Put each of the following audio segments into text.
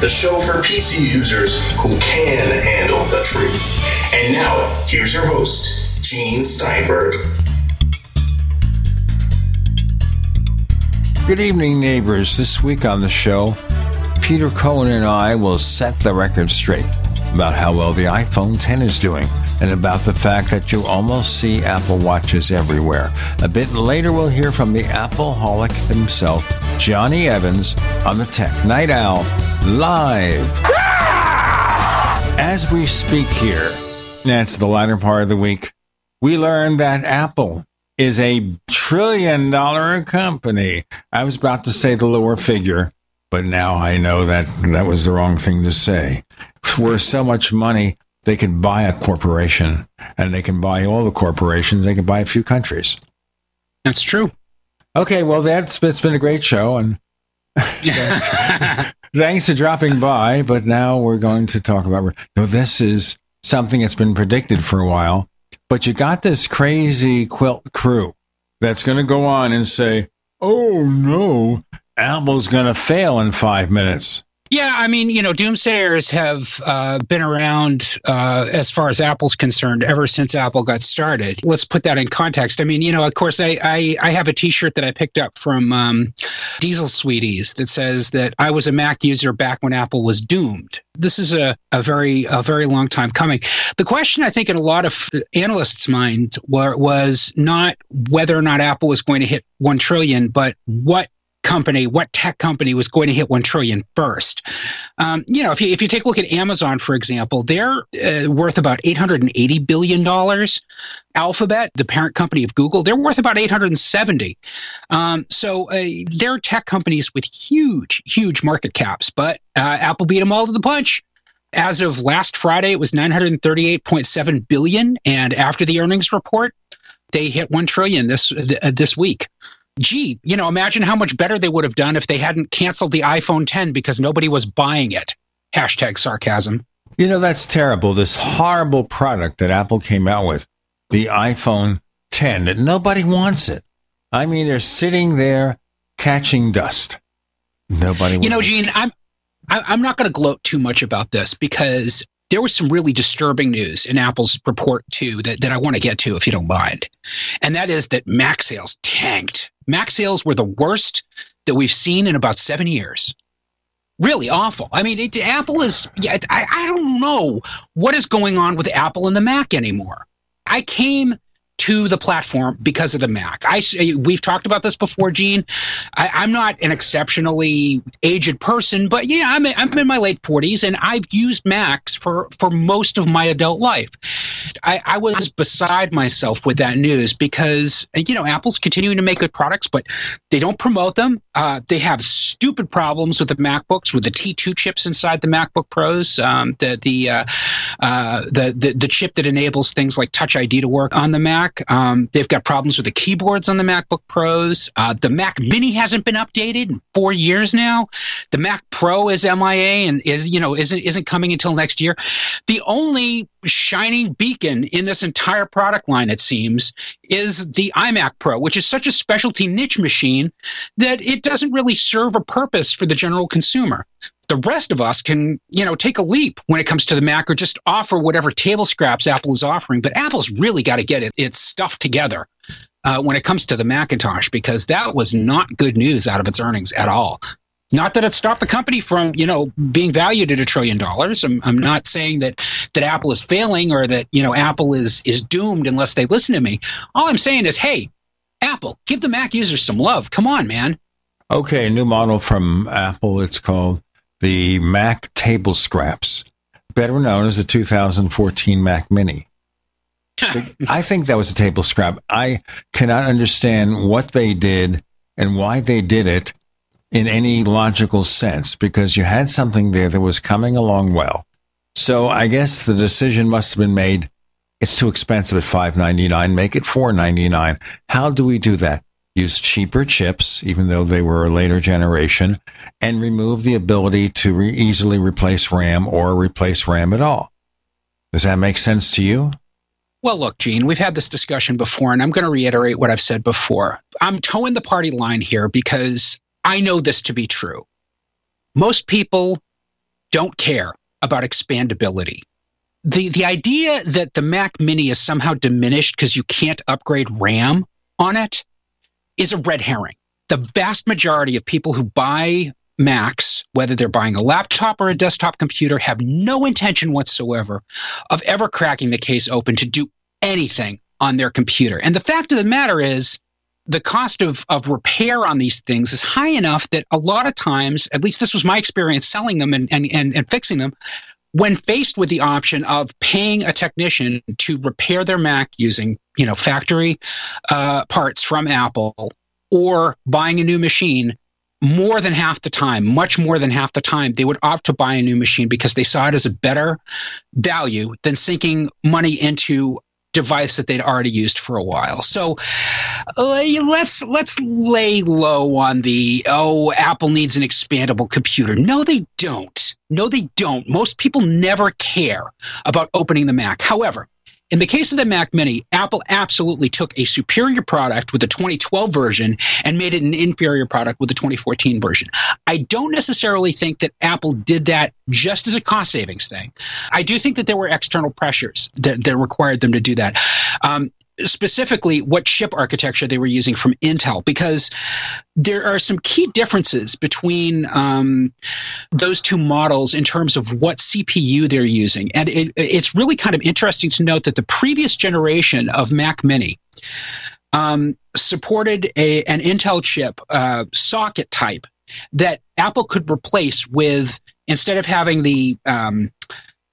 the show for PC users who can handle the truth. And now, here's your host, Gene Steinberg. Good evening, neighbors. This week on the show, Peter Cohen and I will set the record straight about how well the iPhone 10 is doing and about the fact that you almost see Apple Watches everywhere. A bit later, we'll hear from the Appleholic himself, Jonny Evans, on the Tech Night Owl live. As we speak here, that's the latter part of the week, we learn that Apple is a trillion dollar company. I was about to say the lower figure, but now I know that that was the wrong thing to say. It's Worth so much money, they can buy a corporation and they can buy all the corporations. They can buy a few countries. That's true. Okay, well, that's it's been a great show, and thanks for dropping by. But now we're going to talk about. No, this is something that's been predicted for a while. But you got this crazy quilt crew that's going to go on and say, "Oh no, Apple's going to fail in five minutes." Yeah, I mean, you know, doomsayers have uh, been around uh, as far as Apple's concerned ever since Apple got started. Let's put that in context. I mean, you know, of course, I I, I have a T-shirt that I picked up from um, Diesel Sweeties that says that I was a Mac user back when Apple was doomed. This is a, a very a very long time coming. The question I think in a lot of analysts' minds was not whether or not Apple was going to hit one trillion, but what company, what tech company was going to hit one trillion first. Um, you know, if you if you take a look at Amazon, for example, they're uh, worth about eight hundred and eighty billion dollars. Alphabet, the parent company of Google, they're worth about 870. Um, so uh, they're tech companies with huge, huge market caps. But uh, Apple beat them all to the punch. As of last Friday, it was 938.7 billion, and after the earnings report, they hit one trillion this uh, this week gee, you know, imagine how much better they would have done if they hadn't canceled the iPhone 10 because nobody was buying it. Hashtag sarcasm. You know, that's terrible. This horrible product that Apple came out with, the iPhone 10, that nobody wants it. I mean, they're sitting there catching dust. Nobody. Wants it. You know, Gene, I'm I, I'm not going to gloat too much about this because there was some really disturbing news in Apple's report too that, that I want to get to if you don't mind. And that is that Mac sales tanked. Mac sales were the worst that we've seen in about seven years. Really awful. I mean, it, Apple is, yeah, I, I don't know what is going on with Apple and the Mac anymore. I came to the platform because of the Mac. I we've talked about this before, Gene. I, am not an exceptionally aged person, but yeah, I'm I'm in my late 40s, and I've used Macs for for most of my adult life. I, I was beside myself with that news because you know Apple's continuing to make good products, but they don't promote them. Uh, they have stupid problems with the MacBooks with the T2 chips inside the MacBook Pros, um, the the, uh, uh, the the the chip that enables things like Touch ID to work on the Mac. Um, they've got problems with the keyboards on the MacBook Pros. Uh, the Mac Mini hasn't been updated in four years now. The Mac Pro is MIA and is you know isn't isn't coming until next year. The only shining beacon in this entire product line, it seems, is the iMac Pro, which is such a specialty niche machine that it doesn't really serve a purpose for the general consumer the rest of us can, you know, take a leap when it comes to the Mac or just offer whatever table scraps Apple is offering. But Apple's really got to get it, its stuff together uh, when it comes to the Macintosh because that was not good news out of its earnings at all. Not that it stopped the company from, you know, being valued at a trillion dollars. I'm, I'm not saying that that Apple is failing or that you know Apple is is doomed unless they listen to me. All I'm saying is, hey, Apple, give the Mac users some love. Come on, man. Okay, new model from Apple. It's called the Mac Table Scraps, better known as the 2014 Mac Mini. I think that was a table scrap. I cannot understand what they did and why they did it in any logical sense because you had something there that was coming along well. So I guess the decision must have been made. It's too expensive at five ninety nine. Make it four ninety nine. How do we do that? use cheaper chips, even though they were a later generation, and remove the ability to re- easily replace RAM or replace RAM at all. Does that make sense to you? Well, look, Gene, we've had this discussion before, and I'm going to reiterate what I've said before. I'm toeing the party line here because I know this to be true. most people don't care about expandability. The, the idea that the Mac Mini is somehow diminished because you can't upgrade RAM on it is a red herring. The vast majority of people who buy Macs, whether they're buying a laptop or a desktop computer, have no intention whatsoever of ever cracking the case open to do anything on their computer. And the fact of the matter is, the cost of, of repair on these things is high enough that a lot of times, at least this was my experience selling them and, and, and, and fixing them, when faced with the option of paying a technician to repair their Mac using, you know, factory uh, parts from Apple or buying a new machine, more than half the time, much more than half the time, they would opt to buy a new machine because they saw it as a better value than sinking money into device that they'd already used for a while. So uh, let's let's lay low on the oh Apple needs an expandable computer. No, they don't. No, they don't. Most people never care about opening the Mac. However, in the case of the Mac Mini, Apple absolutely took a superior product with the 2012 version and made it an inferior product with the 2014 version. I don't necessarily think that Apple did that just as a cost savings thing. I do think that there were external pressures that, that required them to do that. Um, specifically what chip architecture they were using from Intel, because there are some key differences between um, those two models in terms of what CPU they're using. And it, it's really kind of interesting to note that the previous generation of Mac Mini. Um, supported a, an Intel chip uh, socket type that Apple could replace with instead of having the um,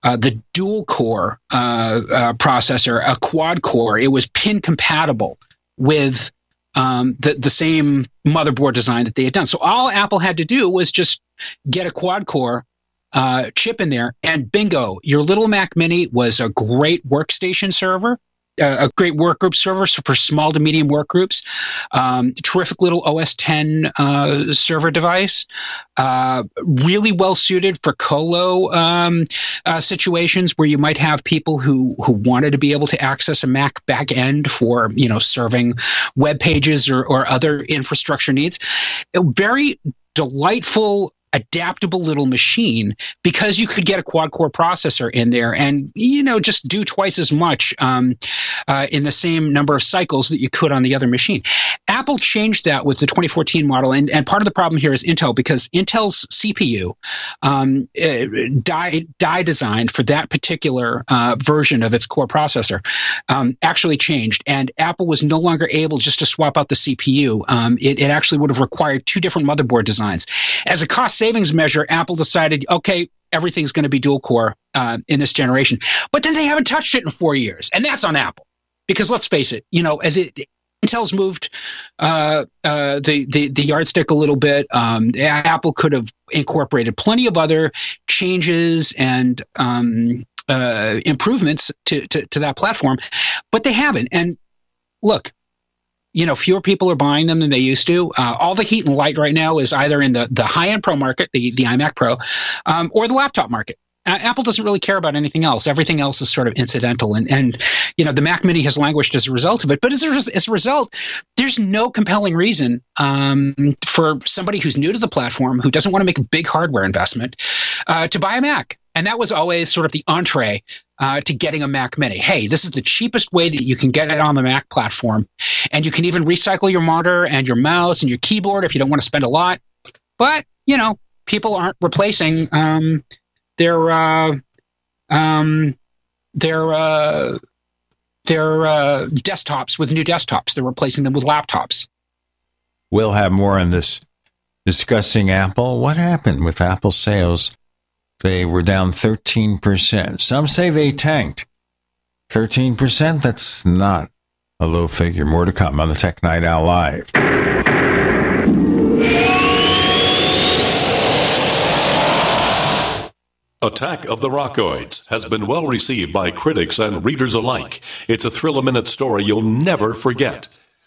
uh, the dual core uh, uh, processor, a quad core. It was pin compatible with um, the the same motherboard design that they had done. So all Apple had to do was just get a quad core uh, chip in there, and bingo, your little Mac Mini was a great workstation server a great work group server for small to medium work groups. Um, terrific little OS 10 uh, server device. Uh, really well suited for colo um, uh, situations where you might have people who who wanted to be able to access a Mac backend for you know serving web pages or, or other infrastructure needs. Very delightful adaptable little machine because you could get a quad core processor in there and you know just do twice as much um, uh, in the same number of cycles that you could on the other machine. Apple changed that with the 2014 model and, and part of the problem here is intel because intel's cpu um, uh, die, die designed for that particular uh, version of its core processor um, actually changed and apple was no longer able just to swap out the cpu um, it, it actually would have required two different motherboard designs. As a cost savings measure, Apple decided, okay, everything's going to be dual core uh, in this generation. But then they haven't touched it in four years, and that's on Apple. Because let's face it, you know, as it Intel's moved uh, uh, the, the the yardstick a little bit. Um, Apple could have incorporated plenty of other changes and um, uh, improvements to, to to that platform, but they haven't. And look, you know, fewer people are buying them than they used to. Uh, all the heat and light right now is either in the, the high end pro market, the, the iMac Pro, um, or the laptop market. Apple doesn't really care about anything else. Everything else is sort of incidental, and and you know the Mac Mini has languished as a result of it. But as a, as a result, there's no compelling reason um, for somebody who's new to the platform who doesn't want to make a big hardware investment uh, to buy a Mac. And that was always sort of the entree uh, to getting a Mac Mini. Hey, this is the cheapest way that you can get it on the Mac platform. And you can even recycle your monitor and your mouse and your keyboard if you don't want to spend a lot. But, you know, people aren't replacing um, their, uh, um, their, uh, their uh, desktops with new desktops. They're replacing them with laptops. We'll have more on this discussing Apple. What happened with Apple sales they were down 13%. Some say they tanked. 13%, that's not a low figure. More to come on the Tech Night Owl Live. Attack of the Rockoids has been well received by critics and readers alike. It's a thrill a minute story you'll never forget.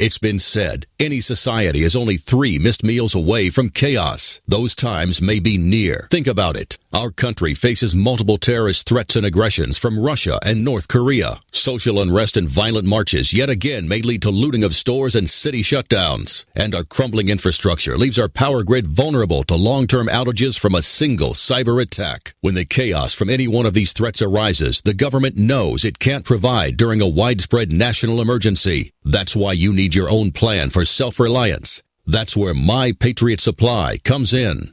It's been said any society is only three missed meals away from chaos. Those times may be near. Think about it. Our country faces multiple terrorist threats and aggressions from Russia and North Korea. Social unrest and violent marches yet again may lead to looting of stores and city shutdowns. And our crumbling infrastructure leaves our power grid vulnerable to long-term outages from a single cyber attack. When the chaos from any one of these threats arises, the government knows it can't provide during a widespread national emergency. That's why you need your own plan for self-reliance. That's where My Patriot Supply comes in.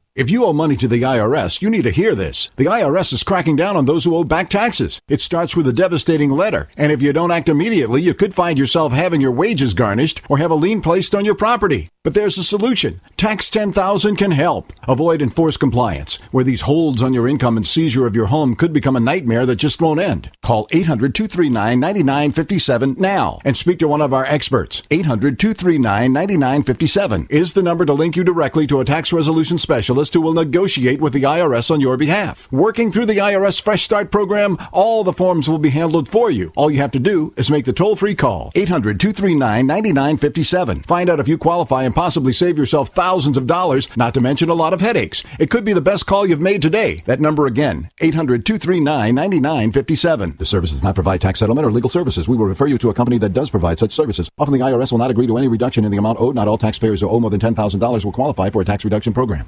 If you owe money to the IRS, you need to hear this. The IRS is cracking down on those who owe back taxes. It starts with a devastating letter, and if you don't act immediately, you could find yourself having your wages garnished or have a lien placed on your property. But there's a solution. Tax 10,000 can help. Avoid enforced compliance, where these holds on your income and seizure of your home could become a nightmare that just won't end. Call 800 239 9957 now and speak to one of our experts. 800 239 9957 is the number to link you directly to a tax resolution specialist who will negotiate with the IRS on your behalf. Working through the IRS Fresh Start program, all the forms will be handled for you. All you have to do is make the toll free call 800 239 9957. Find out if you qualify and possibly save yourself thousands of dollars, not to mention a lot of headaches. It could be the best call you've made today. That number again, 800 239 9957. The service does not provide tax settlement or legal services. We will refer you to a company that does provide such services. Often the IRS will not agree to any reduction in the amount owed. Not all taxpayers who owe more than $10,000 will qualify for a tax reduction program.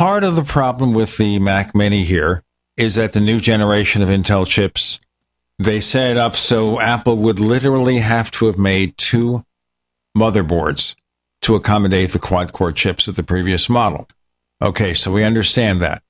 part of the problem with the Mac Mini here is that the new generation of Intel chips they set it up so Apple would literally have to have made two motherboards to accommodate the quad core chips of the previous model. Okay, so we understand that.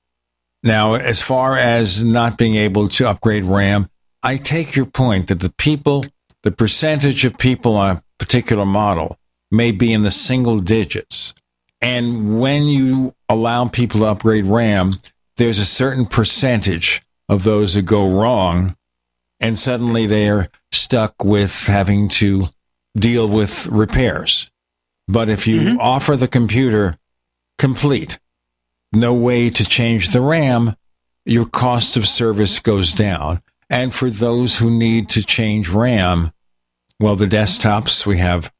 Now, as far as not being able to upgrade RAM, I take your point that the people, the percentage of people on a particular model may be in the single digits. And when you allow people to upgrade RAM, there's a certain percentage of those that go wrong, and suddenly they're stuck with having to deal with repairs. But if you mm-hmm. offer the computer complete, no way to change the RAM, your cost of service goes down. And for those who need to change RAM, Well, the desktops we have,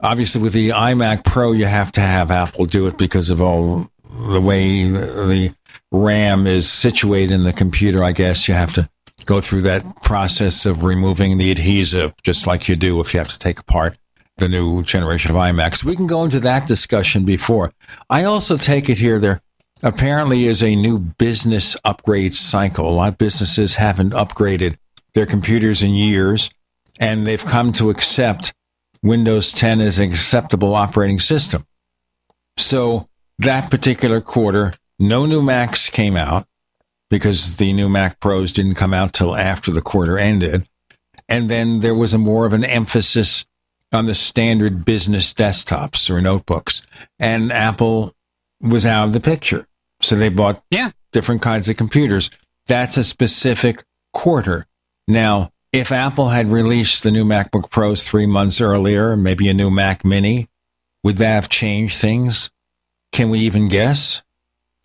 obviously with the iMac Pro, you have to have Apple do it because of all the way the RAM is situated in the computer. I guess you have to go through that process of removing the adhesive, just like you do if you have to take apart the new generation of iMacs. We can go into that discussion before. I also take it here there apparently is a new business upgrade cycle. A lot of businesses haven't upgraded their computers in years, and they've come to accept Windows 10 as an acceptable operating system. So that particular quarter, no new Macs came out because the new Mac Pros didn't come out till after the quarter ended. And then there was a more of an emphasis on the standard business desktops or notebooks. And Apple was out of the picture. So they bought yeah. different kinds of computers. That's a specific quarter. Now, if Apple had released the new MacBook Pros three months earlier, maybe a new Mac Mini, would that have changed things? Can we even guess?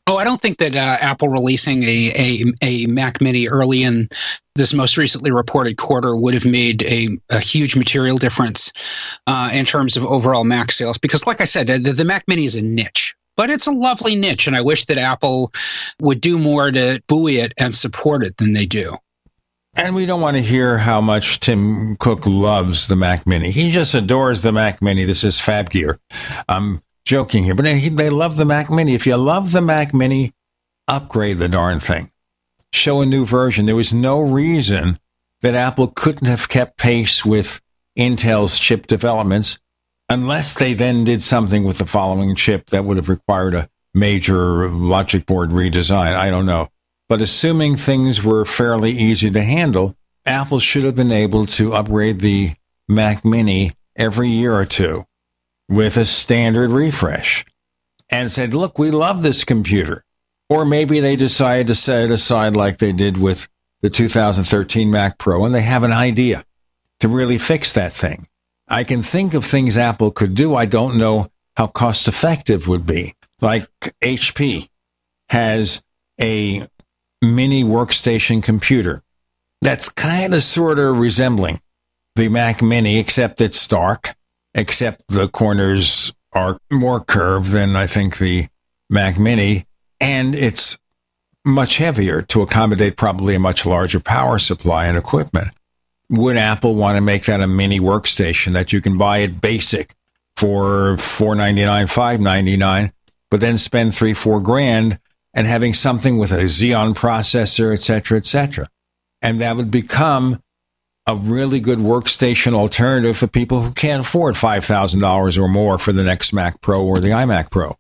Oh, I don't think that uh, Apple releasing a, a, a Mac Mini early in this most recently reported quarter would have made a, a huge material difference uh, in terms of overall Mac sales. Because, like I said, the, the Mac Mini is a niche but it's a lovely niche, and I wish that Apple would do more to buoy it and support it than they do. And we don't want to hear how much Tim Cook loves the Mac Mini. He just adores the Mac Mini. This is Fab Gear. I'm joking here, but they love the Mac Mini. If you love the Mac Mini, upgrade the darn thing. Show a new version. There was no reason that Apple couldn't have kept pace with Intel's chip developments unless they then did something with the following chip that would have required a major logic board redesign. I don't know. But assuming things were fairly easy to handle, Apple should have been able to upgrade the Mac Mini every year or two with a standard refresh and said, look, we love this computer. Or maybe they decided to set it aside like they did with the 2013 Mac Pro and they have an idea to really fix that thing. I can think of things Apple could do. I don't know how cost effective would be. Like HP has a mini workstation computer that's kind of sort of resembling the Mac Mini, except it's dark, except the corners are more curved than I think the Mac Mini, and it's much heavier to accommodate probably a much larger power supply and equipment would Apple want to make that a mini workstation that you can buy it basic for four ninety nine, five ninety nine, but then spend three, four grand and having something with a Xeon processor, et cetera, et cetera. And that would become a really good workstation alternative for people who can't afford $5,000 or more for the next Mac Pro or the iMac Pro.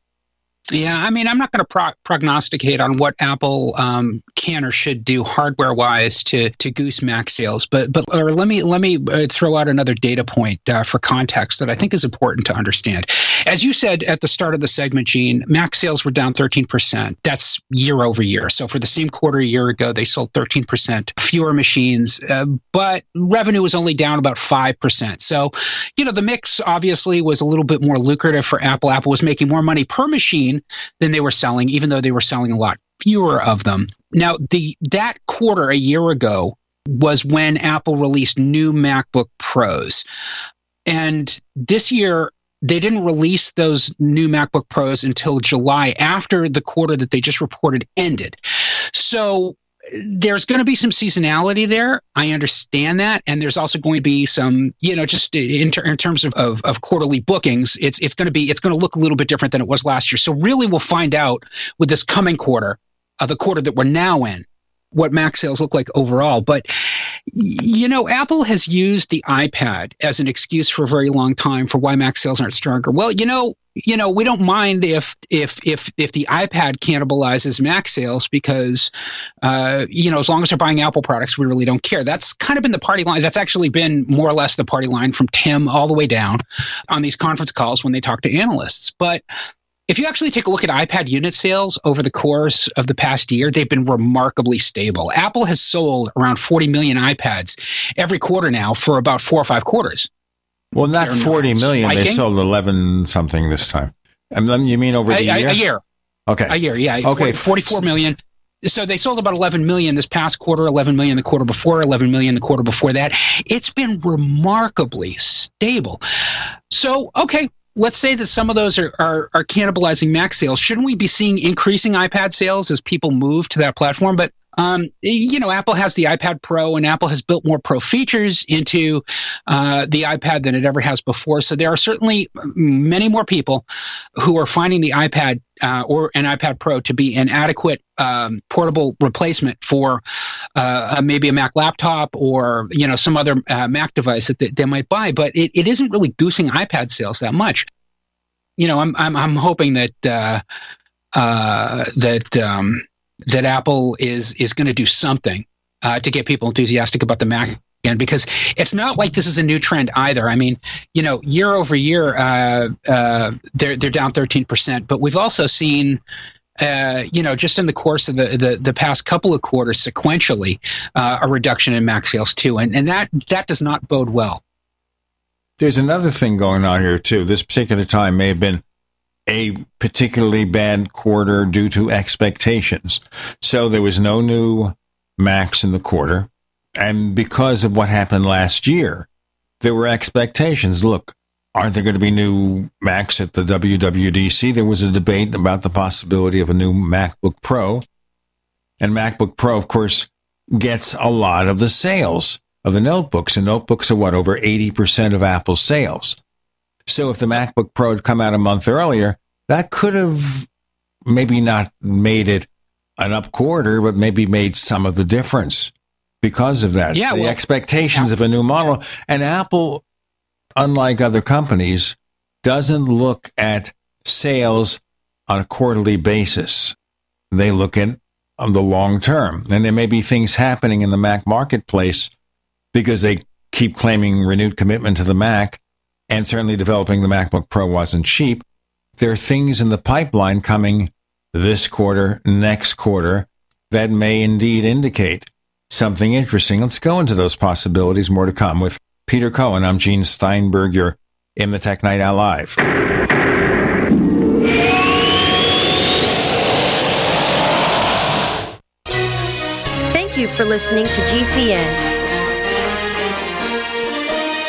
Yeah, I mean, I'm not going to pro- prognosticate on what Apple um, can or should do hardware wise to to goose Mac sales, but but or let me let me uh, throw out another data point uh, for context that I think is important to understand. As you said at the start of the segment, Gene, Mac sales were down 13 percent. That's year over year. So for the same quarter a year ago, they sold 13 percent fewer machines, uh, but revenue was only down about five percent. So, you know, the mix obviously was a little bit more lucrative for Apple. Apple was making more money per machine than they were selling, even though they were selling a lot fewer of them. Now, the that quarter a year ago was when Apple released new MacBook Pros. And this year, they didn't release those new MacBook Pros until July after the quarter that they just reported ended. So there's going to be some seasonality there. I understand that, and there's also going to be some, you know, just in, ter- in terms of, of, of, quarterly bookings, it's it's going to be it's going to look a little bit different than it was last year. So really, we'll find out with this coming quarter, uh, the quarter that we're now in, what Mac sales look like overall. But you know, Apple has used the iPad as an excuse for a very long time for why Mac sales aren't stronger. Well, you know, you know, we don't mind if if if if the iPad cannibalizes Mac sales because, uh, you know, as long as they're buying Apple products, we really don't care. That's kind of been the party line. That's actually been more or less the party line from Tim all the way down on these conference calls when they talk to analysts. But if you actually take a look at iPad unit sales over the course of the past year, they've been remarkably stable. Apple has sold around 40 million iPads every quarter now for about four or five quarters. Well, not They're forty not million. Spiking. They sold eleven something this time. And then you mean over the a, year? A year. Okay. A year. Yeah. Okay. 44 million. so they sold about 11 million this past quarter 11 million the quarter before 11 million the quarter before that it's been remarkably stable so okay let's say that some of those are, are, are cannibalizing mac sales. Shouldn't we be seeing increasing ipad sales as people move to that platform? But um, you know, Apple has the iPad Pro, and Apple has built more Pro features into uh, the iPad than it ever has before. So there are certainly many more people who are finding the iPad uh, or an iPad Pro to be an adequate um, portable replacement for uh, maybe a Mac laptop or you know some other uh, Mac device that they, they might buy. But it, it isn't really goosing iPad sales that much. You know, I'm I'm, I'm hoping that uh, uh, that um, that Apple is is going to do something uh, to get people enthusiastic about the Mac again because it's not like this is a new trend either. I mean, you know, year over year, uh, uh, they're they're down thirteen percent, but we've also seen. Uh, you know, just in the course of the, the, the past couple of quarters, sequentially, uh, a reduction in Mac sales too, and and that that does not bode well. There's another thing going on here too. This particular time may have been a particularly bad quarter due to expectations. So there was no new Macs in the quarter. And because of what happened last year, there were expectations. Look, aren't there going to be new Macs at the WWDC? There was a debate about the possibility of a new MacBook Pro. And MacBook Pro, of course, gets a lot of the sales of the notebooks. And notebooks are what, over 80% of Apple's sales. So if the MacBook Pro had come out a month earlier, that could have maybe not made it an up quarter, but maybe made some of the difference because of that. Yeah, the well, expectations of a new model. And Apple, unlike other companies, doesn't look at sales on a quarterly basis. They look at on the long term. And there may be things happening in the Mac marketplace because they keep claiming renewed commitment to the Mac and certainly developing the MacBook Pro wasn't cheap. There are things in the pipeline coming this quarter, next quarter, that may indeed indicate something interesting. Let's go into those possibilities. More to come with Peter Cohen. I'm Gene Steinberg. You're in the Tech Night Owl Live. Thank you for listening to GCN.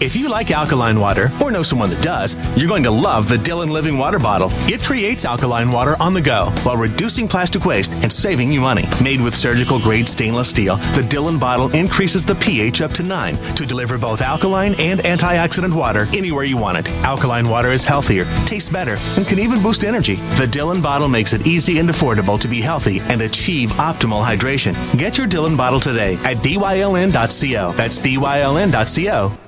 If you like alkaline water or know someone that does, you're going to love the Dylan Living Water Bottle. It creates alkaline water on the go while reducing plastic waste and saving you money. Made with surgical grade stainless steel, the Dylan bottle increases the pH up to 9 to deliver both alkaline and antioxidant water anywhere you want it. Alkaline water is healthier, tastes better, and can even boost energy. The Dylan bottle makes it easy and affordable to be healthy and achieve optimal hydration. Get your Dylan bottle today at dyln.co. That's dyln.co.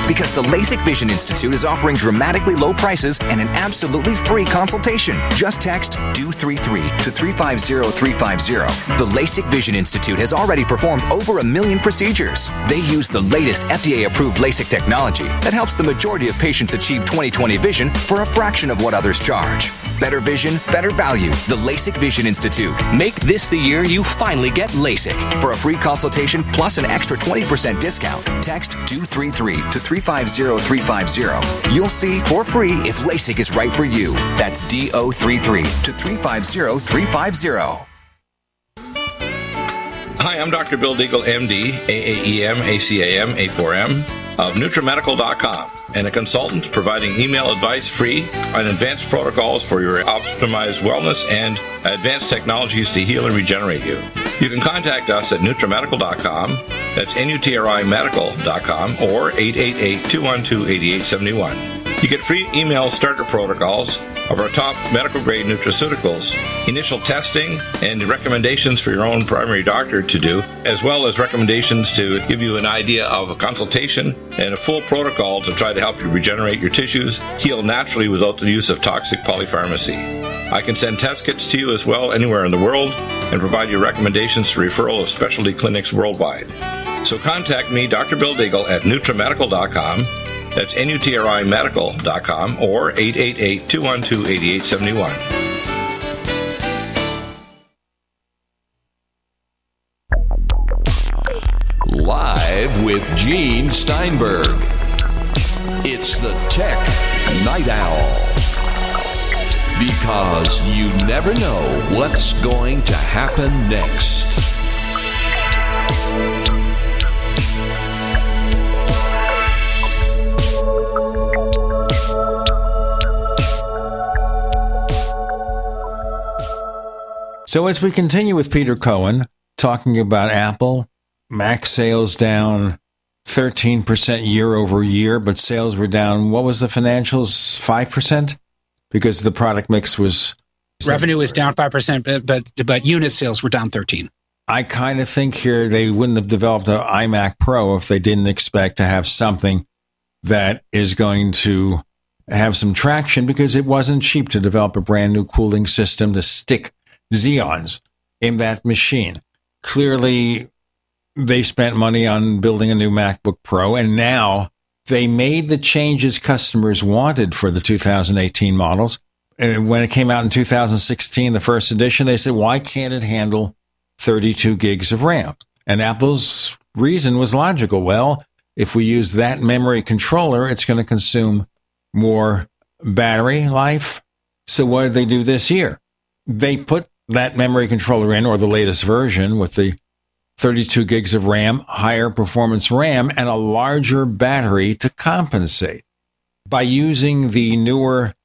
Because the LASIK Vision Institute is offering dramatically low prices and an absolutely free consultation. Just text DO33 to 350350. The LASIK Vision Institute has already performed over a million procedures. They use the latest FDA approved LASIK technology that helps the majority of patients achieve 20/20 vision for a fraction of what others charge. Better vision, better value. The LASIK Vision Institute. Make this the year you finally get LASIK. For a free consultation plus an extra 20% discount, text DO33 to 350350. You'll see for free if LASIK is right for you. That's DO33 to 350350. Hi, I'm Dr. Bill Deagle, MD, AAEM, ACAM, A4M of NutriMedical.com and a consultant providing email advice free on advanced protocols for your optimized wellness and advanced technologies to heal and regenerate you. You can contact us at NutriMedical.com, that's N-U-T-R-I medical.com, or 888-212-8871. You get free email starter protocols of our top medical grade nutraceuticals, initial testing, and recommendations for your own primary doctor to do, as well as recommendations to give you an idea of a consultation and a full protocol to try to help you regenerate your tissues, heal naturally without the use of toxic polypharmacy. I can send test kits to you as well anywhere in the world and provide you recommendations to referral of specialty clinics worldwide. So contact me, Dr. Bill Deagle, at NutriMedical.com. That's N-U-T-R-I medical.com or 888-212-8871. Live with Gene Steinberg. It's the Tech Night Owl. Because you never know what's going to happen next. So as we continue with Peter Cohen talking about Apple, Mac sales down 13% year over year, but sales were down, what was the financials? 5%? Because the product mix was. Revenue was down 5%, but, but, but unit sales were down 13. I kind of think here they wouldn't have developed an iMac Pro if they didn't expect to have something that is going to have some traction because it wasn't cheap to develop a brand new cooling system to stick Xeons in that machine. Clearly, they spent money on building a new MacBook Pro, and now they made the changes customers wanted for the 2018 models. And when it came out in 2016, the first edition, they said, why can't it handle 32 gigs of RAM? And Apple's reason was logical. Well, if we use that memory controller, it's going to consume more battery life. So what did they do this year? They put that memory controller in, or the latest version with the 32 gigs of RAM, higher performance RAM, and a larger battery to compensate. By using the newer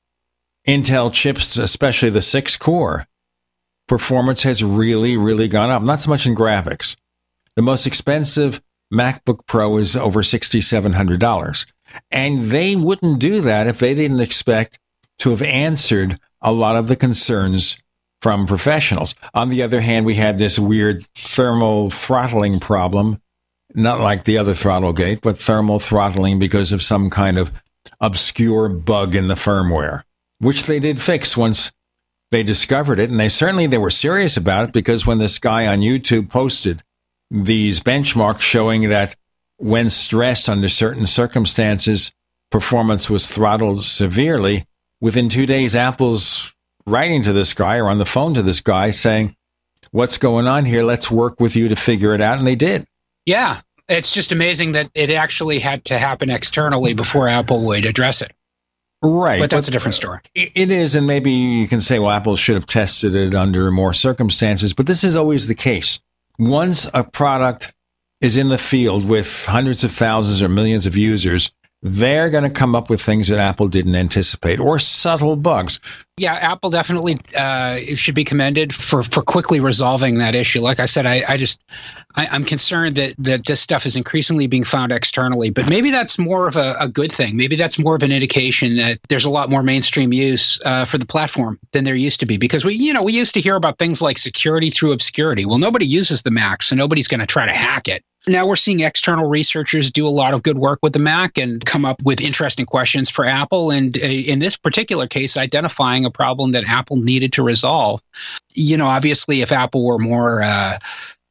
Intel chips, especially the six core, performance has really, really gone up. Not so much in graphics. The most expensive MacBook Pro is over $6,700. And they wouldn't do that if they didn't expect to have answered a lot of the concerns from professionals. On the other hand, we had this weird thermal throttling problem, not like the other Throttlegate, but thermal throttling because of some kind of obscure bug in the firmware, which they did fix once they discovered it. And they certainly they were serious about it because when this guy on YouTube posted these benchmarks showing that when stressed under certain circumstances, performance was throttled severely, within two days, Apple's writing to this guy or on the phone to this guy saying, What's going on here? Let's work with you to figure it out. And they did. Yeah. It's just amazing that it actually had to happen externally before Apple would address it. Right. But that's but a different uh, story. It is. And maybe you can say, well, Apple should have tested it under more circumstances. But this is always the case. Once a product is in the field with hundreds of thousands or millions of users, they're going to come up with things that Apple didn't anticipate or subtle bugs. Yeah, Apple definitely uh, should be commended for, for quickly resolving that issue. Like I said, I, I just I, am concerned that that this stuff is increasingly being found externally, but maybe that's more of a, a good thing. Maybe that's more of an indication that there's a lot more mainstream use uh, for the platform than there used to be. Because we, you know, we used to hear about things like security through obscurity. Well, nobody uses the Mac, so nobody's going to try to hack it. Now we're seeing external researchers do a lot of good work with the Mac and come up with interesting questions for Apple. And uh, in this particular case, identifying a problem that Apple needed to resolve. You know, obviously, if Apple were more uh,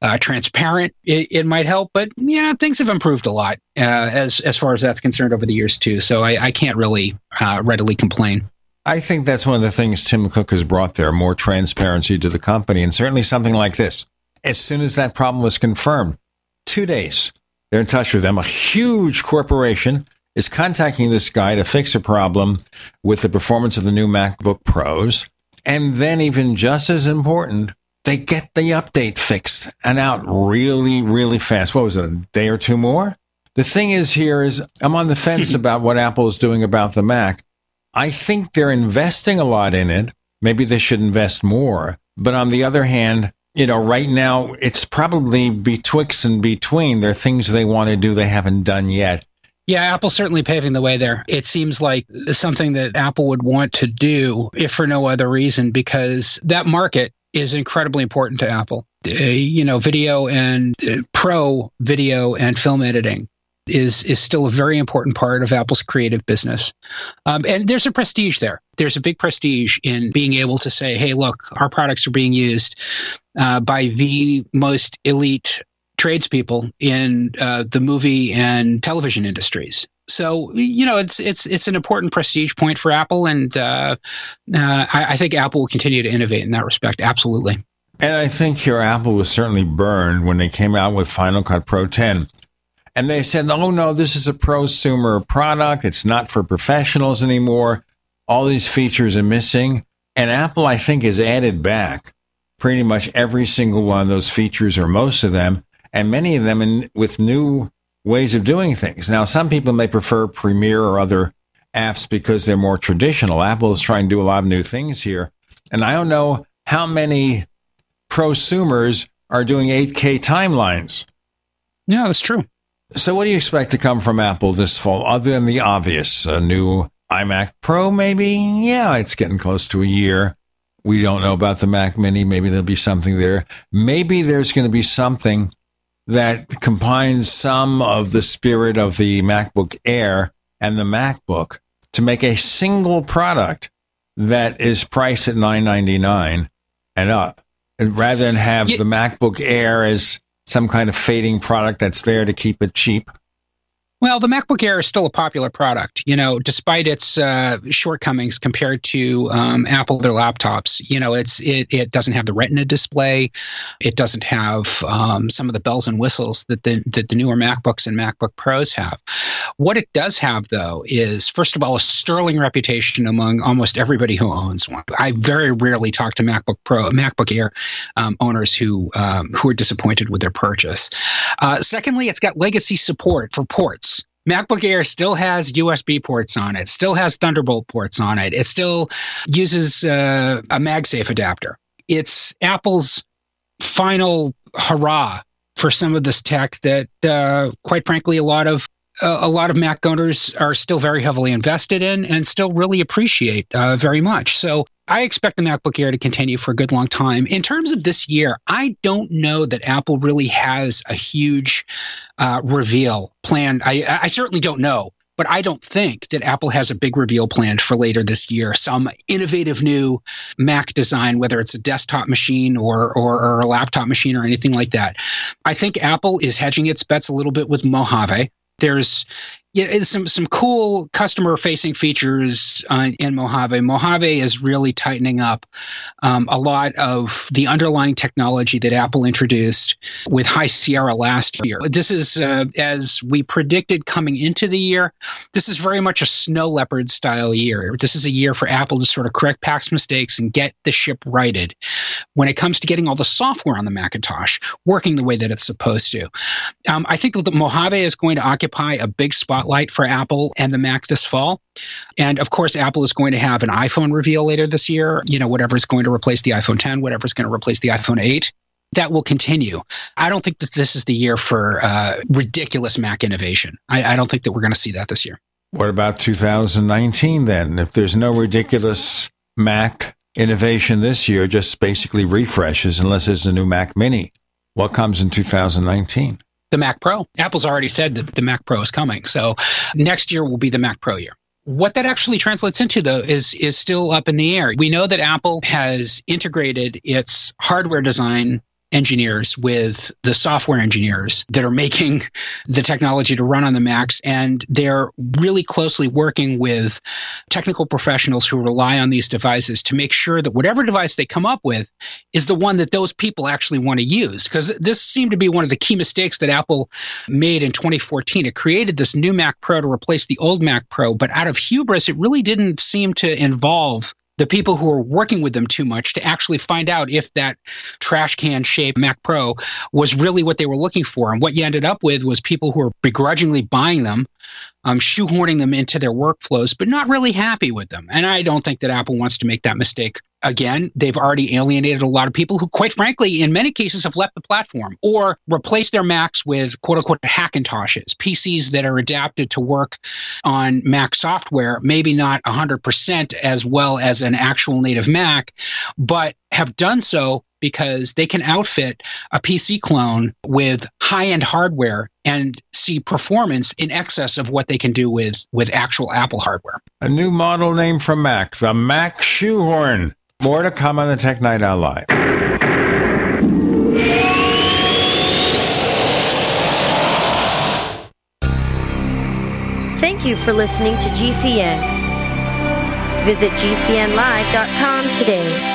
uh, transparent, it, it, might help. But yeah, things have improved a lot uh, as as far as that's concerned over the years too. So I, I can't really uh, readily complain. I think that's one of the things Tim Cook has brought there: more transparency to the company, and certainly something like this. As soon as that problem was confirmed, two days. They're in touch with them. A huge corporation is contacting this guy to fix a problem with the performance of the new MacBook Pros. And then, even just as important, they get the update fixed and out really, really fast. What was it, a day or two more? The thing is, here is I'm on the fence about what Apple is doing about the Mac. I think they're investing a lot in it. Maybe they should invest more. But on the other hand, you know, right now it's probably betwixt and between. There are things they want to do they haven't done yet. Yeah, Apple's certainly paving the way there. It seems like something that Apple would want to do, if for no other reason, because that market is incredibly important to Apple. Uh, you know, video and uh, pro video and film editing is is still a very important part of Apple's creative business. Um, and there's a prestige there. There's a big prestige in being able to say, "Hey, look, our products are being used uh, by the most elite tradespeople in uh, the movie and television industries." So you know, it's it's it's an important prestige point for Apple, and uh, uh I, I think Apple will continue to innovate in that respect. Absolutely. And I think here Apple was certainly burned when they came out with Final Cut Pro 10 and they said, oh no, this is a prosumer product. It's not for professionals anymore. All these features are missing. And Apple, I think, has added back pretty much every single one of those features or most of them, and many of them in, with new ways of doing things. Now, some people may prefer Premiere or other apps because they're more traditional. Apple is trying to do a lot of new things here. And I don't know how many prosumers are doing 8K timelines. Yeah, that's true. So, what do you expect to come from Apple this fall, other than the obvious? A new iMac Pro, maybe? Yeah, it's getting close to a year. We don't know about the Mac Mini. Maybe there'll be something there. Maybe there's going to be something that combines some of the spirit of the MacBook Air and the MacBook to make a single product that is priced at nine ninety nine and up, and rather than have the MacBook Air as some kind of fading product that's there to keep it cheap? Well, the MacBook Air is still a popular product, you know, despite its uh, shortcomings compared to um, Apple their laptops. You know, it's it it doesn't have the Retina display, it doesn't have um, some of the bells and whistles that the that the newer MacBooks and MacBook Pros have. What it does have, though, is first of all a sterling reputation among almost everybody who owns one. I very rarely talk to MacBook Pro, MacBook Air um, owners who um, who are disappointed with their purchase. Uh, secondly, it's got legacy support for ports. MacBook Air still has USB ports on it, still has Thunderbolt ports on it. It still uses uh, a MagSafe adapter. It's Apple's final hurrah for some of this tech that, uh, quite frankly, a lot of a lot of Mac owners are still very heavily invested in and still really appreciate uh, very much. So I expect the MacBook Air to continue for a good long time. In terms of this year, I don't know that Apple really has a huge uh, reveal planned. I, I certainly don't know, but I don't think that Apple has a big reveal planned for later this year. Some innovative new Mac design, whether it's a desktop machine or, or, or a laptop machine or anything like that. I think Apple is hedging its bets a little bit with Mojave. There's yeah, some some cool customer facing features uh, in Mojave. Mojave is really tightening up um, a lot of the underlying technology that Apple introduced with High Sierra last year. This is uh, as we predicted coming into the year. This is very much a snow leopard style year. This is a year for Apple to sort of correct past mistakes and get the ship righted when it comes to getting all the software on the Macintosh working the way that it's supposed to. Um, I think that Mojave is going to occupy a big spot spotlight for Apple and the Mac this fall. And of course, Apple is going to have an iPhone reveal later this year. You know, whatever is going to replace the iPhone 10, whatever is going to replace the iPhone 8 that will continue. I don't think that this is the year for uh, ridiculous Mac innovation. I, I don't think that we're going to see that this year. What about 2019 then? If there's no ridiculous Mac innovation this year, just basically refreshes unless there's a new Mac Mini. What comes in 2019? The Mac Pro. Apple's already said that the Mac Pro is coming. So next year will be the Mac Pro year. What that actually translates into, though, is is still up in the air. We know that Apple has integrated its hardware design engineers with the software engineers that are making the technology to run on the Macs. And they're really closely working with technical professionals who rely on these devices to make sure that whatever device they come up with is the one that those people actually want to use. Because this seemed to be one of the key mistakes that Apple made in 2014. It created this new Mac Pro to replace the old Mac Pro, but out of hubris, it really didn't seem to involve the people who are working with them too much to actually find out if that trash can shaped Mac Pro was really what they were looking for. And what you ended up with was people who are begrudgingly buying them um, shoehorning them into their workflows, but not really happy with them. And I don't think that Apple wants to make that mistake again. They've already alienated a lot of people who, quite frankly, in many cases have left the platform or replaced their Macs with quote unquote Hackintoshes, PCs that are adapted to work on Mac software, maybe not 100% as well as an actual native Mac, but have done so because they can outfit a PC clone with high end hardware and see performance in excess of what they can do with, with actual Apple hardware. A new model name from Mac, the Mac Shoehorn. More to come on the Tech Night Owl Live. Thank you for listening to GCN. Visit GCNlive.com today.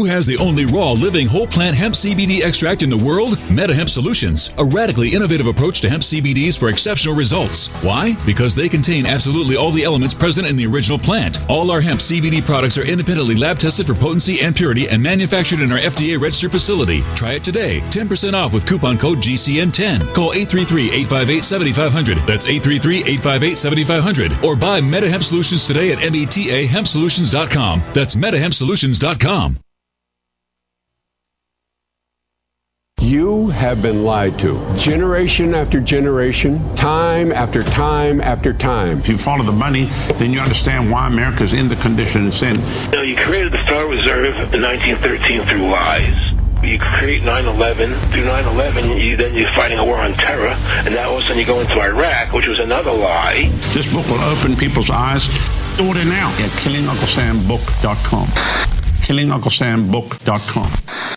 Who has the only raw living whole plant hemp CBD extract in the world? MetaHemp Solutions, a radically innovative approach to hemp CBDs for exceptional results. Why? Because they contain absolutely all the elements present in the original plant. All our hemp CBD products are independently lab tested for potency and purity and manufactured in our FDA registered facility. Try it today. 10% off with coupon code GCN10. Call 833-858-7500. That's 833-858-7500. Or buy MetaHemp Solutions today at metahempsolutions.com. That's metahempsolutions.com. You have been lied to. Generation after generation, time after time after time. If you follow the money, then you understand why America's in the condition it's in. You know, you created the Federal Reserve in 1913 through lies. You create 9-11. Through 9-11, you, then you're fighting a war on terror. And now all of a sudden you go into Iraq, which was another lie. This book will open people's eyes. Order now at killingunclesambook.com. killingunclesambook.com.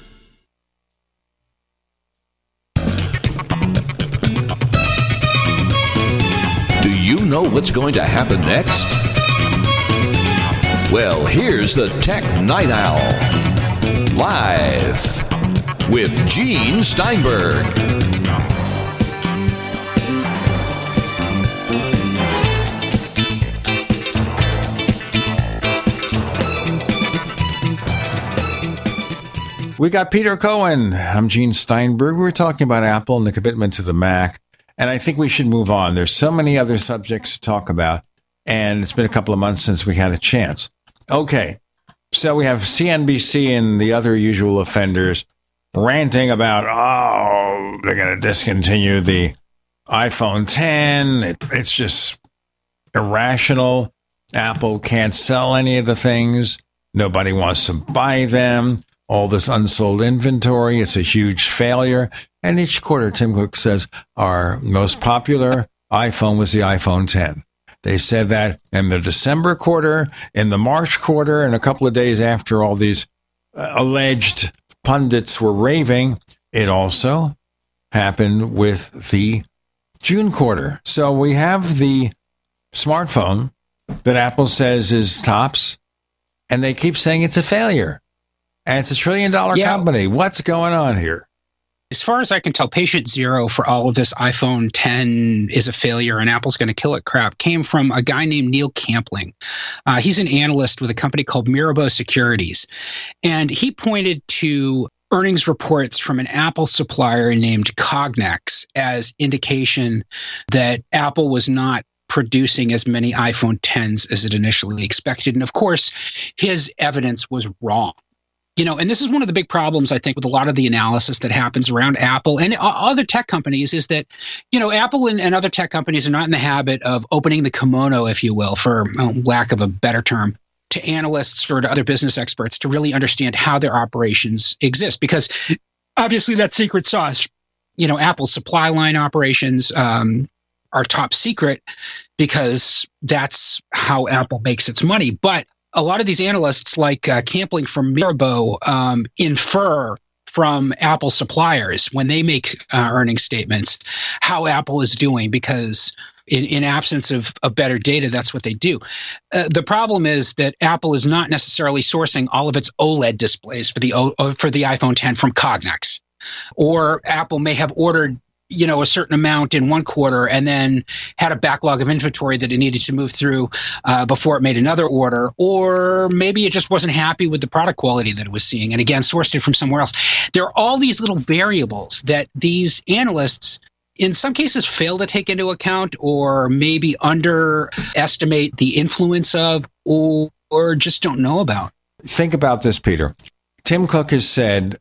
know what's going to happen next? Well, here's the Tech Night Owl. Live with Gene Steinberg. We got Peter Cohen. I'm Gene Steinberg. We're talking about Apple and the commitment to the Mac. And I think we should move on. There's so many other subjects to talk about. And it's been a couple of months since we had a chance. Okay. So we have CNBC and the other usual offenders ranting about, oh, they're going to discontinue the iPhone 10. It, it's just irrational. Apple can't sell any of the things. Nobody wants to buy them all this unsold inventory. It's a huge failure. And each quarter, Tim Cook says our most popular iPhone was the iPhone 10. They said that in the December quarter, in the March quarter, and a couple of days after all these uh, alleged pundits were raving, it also happened with the June quarter. So we have the smartphone that Apple says is tops, and they keep saying it's a failure. And it's a trillion dollar Yeah. company. What's going on here? As far as I can tell, patient zero for all of this iPhone 10 is a failure and Apple's going to kill it crap came from a guy named Neil Campling. Uh, he's an analyst with a company called Mirabaud Securities. And he pointed to earnings reports from an Apple supplier named Cognex as indication that Apple was not producing as many iPhone 10s as it initially expected. And of course, his evidence was wrong you know and this is one of the big problems i think with a lot of the analysis that happens around apple and other tech companies is that you know apple and, and other tech companies are not in the habit of opening the kimono if you will for uh, lack of a better term to analysts or to other business experts to really understand how their operations exist because obviously that secret sauce you know apple's supply line operations um, are top secret because that's how apple makes its money. But a lot of these analysts, like uh, Campling from Mirabaud, um, infer from Apple suppliers when they make uh, earnings statements how Apple is doing because. In, in absence of, of better data, that's what they do. Uh, the problem is that Apple is not necessarily sourcing all of its OLED displays for the o, uh, for the iPhone 10 from Cognex, or Apple may have ordered you know a certain amount in one quarter and then had a backlog of inventory that it needed to move through uh, before it made another order or maybe it just wasn't happy with the product quality that it was seeing. And again sourced it from somewhere else. There are all these little variables that these analysts in some cases fail to take into account or maybe underestimate the influence of or, or just don't know about. Think about this, Peter. Tim Cook has said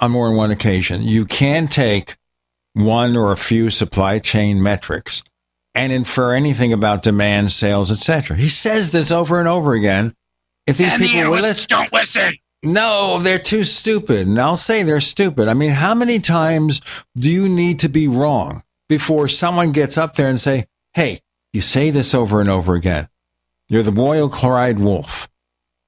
on more than one occasion, you can take one or a few supply chain metrics and infer anything about demand, sales, etc. He says this over and over again. If these and the people will analysts listen, don't listen No, they're too stupid. And I'll say they're stupid. I mean, how many times do you need to be wrong before someone gets up there and say, Hey, you say this over and over again. You're the royal chloride wolf.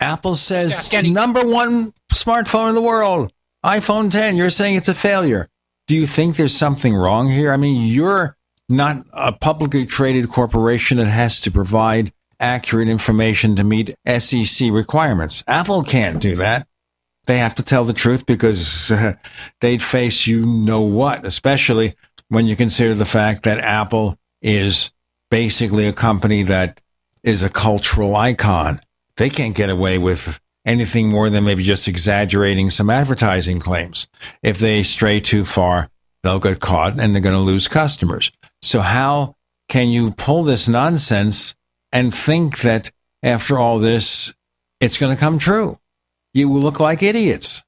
Apple says number one smartphone in the world, iPhone 10. You're saying it's a failure. Do you think there's something wrong here? I mean, you're not a publicly traded corporation that has to provide accurate information to meet SEC requirements. Apple can't do that. They have to tell the truth because uh, they'd face you know what, especially when you consider the fact that Apple is basically a company that is a cultural icon. They can't get away with anything more than maybe just exaggerating some advertising claims. If they stray too far, they'll get caught and they're going to lose customers. So how can you pull this nonsense and think that after all this, it's going to come true? You will look like idiots.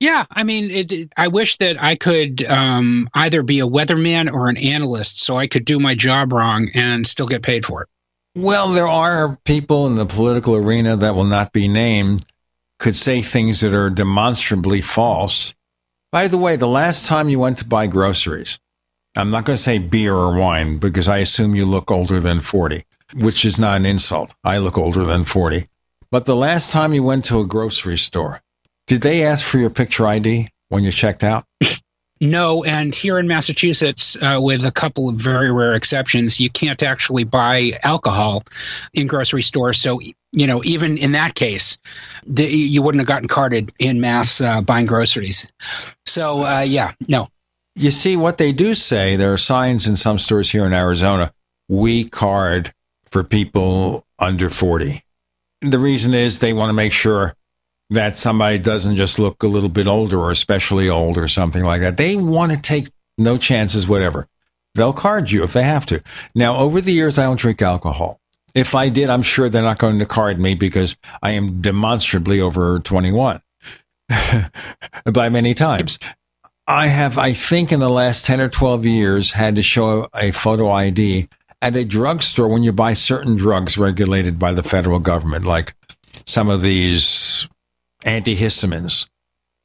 Yeah, I mean, it, it, I wish that I could um, either be a weatherman or an analyst, so I could do my job wrong and still get paid for it. Well, there are people in the political arena that will not be named could say things that are demonstrably false. By the way, the last time you went to buy groceries, I'm not going to say beer or wine because I assume you look older than 40, which is not an insult. I look older than 40. But the last time you went to a grocery store, did they ask for your picture ID when you checked out? No, and here in Massachusetts, uh, with a couple of very rare exceptions, you can't actually buy alcohol in grocery stores. So, you know, even in that case, the, you wouldn't have gotten carded in mass uh, buying groceries. So, uh, yeah, no. You see, what they do say, there are signs in some stores here in Arizona, we card for people under 40. The reason is they want to make sure that somebody doesn't just look a little bit older or especially old or something like that. They want to take no chances, whatever. They'll card you if they have to. Now, over the years, I don't drink alcohol. If I did, I'm sure they're not going to card me because I am demonstrably over 21 by many times. I have, I think, in the last 10 or 12 years, had to show a photo ID at a drugstore when you buy certain drugs regulated by the federal government, like some of these antihistamines.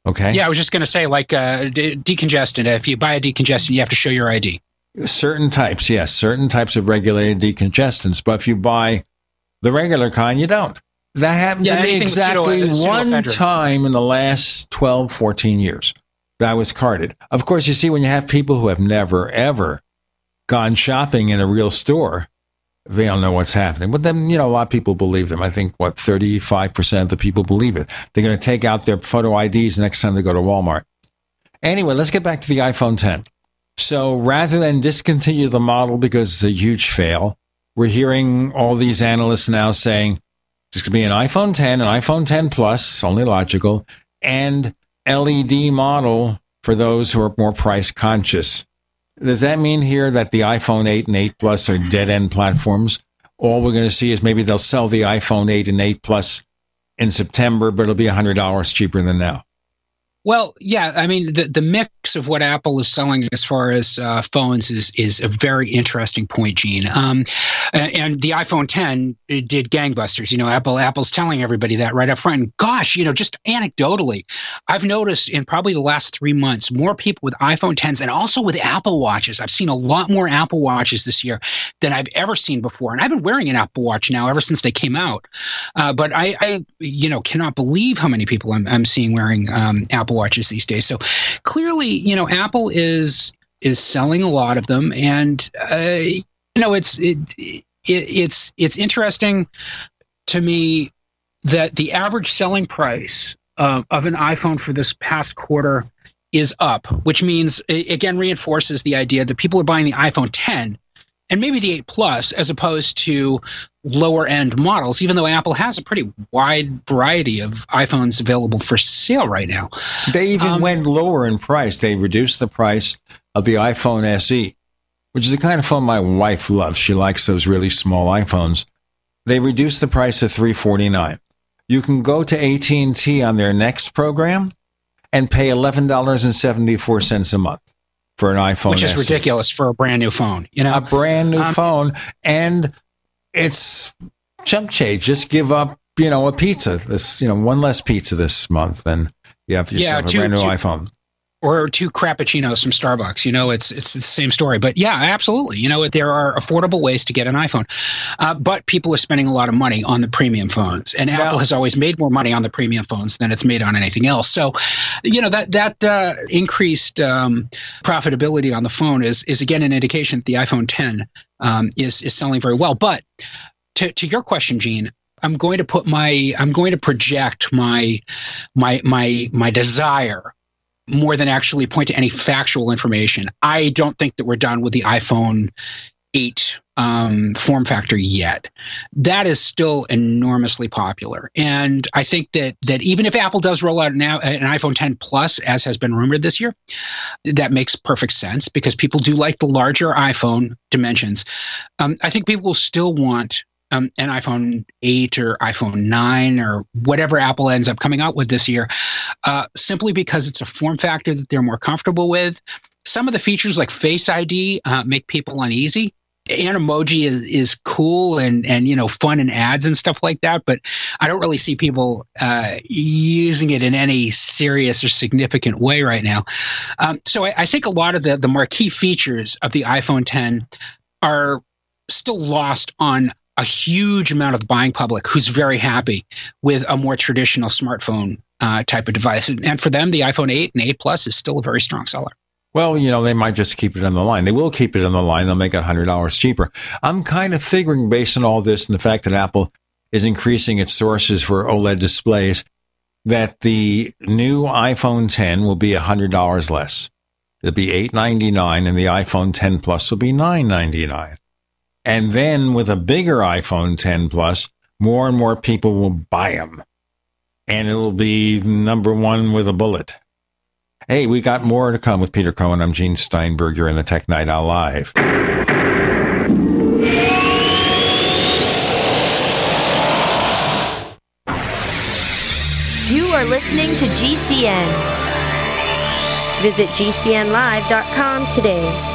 Okay. Yeah, I was just going to say, like uh, de- decongestant. If you buy a decongestant, you have to show your ID. Certain types, yes, certain types of regulated decongestants. But if you buy the regular kind, you don't. That happened Yeah, to me exactly pseudo- one time in the last 12, 14 years that I was carded. Of course, you see, when you have people who have never, ever gone shopping in a real store, they don't know what's happening. But then, you know, a lot of people believe them. I think, what, 35% of the people believe it. They're going to take out their photo IDs next time they go to Walmart. Anyway, let's get back to the iPhone 10. So rather than discontinue the model because it's a huge fail, we're hearing all these analysts now saying it's going to be an iPhone 10, an iPhone 10 Plus, only logical, and LED model for those who are more price conscious. Does that mean here that the iPhone 8 and 8 Plus are dead end platforms? All we're going to see is maybe they'll sell the iPhone 8 and 8 Plus in September, but it'll be $100 cheaper than now. Well, yeah, I mean the the mix of what Apple is selling as far as uh, phones is is a very interesting point, Gene. Um, and, the iPhone 10 did gangbusters. You know, Apple Apple's telling everybody that right up front. And gosh, you know, just anecdotally, I've noticed in probably the last three months more people with iPhone 10s and also with Apple watches. I've seen a lot more Apple watches this year than I've ever seen before, and I've been wearing an Apple Watch now ever since they came out. Uh, but I, I, you know, cannot believe how many people I'm, I'm seeing wearing um, Apple watches these days. So clearly, you know, Apple is is selling a lot of them, and uh, you know, it's it, it it's it's interesting to me that the average selling price uh, of an iPhone for this past quarter is up, which means again reinforces the idea that people are buying the iPhone 10 and maybe the 8 Plus as opposed to lower end models, even though Apple has a pretty wide variety of iPhones available for sale right now. They even um, went lower in price. They reduced the price of the iPhone SE, which is the kind of phone my wife loves. She likes those really small iPhones. They reduced the price to 349. You can go to AT&T on their next program and pay $11.74 a month for an iPhone which is SE. ridiculous for a brand new phone. You know, a brand new Um, phone, and it's chump change. Just give up you know, a pizza. This, you know, one less pizza this month, and you have yourself Yeah, two- a brand new two- iPhone. Or two crappuccinos from Starbucks. You know, it's it's the same story. But yeah, absolutely. You know, there are affordable ways to get an iPhone, uh, but people are spending a lot of money on the premium phones, and Apple has always made more money on the premium phones than it's made on anything else. So, you know, that that uh, increased um, profitability on the phone is is again an indication that the iPhone 10 um, is is selling very well. But to to your question, Gene. I'm going to put my I'm going to project my my my my desire more than actually point to any factual information. I don't think that we're done with the iPhone 8 um, form factor yet. That is still enormously popular, and I think that that even if Apple does roll out now an iPhone 10 Plus, as has been rumored this year, that makes perfect sense because people do like the larger iPhone dimensions. Um, I think people will still want um, an iPhone 8 or iPhone 9 or whatever Apple ends up coming out with this year, uh, simply because it's a form factor that they're more comfortable with. Some of the features like Face ID uh, make people uneasy. Animoji is, is cool and, and you know fun in ads and stuff like that, but I don't really see people uh, using it in any serious or significant way right now. Um, so I, I think a lot of the, the marquee features of the iPhone 10 are still lost on a huge amount of the buying public who's very happy with a more traditional smartphone uh, type of device. And, and for them, the iPhone 8 and 8 Plus is still a very strong seller. Well, you know, they might just keep it on the line. They will keep it on the line. They'll make it $100 cheaper. I'm kind of figuring, based on all this and the fact that Apple is increasing its sources for OLED displays, that the new iPhone 10 will be $100 less. It'll be 899 and the iPhone 10 Plus will be $999. And then with a bigger iPhone 10 Plus, more and more people will buy them. And it'll be number one with a bullet. Hey, we got more to come with Peter Cohen. I'm Gene Steinberg. You're in the Tech Night Owl Live. You are listening to GCN. Visit GCNlive.com today.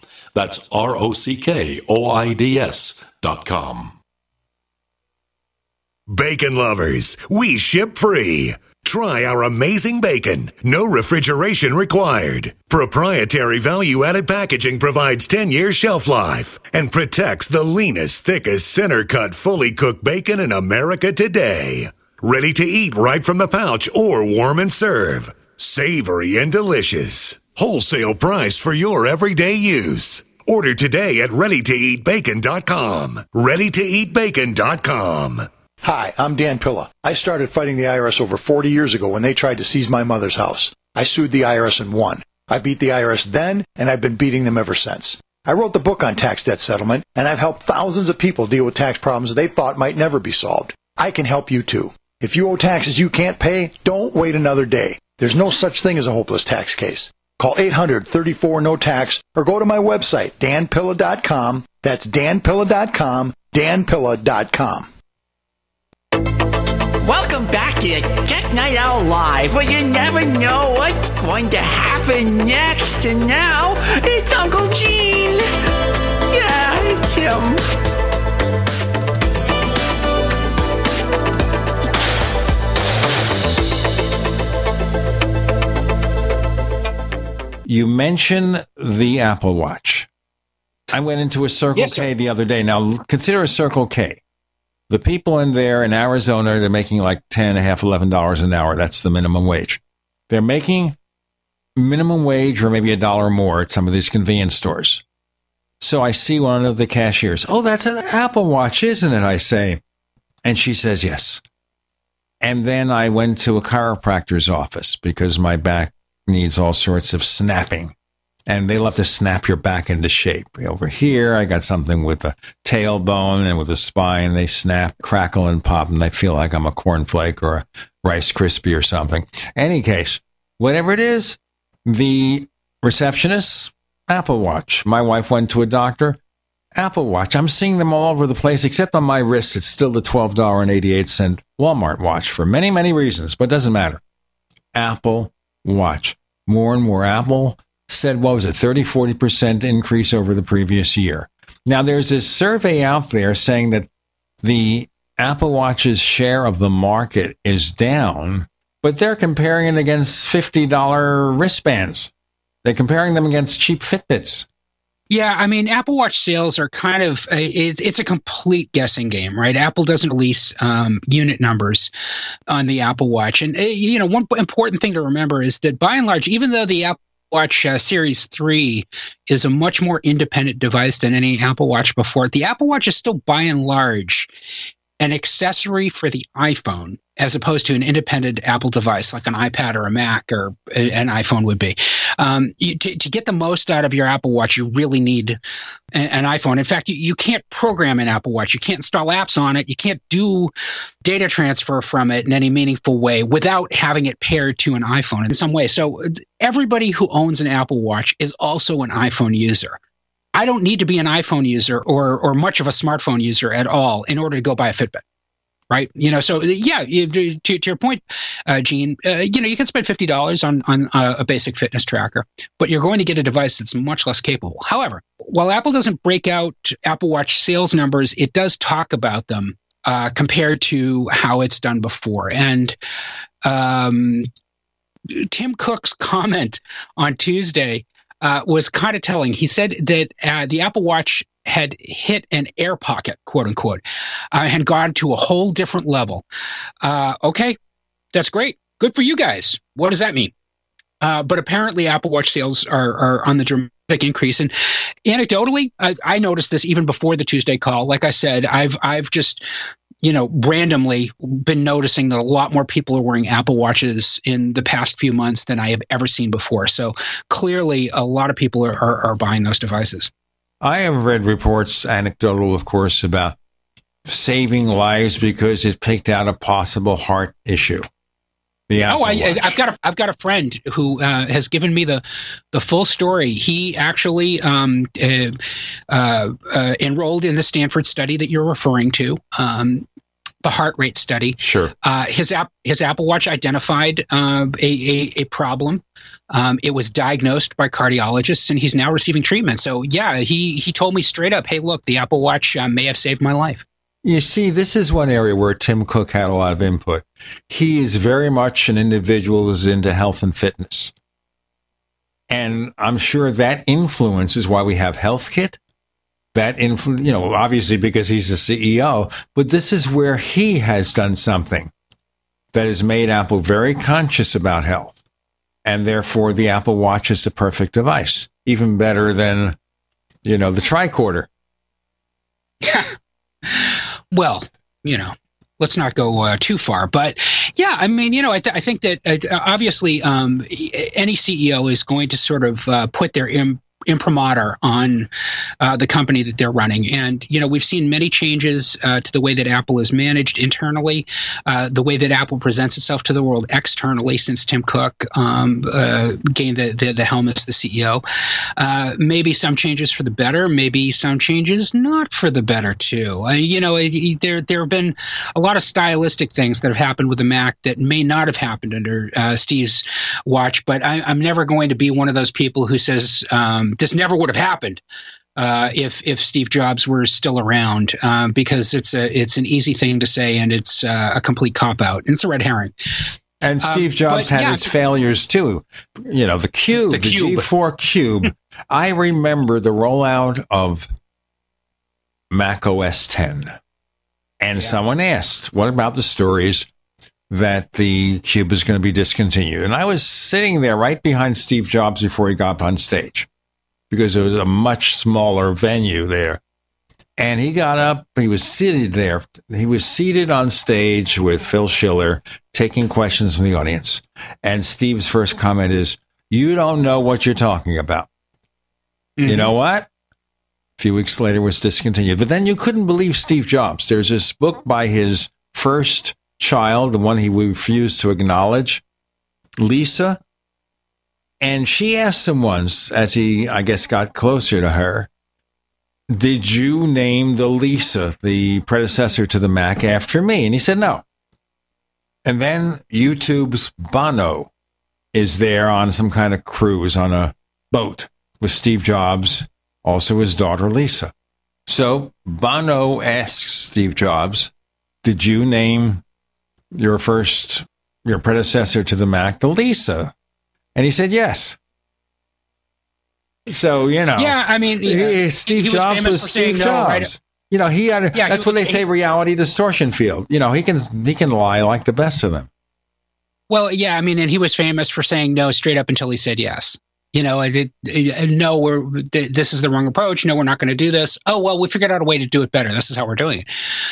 That's R O C K O I D S dot com. Bacon lovers, we ship free. Try our amazing bacon. No refrigeration required. Proprietary value added packaging provides 10 years shelf life and protects the leanest, thickest, center cut, fully cooked bacon in America today. Ready to eat right from the pouch or warm and serve. Savory and delicious. Wholesale price for your everyday use. Order today at readytoeatbacon.com. Readytoeatbacon.com. Hi, I'm Dan Pilla. I started fighting the IRS over 40 years ago when they tried to seize my mother's house. I sued the IRS and won. I beat the IRS then, and I've been beating them ever since. I wrote the book on tax debt settlement, and I've helped thousands of people deal with tax problems they thought might never be solved. I can help you too. If you owe taxes you can't pay, don't wait another day. There's no such thing as a hopeless tax case. Call 800-34-NO-TAX or go to my website, danpilla.com. That's danpilla.com, danpilla.com. Welcome back to Tech Night Owl Live, where you never know what's going to happen next. And now, it's Uncle Gene. Yeah, it's him. You mention the Apple Watch. I went into a Circle Yes, K the other day. Now, consider a Circle K. The people in there in Arizona, they're making like ten and a half, eleven dollars an hour. That's the minimum wage. They're making minimum wage or maybe a dollar more at some of these convenience stores. So I see one of the cashiers. Oh, that's an Apple Watch, isn't it? I say. And she says, yes. And then I went to a chiropractor's office because my back needs all sorts of snapping. And they love to snap your back into shape. Over here, I got something with a tailbone and with a spine. They snap, crackle, and pop, and they feel like I'm a cornflake or a Rice Krispie or something. Any case, whatever it is, the receptionist, Apple Watch. My wife went to a doctor, Apple Watch. I'm seeing them all over the place, except on my wrist. It's still the $12.88 Walmart watch for many, many reasons, but doesn't matter. Apple Watch. More and more Apple said, what was it, 30, 40% increase over the previous year. Now, there's this survey out there saying that the Apple Watch's share of the market is down, but they're comparing it against $50 wristbands. They're comparing them against cheap Fitbits. Yeah, I mean, Apple Watch sales are kind of a, it's, it's a complete guessing game, right? Apple doesn't release um, unit numbers on the Apple Watch, and uh, you know, one important thing to remember is that by and large, even though the Apple Watch uh, Series 3 is a much more independent device than any Apple Watch before. The Apple Watch is still, by and large, an accessory for the iPhone as opposed to an independent Apple device like an iPad or a Mac or an iPhone would be. Um, you, to, to, get the most out of your Apple Watch, you really need an, an iPhone. In fact, you, you, can't program an Apple Watch. You can't install apps on it. You can't do data transfer from it in any meaningful way without having it paired to an iPhone in some way. So everybody who owns an Apple Watch is also an iPhone user. I don't need to be an iPhone user or or much of a smartphone user at all in order to go buy a Fitbit. Right, you know, so yeah, you, to, to your point, uh, Gene, uh, you know, you can spend fifty dollars on on uh, a basic fitness tracker, but you're going to get a device that's much less capable. However, while Apple doesn't break out Apple Watch sales numbers, it does talk about them uh, compared to how it's done before. And um, Tim Cook's comment on Tuesday uh, was kind of telling. He said that uh, the Apple Watch had hit an air pocket, quote unquote, uh, had gone to a whole different level. Uh, okay, that's great. Good for you guys. What does that mean? Uh, but apparently, Apple Watch sales are, are on the dramatic increase. And anecdotally, I, I, noticed this even before the Tuesday call. Like I said, I've I've just you know, randomly been noticing that a lot more people are wearing Apple Watches in the past few months than I have ever seen before. So clearly, a lot of people are, are, are buying those devices. I have read reports, anecdotal, of course, about saving lives because it picked out a possible heart issue. The Apple oh, I, have got a I've got a friend who uh, has given me the the full story. He actually um, uh, uh, uh enrolled in the Stanford study that you're referring to. Um, the heart rate study. Sure. Uh, his app, his Apple Watch identified uh, a, a, a problem. Um, it was diagnosed by cardiologists, and he's now receiving treatment. So yeah, he he told me straight up, "Hey, look, the Apple Watch uh, may have saved my life." You see, this is one area where Tim Cook had a lot of input. He is very much an individual who's into health and fitness. And I'm sure that influences why we have HealthKit that influence, you know, obviously because he's the CEO, but this is where he has done something that has made Apple very conscious about health. And therefore the Apple Watch is the perfect device, even better than, you know, the tricorder. well, you know, let's not go uh, too far. But yeah, I mean, you know, I, th- I think that uh, obviously um, any CEO is going to sort of uh, put their Im- imprimatur on uh, the company that they're running. And, you know, we've seen many changes uh, to the way that Apple is managed internally, uh, the way that Apple presents itself to the world externally since Tim Cook um, uh, gained the, the, the, helm as the CEO. Uh, maybe some changes for the better, maybe some changes not for the better, too. Uh, you know, there, there have been a lot of stylistic things that have happened with the Mac that may not have happened under Steve's watch, but I, am never going to be one of those people who says, um, this never would have happened uh, if if Steve Jobs were still around, um, because it's a it's an easy thing to say and it's uh, a complete cop out. It's a red herring. And um, Steve Jobs um, had yeah, his failures too. You know, the Cube, the, the Cube. G4 Cube. I remember the rollout of Mac OS 10. And someone asked, what about the stories that the cube is going to be discontinued? And I was sitting there right behind Steve Jobs before he got up on stage because it was a much smaller venue there. And he got up, he was seated there. He was seated on stage with Phil Schiller taking questions from the audience. And Steve's first comment is, You don't know what you're talking about. You mm-hmm. know what? A few weeks later was discontinued. But then you couldn't believe Steve Jobs. There's this book by his first child, the one he refused to acknowledge, Lisa. And she asked him once, as he, I guess, got closer to her, Did you name the Lisa, the predecessor to the Mac, after me? And he said, No. And then U2's Bono is there on some kind of cruise on a boat with Steve Jobs, also his daughter Lisa. So Bono asks Steve Jobs, Did you name your first, your predecessor to the Mac, the Lisa? And he said, Yes. So, you know. Yeah, I mean, he- Steve he Jobs famous was Steve no, Jobs. right? You know, he had. A, Yeah, that's what was- they say. Reality distortion field. You know, he can he can lie like the best of them. Well, yeah, I mean, and he was famous for saying no straight up until he said yes. You know, I did, uh, no, we're th- this is the wrong approach. No, we're not going to do this. Oh well, we figured out a way to do it better. This is how we're doing it.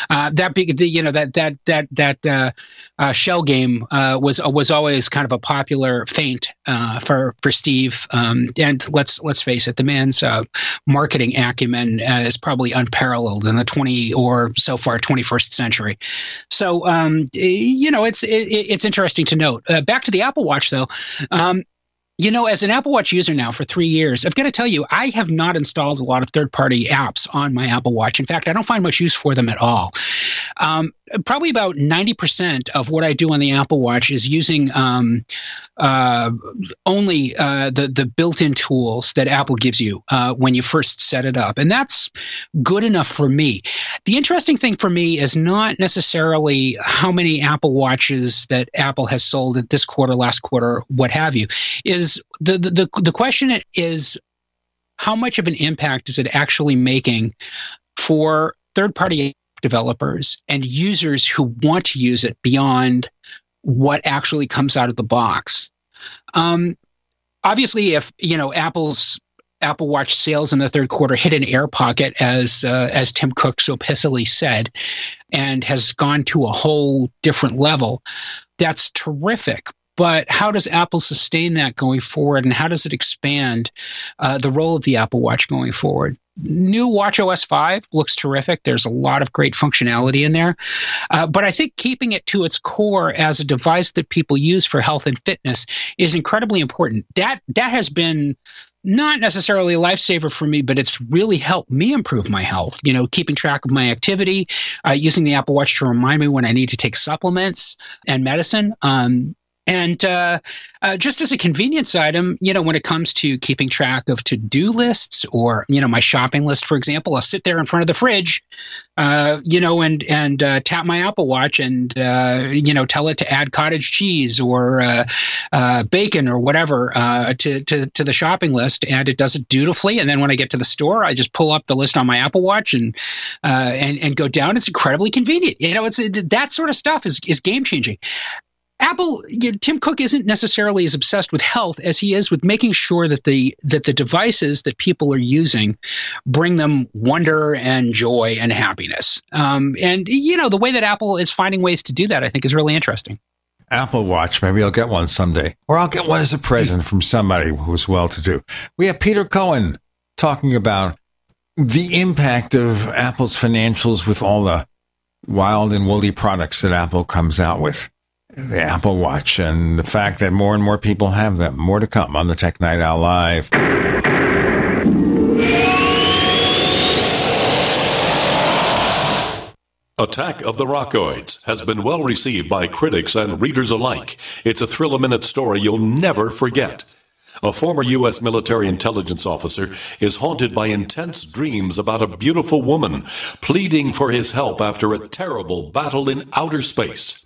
Uh, that big, the, you know, that that that that uh, uh, shell game uh, was was always kind of a popular feint uh, for for Steve. Um, and let's let's face it, the man's uh, marketing acumen uh, is probably unparalleled in the twenty or so far twenty first century. So um, you know, it's it, it's interesting to note. Uh, back to the Apple Watch though. Um, you know, as an Apple Watch user now for three years, I've got to tell you, I have not installed a lot of third party apps on my Apple Watch. In fact, I don't find much use for them at all. Um, probably about 90% of what I do on the Apple Watch is using um, uh, only uh, the, the built in tools that Apple gives you uh, when you first set it up. And that's good enough for me. The interesting thing for me is not necessarily how many Apple Watches that Apple has sold at this quarter, last quarter, what have you, is the, the, the, the question is how much of an impact is it actually making for third party developers and users who want to use it beyond what actually comes out of the box? Um, obviously, if you know Apple's Apple Watch sales in the third quarter hit an air pocket, as uh, as Tim Cook so pithily said, and has gone to a whole different level. That's terrific. But how does Apple sustain that going forward, and how does it expand uh, the role of the Apple Watch going forward? New Watch OS 5 looks terrific. There's a lot of great functionality in there. Uh, but I think keeping it to its core as a device that people use for health and fitness is incredibly important. That that has been not necessarily a lifesaver for me, but it's really helped me improve my health. You know, keeping track of my activity, uh, using the Apple Watch to remind me when I need to take supplements and medicine. Um, and uh, uh, just as a convenience item, you know, when it comes to keeping track of to-do lists or you know my shopping list, for example, I'll sit there in front of the fridge, uh, you know, and and uh, tap my Apple Watch and uh, you know tell it to add cottage cheese or uh, bacon or whatever to, to to the shopping list, and it does it dutifully. And then when I get to the store, I just pull up the list on my Apple Watch and and and go down. It's incredibly convenient. You know, it's that sort of stuff is is game changing. Apple, you know, Tim Cook isn't necessarily as obsessed with health as he is with making sure that the that the devices that people are using bring them wonder and joy and happiness. Um, and you know, the way that Apple is finding ways to do that, I think, is really interesting. Apple Watch. Maybe I'll get one someday, or I'll get one as a present from somebody who's well to do. We have Peter Cohen talking about the impact of Apple's financials with all the wild and woolly products that Apple comes out with. The Apple Watch and the fact that more and more people have them. More to come on the Tech Night Owl Live. Attack of the Rockoids has been well received by critics and readers alike. It's a thrill a minute story you'll never forget. A former U.S. military intelligence officer is haunted by intense dreams about a beautiful woman pleading for his help after a terrible battle in outer space.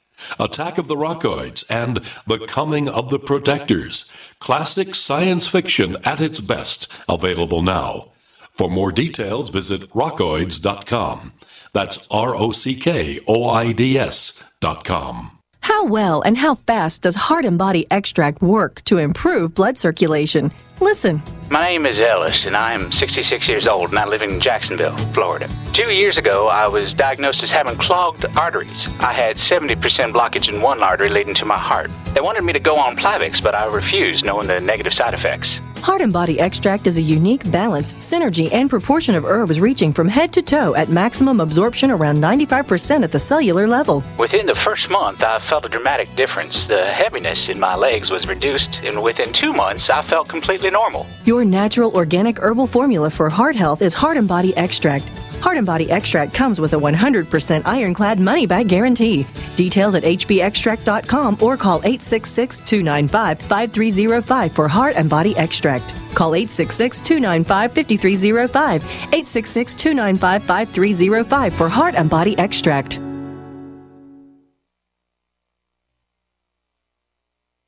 Attack of the Rockoids and The Coming of the Protectors. Classic science fiction at its best, available now. For more details, visit rockoids.com. That's R O C K O I D S dot com. How well and how fast does Heart and Body Extract work to improve blood circulation? Listen. My name is Ellis, and I'm 66 years old, and I live in Jacksonville, Florida. Two years ago, I was diagnosed as having clogged arteries. I had 70% blockage in one artery leading to my heart. They wanted me to go on Plavix, but I refused, knowing the negative side effects. Heart and Body Extract is a unique balance, synergy, and proportion of herbs reaching from head to toe at maximum absorption around 95% at the cellular level. Within the first month, I felt a dramatic difference. The heaviness in my legs was reduced, and within two months, I felt completely normal. Your natural organic herbal formula for heart health is Heart and Body Extract. Heart and Body Extract comes with a 100% ironclad money back guarantee. Details at hbextract.com or call 866 295 5305 for Heart and Body Extract. Call 866 295 5305. 866 295 5305 for Heart and Body Extract.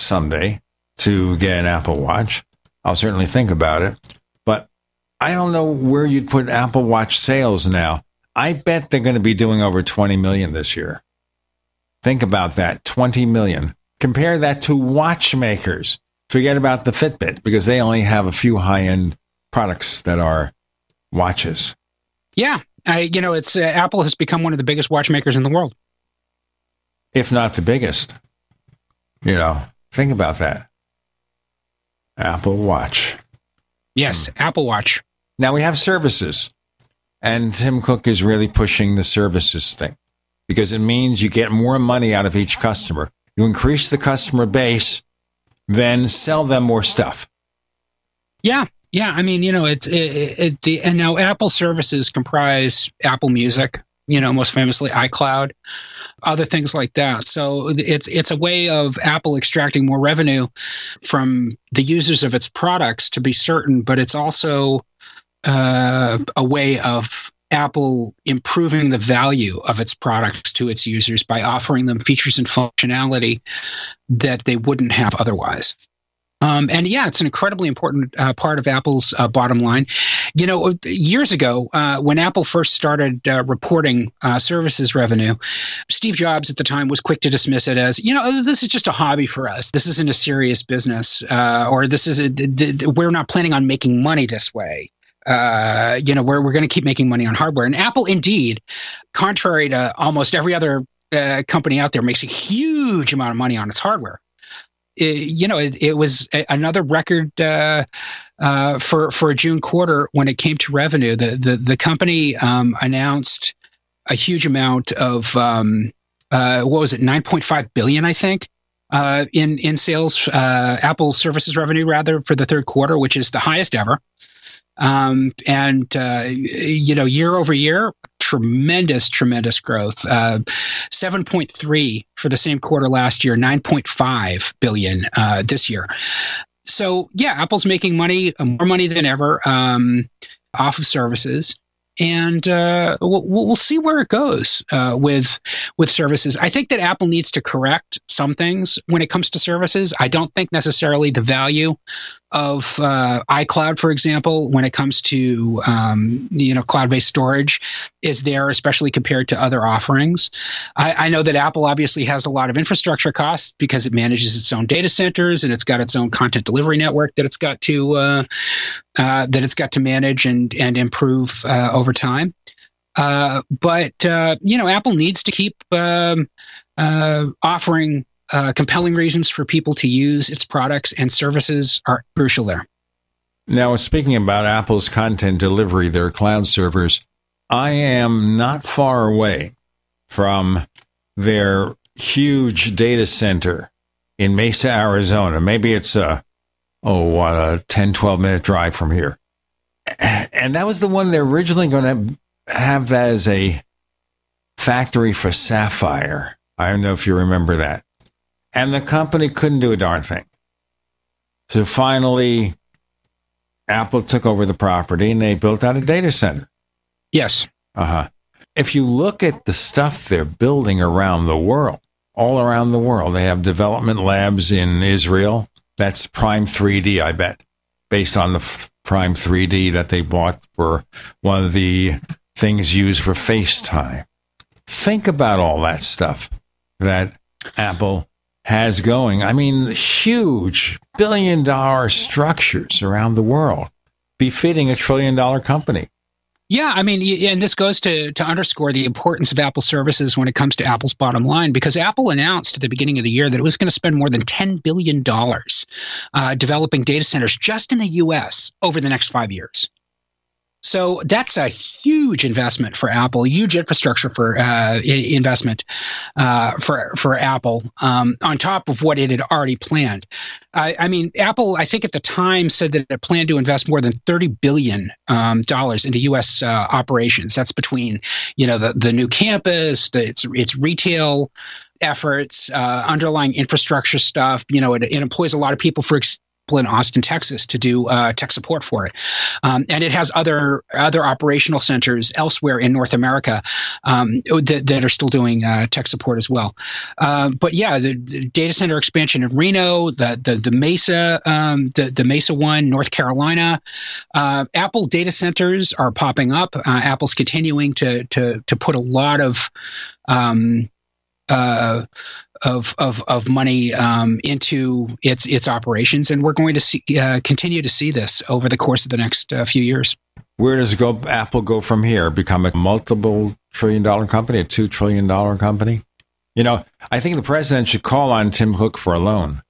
someday to get an Apple Watch. I'll certainly think about it. But I don't know where you'd put Apple Watch sales now. I bet they're going to be doing over 20 million this year. Think about that 20 million. Compare that to watchmakers. Forget about the Fitbit because they only have a few high end products that are watches. Yeah. I, you know, it's uh, Apple has become one of the biggest watchmakers in the world, if not the biggest. You know, think about that. Apple Watch. Yes, hmm. Apple Watch. Now we have services, and Tim Cook is really pushing the services thing because it means you get more money out of each customer. You increase the customer base, then sell them more stuff. Yeah. Yeah, I mean, you know, it's it, it, the and now Apple services comprise Apple Music, you know, most famously iCloud, other things like that. So it's it's a way of Apple extracting more revenue from the users of its products to be certain, but it's also uh, a way of Apple improving the value of its products to its users by offering them features and functionality that they wouldn't have otherwise. Um, and yeah, it's an incredibly important uh, part of Apple's uh, bottom line. You know, years ago, uh, when Apple first started uh, reporting uh, services revenue, Steve Jobs at the time was quick to dismiss it as, you know, this is just a hobby for us. This isn't a serious business, uh, or this is a, we're not planning on making money this way. you know, we're, we're going to keep making money on hardware. And Apple, indeed, contrary to almost every other company out there, makes a huge amount of money on its hardware it, you know, it, it was another record uh, uh, for for a June quarter when it came to revenue. The the the company um, announced a huge amount of um, uh, what was it, nine point five billion, I think. Uh, in in sales, uh, Apple services revenue rather for the third quarter, which is the highest ever. Um, and uh, you know, year over year, tremendous, tremendous growth. Uh, 7.3 for the same quarter last year, 9.5 billion uh, this year. So yeah, Apple's making money, more money than ever um, off of services and uh, we'll, we'll see where it goes uh, with with services. I think that Apple needs to correct some things when it comes to services. I don't think necessarily the value of uh, iCloud, for example, when it comes to um, you know cloud-based storage, is there, especially compared to other offerings. I, I, know that Apple obviously has a lot of infrastructure costs because it manages its own data centers and it's got its own content delivery network that it's got to uh, uh, that it's got to manage and and improve uh, over time. Uh, but uh, you know, Apple needs to keep um, offering uh, compelling reasons for people to use its products and services are crucial there. Now, speaking about Apple's content delivery, their cloud servers, I am not far away from their huge data center in Mesa, Arizona. Maybe it's a, oh, what, a 10, 12 minute drive from here. And that was the one they're originally going to have as a factory for Sapphire. I don't know if you remember that and the company couldn't do a darn thing. So finally, Apple took over the property and they built out a data center. Yes. Uh huh. If you look at the stuff they're building around the world, all around the world, they have development labs in Israel. That's Prime 3D, I bet, based on the Prime 3D that they bought for one of the things used for FaceTime. Think about all that stuff that Apple has going. I mean, huge billion dollar structures around the world, befitting a trillion dollar company. Yeah, I mean, and this goes to to underscore the importance of Apple services when it comes to Apple's bottom line, because Apple announced at the beginning of the year that it was going to spend more than ten billion dollars uh, developing data centers just in the U.S. over the next five years. So that's a huge investment for Apple, huge infrastructure for uh, investment uh, for for Apple um, on top of what it had already planned. I, I, mean, Apple, I think at the time said that it planned to invest more than thirty billion um, dollars into U.S. Uh, operations. That's between you know the the new campus, the, its its retail efforts, uh, underlying infrastructure stuff. You know, it, it employs a lot of people for in Austin, Texas, to do uh, tech support for it, um, and it has other other operational centers elsewhere in North America um, that, that, are still doing uh, tech support as well. Uh, but yeah, the, the, data center expansion in Reno, the the, the Mesa, um, the the Mesa one, North Carolina, uh, Apple data centers are popping up. Uh, Apple's continuing to to to put a lot of um, uh, of of of money um, into its its operations, and we're going to see uh, continue to see this over the course of the next uh, few years. Where does go Apple go from here? Become a multiple trillion dollar company, a two trillion dollar company? You know, I think the president should call on Tim Cook for a loan.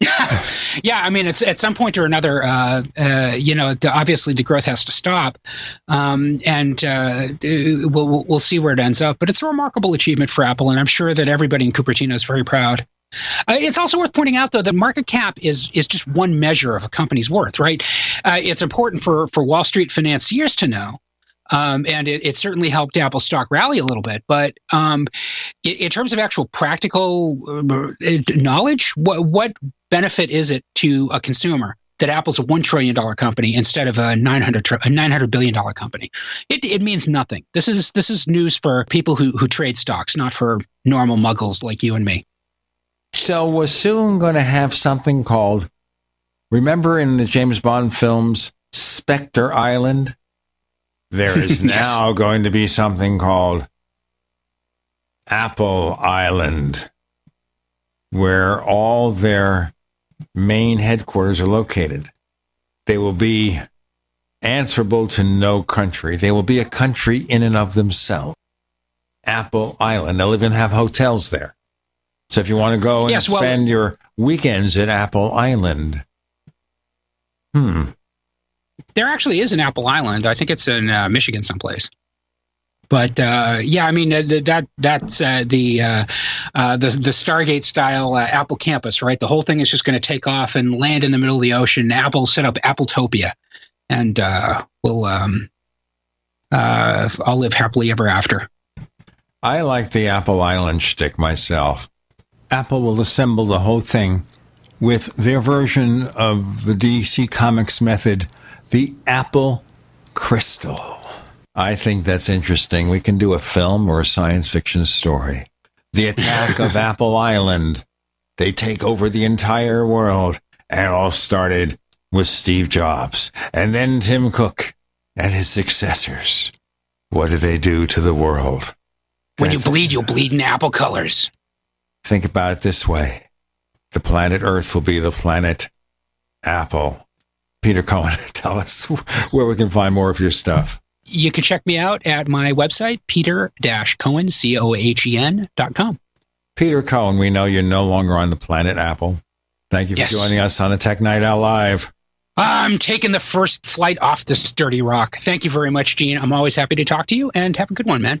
yeah, I mean, it's at some point or another, uh, uh, you know, the, obviously the growth has to stop, um, and uh, we'll we'll see where it ends up. But it's a remarkable achievement for Apple, and I'm sure that everybody in Cupertino is very proud Uh, it's also worth pointing out, though, that market cap is is just one measure of a company's worth, right? Uh, it's important for for Wall Street financiers to know. Um, and it, it, certainly helped Apple stock rally a little bit. But um, in, in, terms of actual practical uh, knowledge, what, what benefit is it to a consumer that Apple's a one trillion dollar company instead of a nine hundred a nine hundred billion dollar company. It, it means nothing. This is this is news for people who who trade stocks, not for normal muggles like you and me. So we're soon going to have something called. Remember in the James Bond films, Spectre Island. There is now going to be something called Apple Island, where all their main headquarters are located. They will be answerable to no country. They will be a country in and of themselves. Apple Island. They'll even have hotels there. So if you want to go and yes, well, spend your weekends at Apple Island, hmm. There actually is an Apple Island. I think it's in uh, Michigan someplace. But uh, yeah, I mean uh, that that's uh, the, uh, uh, the the Stargate style Apple campus, right? The whole thing is just going to take off and land in the middle of the ocean. Apple set up Appletopia, and we'll um, I'll live happily ever after. I like the Apple Island shtick myself. Apple will assemble the whole thing with their version of the DC Comics method, the Apple Crystal. I think that's interesting. We can do a film or a science fiction story. The attack of Apple Island. They take over the entire world. And it all started with Steve Jobs and then Tim Cook and his successors. What do they do to the world? When that's you bleed, you'll bleed in apple colors. Think about it this way the planet Earth will be the planet Apple. Peter Cohen, tell us where we can find more of your stuff you can check me out at my website, peter-cohen, C-O-H-E-N dot com. Peter Cohen, we know you're no longer on the planet Apple. Thank you for yes. joining us on the Tech Night Owl Live. I'm taking the first flight off this dirty rock. Thank you very much, Gene. I'm always happy to talk to you and have a good one, man.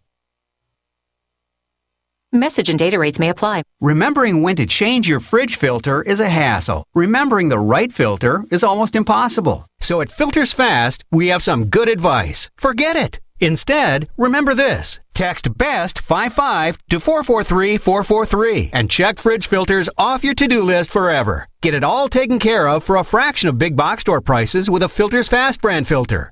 Message and data rates may apply. Remembering when to change your fridge filter is a hassle. Remembering the right filter is almost impossible. So at Filters Fast, we have some good advice. Forget it. Instead, remember this. Text BEST55 to 443443 and check fridge filters off your to-do list forever. Get it all taken care of for a fraction of big box store prices with a Filters Fast brand filter.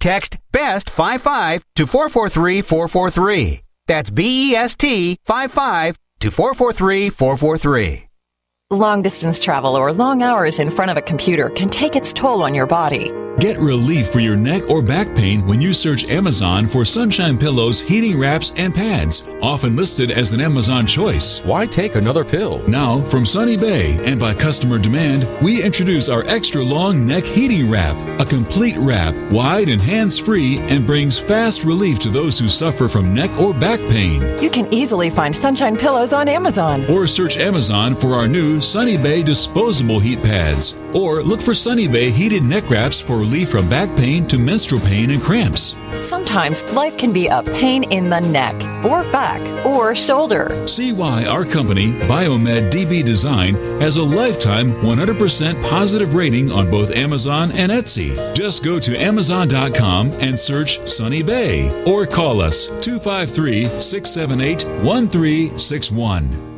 Text BEST55 to 443443. That's B E S T 55 to 443 443. Long distance travel or long hours in front of a computer can take its toll on your body. Get relief for your neck or back pain when you search Amazon for Sunshine Pillows, heating wraps, and pads, often listed as an Amazon choice. Why take another pill? Now, from Sunny Bay and by customer demand, we introduce our extra long neck heating wrap, a complete wrap, wide and hands free, and brings fast relief to those who suffer from neck or back pain. You can easily find Sunshine Pillows on Amazon. Or search Amazon for our new Sunny Bay disposable heat pads. Or look for Sunny Bay heated neck wraps for relief from back pain to menstrual pain and cramps. Sometimes life can be a pain in the neck, or back, or shoulder. See why our company, Biomed DB Design, has a lifetime 100% positive rating on both Amazon and Etsy. Just go to Amazon.com and search Sunny Bay or call us 253 678 1361.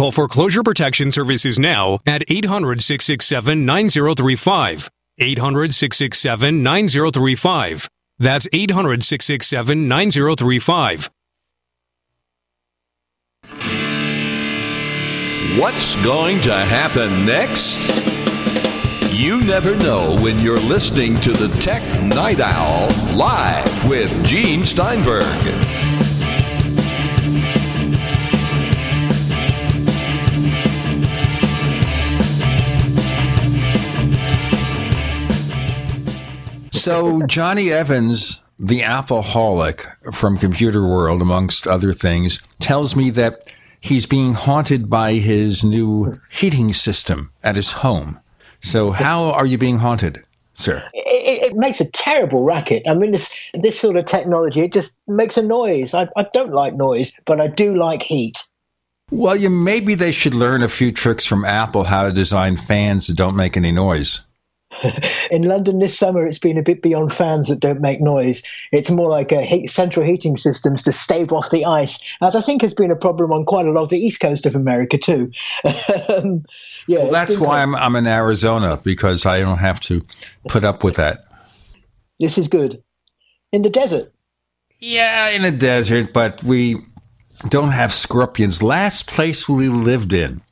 Call Foreclosure Protection Services now at 800 667 9035. 800 667 9035. That's 800 667 9035. What's going to happen next? You never know when you're listening to the Tech Night Owl live with Gene Steinberg. So Jonny Evans, the Appleholic from Computer World, amongst other things, tells me that he's being haunted by his new heating system at his home. So how are you being haunted, sir? It, it makes a terrible racket. I mean, this this sort of technology, it just makes a noise. I, I don't like noise, but I do like heat. Well, you maybe they should learn a few tricks from Apple how to design fans that don't make any noise. In London this summer, it's been a bit beyond fans that don't make noise. It's more like a heat, central heating systems to stave off the ice, as I think has been a problem on quite a lot of the east coast of America too. um, yeah, Well, that's why I'm, I'm in Arizona because I don't have to put up with that. This is good. In the desert. Yeah, in the desert, but we don't have scorpions. Last place we lived in,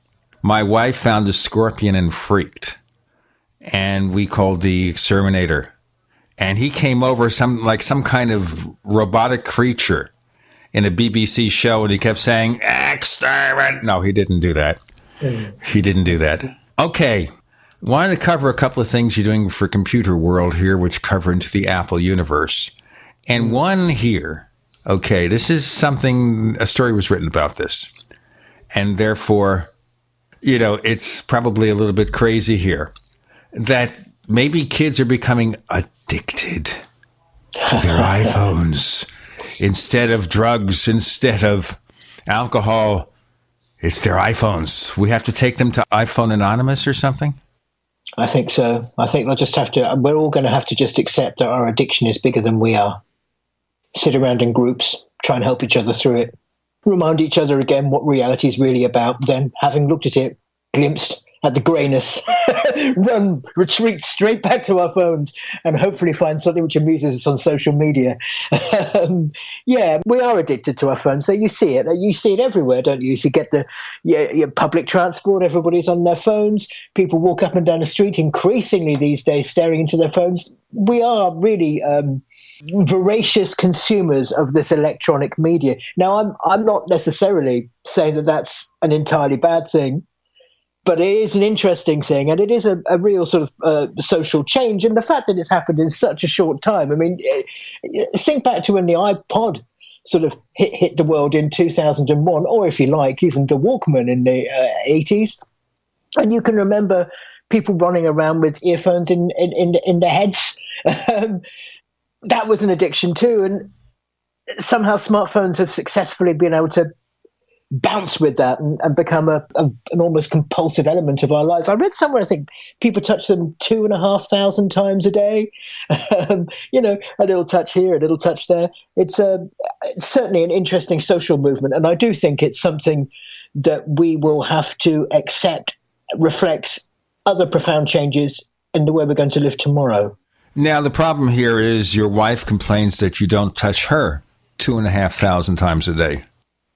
my wife found a scorpion and freaked. And we called the exterminator. And he came over some like some kind of robotic creature in a BBC show and he kept saying, Exterminate. No, he didn't do that. Mm. He didn't do that. Okay. Wanted to cover a couple of things you're doing for Computer World here, which cover into the Apple universe. And mm. one here, okay, this is something, a story was written about this. And therefore, you know, it's probably a little bit crazy here that maybe kids are becoming addicted to their iPhones instead of drugs, instead of alcohol. It's their iPhones. We have to take them to iPhone Anonymous or something? I think so. I think we'll just have to, we're all going to have to just accept that our addiction is bigger than we are. Sit around in groups, try and help each other through it, remind each other again what reality is really about, then having looked at it, glimpsed at the greyness, run, retreat straight back to our phones and hopefully find something which amuses us on social media. um, yeah, we are addicted to our phones. So you see it. You see it everywhere, don't you? You get the public transport, everybody's on their phones. People walk up and down the street increasingly these days staring into their phones. We are really um, voracious consumers of this electronic media. Now, I'm I'm not necessarily saying that that's an entirely bad thing but it is an interesting thing, and it is a, a real sort of uh, social change. And the fact that it's happened in such a short time, I mean, think back to when the iPod sort of hit, hit the world in 2001, or if you like, even the Walkman in the uh, 80s. And you can remember people running around with earphones in in in, in their heads. Um, that was an addiction too, and somehow smartphones have successfully been able to bounce with that and, and become a, a, an almost compulsive element of our lives. I read somewhere, I think people touch them two and a half thousand times a day. Um, you know, a little touch here, a little touch there. It's, a, it's certainly an interesting social movement, and I do think it's something that we will have to accept reflects other profound changes in the way we're going to live tomorrow. Now, the problem here is your wife complains that you don't touch her two and a half thousand times a day.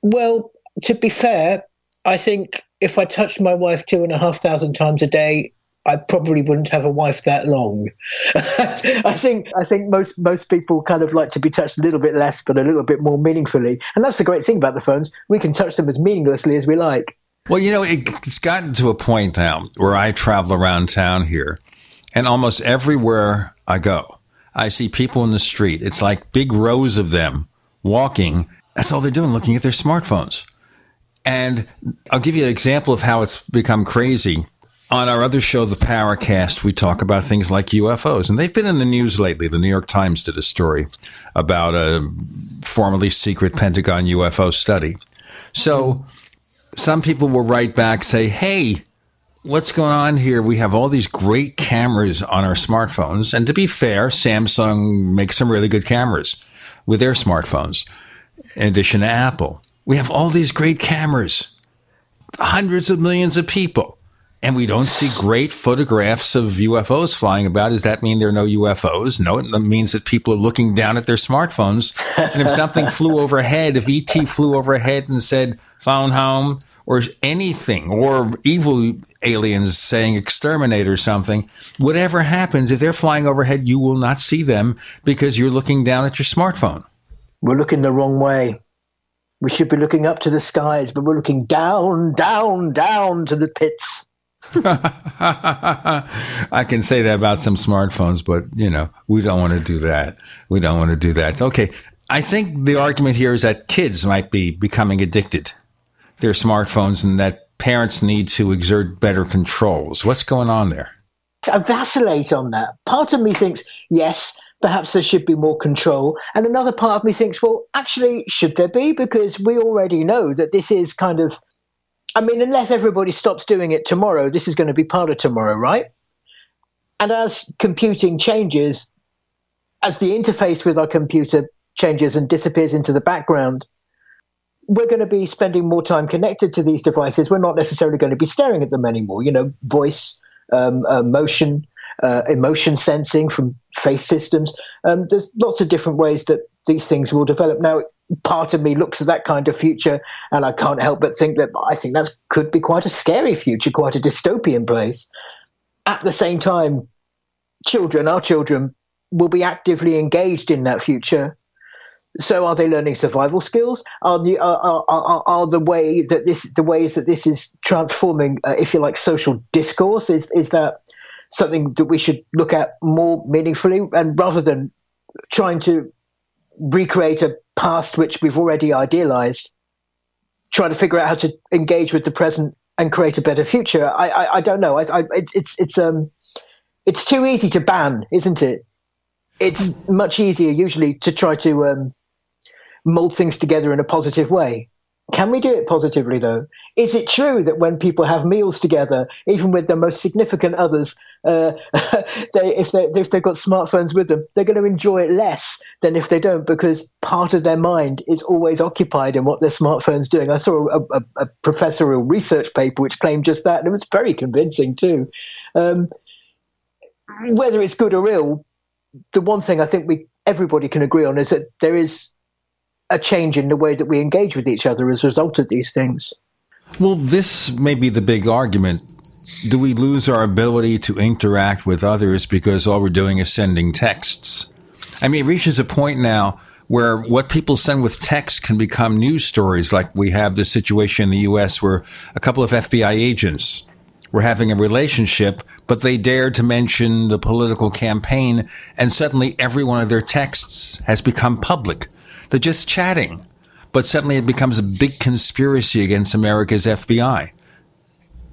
Well, to be fair, I think if I touched my wife two and a half thousand times a day, I probably wouldn't have a wife that long. I think I think most most people kind of like to be touched a little bit less, but a little bit more meaningfully. And that's the great thing about the phones; we can touch them as meaninglessly as we like. Well, you know, it's gotten to a point now where I travel around town here, and almost everywhere I go, I see people in the street. It's like big rows of them walking. That's all they're doing, looking at their smartphones. And I'll give you an example of how it's become crazy. On our other show, The Paracast, we talk about things like UFOs, and they've been in the news lately. The New York Times did a story about a formerly secret Pentagon UFO study. So some people will write back, say, Hey, what's going on here? We have all these great cameras on our smartphones. And to be fair, Samsung makes some really good cameras with their smartphones, in addition to Apple. We have all these great cameras, hundreds of millions of people, and we don't see great photographs of UFOs flying about. Does that mean there are no UFOs? No, it means that people are looking down at their smartphones. And if something flew overhead, if ET flew overhead and said, found home, or anything, or evil aliens saying exterminate or something, whatever happens, if they're flying overhead, you will not see them because you're looking down at your smartphone. We're looking the wrong way. We should be looking up to the skies, but we're looking down, down, down to the pits. I can say that about some smartphones, but you know, we don't want to do that. We don't want to do that. Okay. I think the argument here is that kids might be becoming addicted to their smartphones and that parents need to exert better controls. What's going on there? I vacillate on that. Part of me thinks, yes, perhaps there should be more control. And another part of me thinks, well, actually, should there be? Because we already know that this is kind of, I mean, unless everybody stops doing it tomorrow, this is going to be part of tomorrow, right? And as computing changes, as the interface with our computer changes and disappears into the background, we're going to be spending more time connected to these devices. We're not necessarily going to be staring at them anymore. You know, voice, um, uh, motion, uh, emotion sensing from face systems. Um, there's lots of different ways that these things will develop. Now, part of me looks at that kind of future, and I can't help but think that I think that could be quite a scary future, quite a dystopian place. At the same time, children, our children, will be actively engaged in that future. So, are they learning survival skills? Are the are, are, are the way that this the ways that this is transforming, uh, if you like, social discourse? Is is that something that we should look at more meaningfully and rather than trying to recreate a past which we've already idealized trying to figure out how to engage with the present and create a better future. I i, I don't know. I, I, it's it's um it's too easy to ban isn't it? It's much easier usually to try to um, mold things together in a positive way can we do it positively though? Is it true that when people have meals together, even with their most significant others, uh, they, if they if they've got smartphones with them, they're going to enjoy it less than if they don't because part of their mind is always occupied in what their smartphone's doing. I saw a, a, a professorial research paper which claimed just that, and it was very convincing too. Um, whether it's good or ill, the one thing I think we everybody can agree on is that there is a change in the way that we engage with each other as a result of these things. Well, this may be the big argument. Do we lose our ability to interact with others because all we're doing is sending texts? I mean, it reaches a point now where what people send with text can become news stories, like we have the situation in the U.S. where a couple of FBI agents were having a relationship, but they dared to mention the political campaign, and suddenly every one of their texts has become public. They're just chatting. But suddenly it becomes a big conspiracy against America's FBI.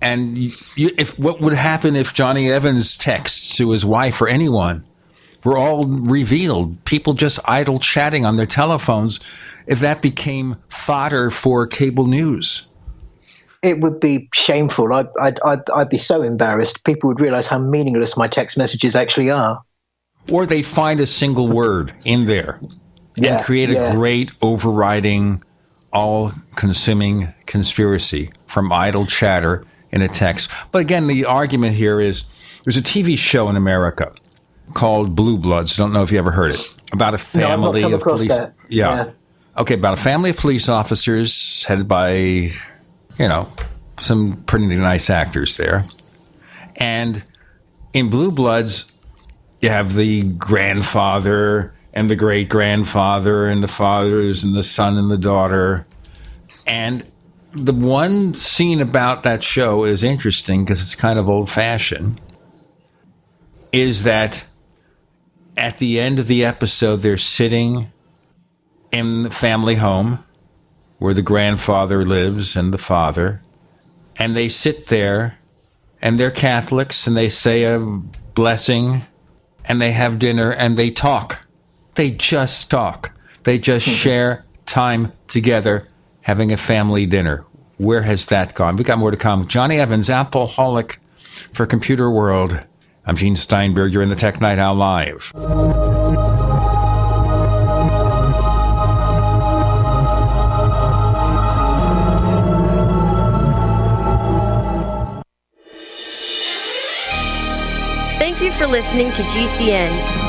And you, if what would happen if Jonny Evans texts to his wife or anyone were all revealed? People just idle chatting on their telephones. If that became fodder for cable news, it would be shameful. I'd, I'd, I'd, I'd be so embarrassed. People would realize how meaningless my text messages actually are. Or they find a single word in there yeah, and create yeah. a great overriding, all consuming conspiracy from idle chatter in a text. But again, the argument here is there's a TV show in America called Blue Bloods. Don't know if you ever heard it. About a family no, of police. Yeah. yeah. Okay, about a family of police officers headed by, you know, some pretty nice actors there. And in Blue Bloods, you have the grandfather and the great grandfather and the fathers and the son and the daughter. And the one scene about that show is interesting because it's kind of old fashioned. Is that at the end of the episode, they're sitting in the family home where the grandfather lives and the father, and they sit there and they're Catholics and they say a blessing and they have dinner and they talk. They just talk. They just mm-hmm. share time together having a family dinner. Where has that gone? We got more to come. Jonny Evans, Appleholic for Computerworld. I'm Gene Steinberg. You're in the Tech Night Owl Live. Thank you for listening to GCN.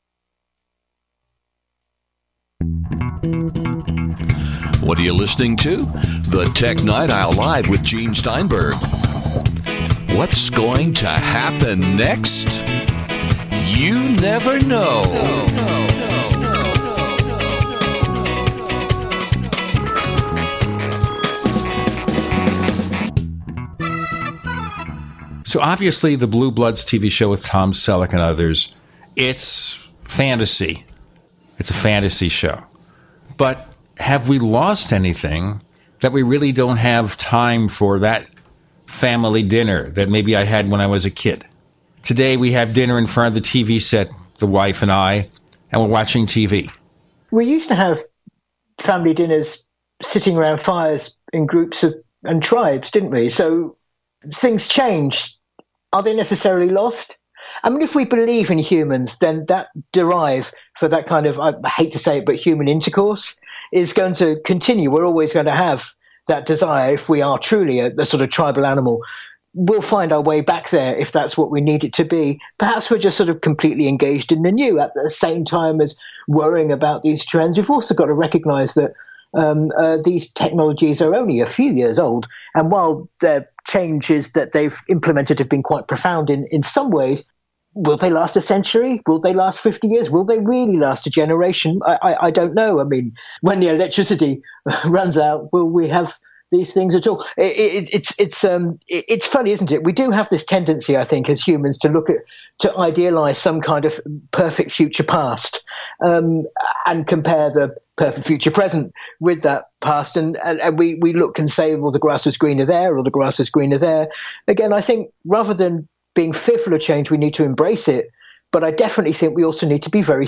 What are you listening to? The Tech Night Owl Live with Gene Steinberg. What's going to happen next? You never know. So obviously, the Blue Bloods TV show with Tom Selleck and others, it's fantasy. It's a fantasy show. But have we lost anything that we really don't have time for that family dinner that maybe I had when I was a kid? Today we have dinner in front of the TV set, the wife and I, and we're watching TV. We used to have family dinners sitting around fires in groups of, and tribes, didn't we? So things change. Are they necessarily lost? I mean, if we believe in humans, then that derive for that kind of, I hate to say it, but human intercourse is going to continue. We're always going to have that desire if we are truly a, a sort of tribal animal. We'll find our way back there if that's what we need it to be. Perhaps we're just sort of completely engaged in the new at the same time as worrying about these trends. We've also got to recognize that um, uh, these technologies are only a few years old. And while the changes that they've implemented have been quite profound in, in some ways, will they last a century? Will they last 50 years? Will they really last a generation? I, I, I don't know. I mean, when the electricity runs out, will we have these things at all? It, it, it's it's um it, it's funny, isn't it? We do have this tendency, I think, as humans, to look at to idealize some kind of perfect future past um, and compare the perfect future present with that past, and, and, and we we look and say, well, the grass was greener there, or the grass was greener there. Again, I think rather than being fearful of change, we need to embrace it. But I definitely think we also need to be very,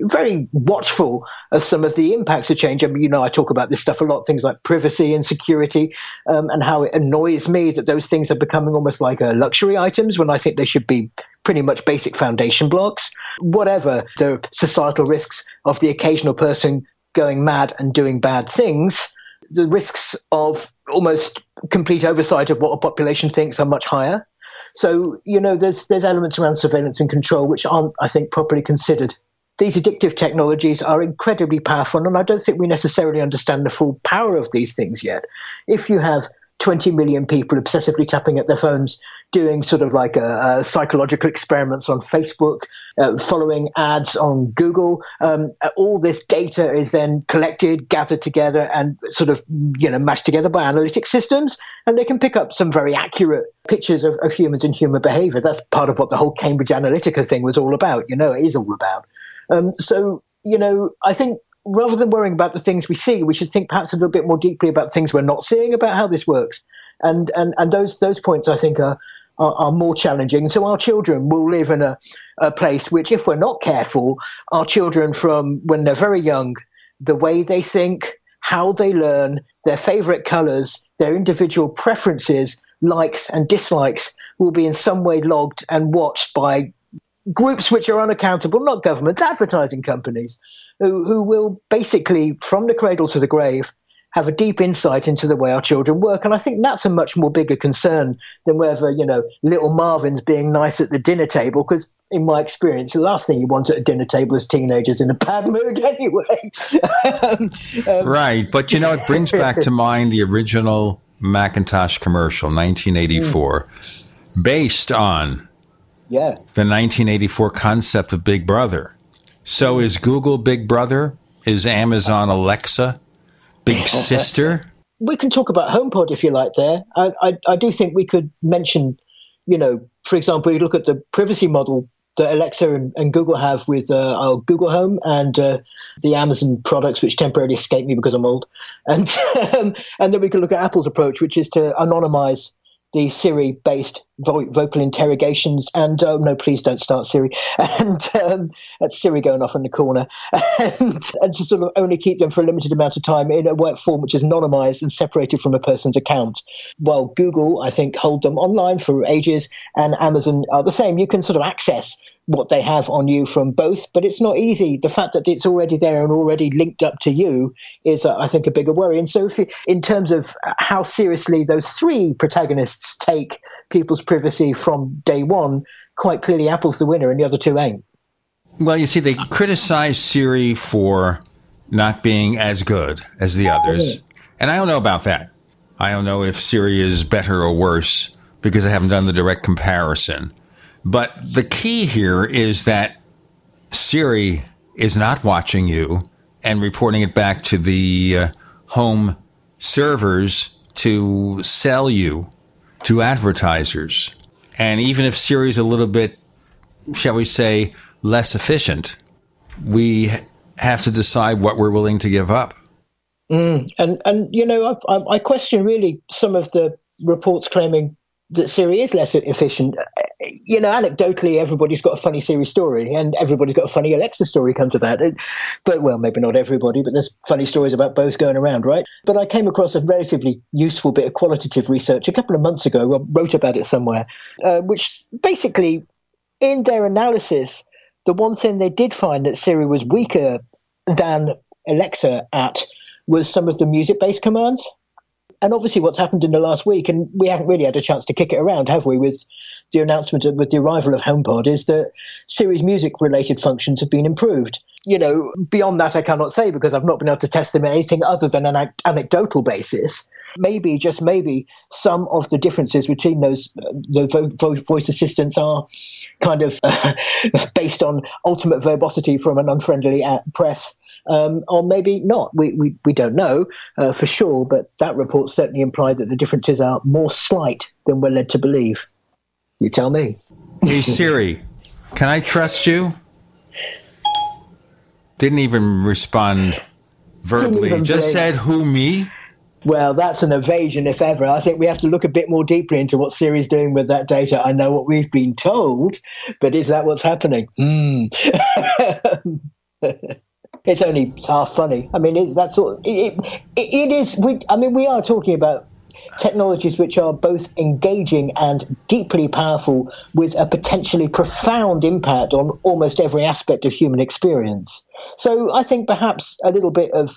very watchful of some of the impacts of change. I mean, you know, I talk about this stuff a lot, things like privacy and security, um, and how it annoys me that those things are becoming almost like uh, luxury items when I think they should be pretty much basic foundation blocks. Whatever the societal risks of the occasional person going mad and doing bad things, the risks of almost complete oversight of what a population thinks are much higher. So you know, there's there's elements around surveillance and control which aren't, I think, properly considered. These addictive technologies are incredibly powerful, and I don't think we necessarily understand the full power of these things yet. If you have 20 million people obsessively tapping at their phones, doing sort of like a, a psychological experiments on Facebook, uh, following ads on Google. Um, all this data is then collected, gathered together, and sort of you know mashed together by analytic systems, and they can pick up some very accurate pictures of, of humans and human behavior. That's part of what the whole Cambridge Analytica thing was all about. You know, it is all about. Um, so you know, I think rather than worrying about the things we see, we should think perhaps a little bit more deeply about things we're not seeing, about how this works. And and and those those points I think are are, are more challenging. So our children will live in a, a place which, if we're not careful, our children from when they're very young, the way they think, how they learn, their favorite colors, their individual preferences, likes and dislikes will be in some way logged and watched by groups which are unaccountable, not governments, advertising companies, who, who will basically, from the cradle to the grave, have a deep insight into the way our children work. And I think that's a much more bigger concern than whether, you know, little Marvin's being nice at the dinner table, because in my experience, the last thing you want at a dinner table is teenagers in a bad mood anyway. um, um, right. But, you know, it brings back to mind the original Macintosh commercial, 1984, mm. based on yeah. the 1984 concept of Big Brother So is Google Big Brother? Is Amazon Alexa Big Sister? we can talk about HomePod if you like. There, I, I, I do think we could mention, you know, for example, you look at the privacy model that Alexa and, and Google have with uh, our Google Home and uh, the Amazon products, which temporarily escape me because I'm old, and um, and then we can look at Apple's approach, which is to anonymize the Siri based vo- vocal interrogations. And oh, no, please don't start Siri. And um, that's Siri going off in the corner. And, and to sort of only keep them for a limited amount of time in a work form which is anonymized and separated from a person's account. While Google, I think, hold them online for ages, and Amazon are the same. You can sort of access what they have on you from both, but it's not easy. The fact that it's already there and already linked up to you is, uh, I think, a bigger worry. And so, you, in terms of how seriously those three protagonists take people's privacy from day one, quite clearly Apple's the winner and the other two ain't. Well, you see, they criticize Siri for not being as good as the others. And I don't know about that. I don't know if Siri is better or worse because I haven't done the direct comparison. But the key here is that Siri is not watching you and reporting it back to the uh, home servers to sell you to advertisers. And even if Siri is a little bit, shall we say, less efficient, we have to decide what we're willing to give up. Mm, and and you know, I, I question really some of the reports claiming that Siri is less efficient. You know, anecdotally, everybody's got a funny Siri story, and everybody's got a funny Alexa story come to that. But well, maybe not everybody, but there's funny stories about both going around, right? But I came across a relatively useful bit of qualitative research a couple of months ago. I wrote about it somewhere, uh, which basically, in their analysis, the one thing they did find that Siri was weaker than Alexa at was some of the music-based commands and obviously what's happened in the last week, and we haven't really had a chance to kick it around, have we, with the announcement of with the arrival of HomePod, is that Siri's music related functions have been improved. You know, beyond that, I cannot say because I've not been able to test them in anything other than an anecdotal basis. Maybe, just maybe, some of the differences between those the vo- voice assistants are kind of uh, based on ultimate verbosity from an unfriendly press um, or maybe not. We, we, we don't know uh, for sure, but that report certainly implied that the differences are more slight than we're led to believe. You tell me. hey, Siri, can I trust you? Didn't even respond verbally, even just said, Who, me? Well, that's an evasion, if ever. I think we have to look a bit more deeply into what Siri's doing with that data. I know what we've been told, but is that what's happening? Mm. it's only half funny. I mean, it's, that's all. It, it, it is. We, I mean, we are talking about technologies which are both engaging and deeply powerful, with a potentially profound impact on almost every aspect of human experience. So, I think perhaps a little bit of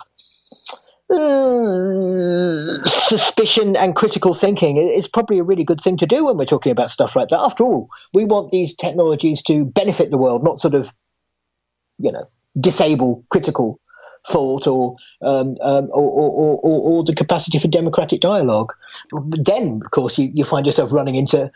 uh, suspicion and critical thinking is probably a really good thing to do when we're talking about stuff like that. After all, we want these technologies to benefit the world, not sort of, you know, disable critical thought or, um, um, or, or, or, or, the capacity for democratic dialogue. Then, of course, you, you find yourself running into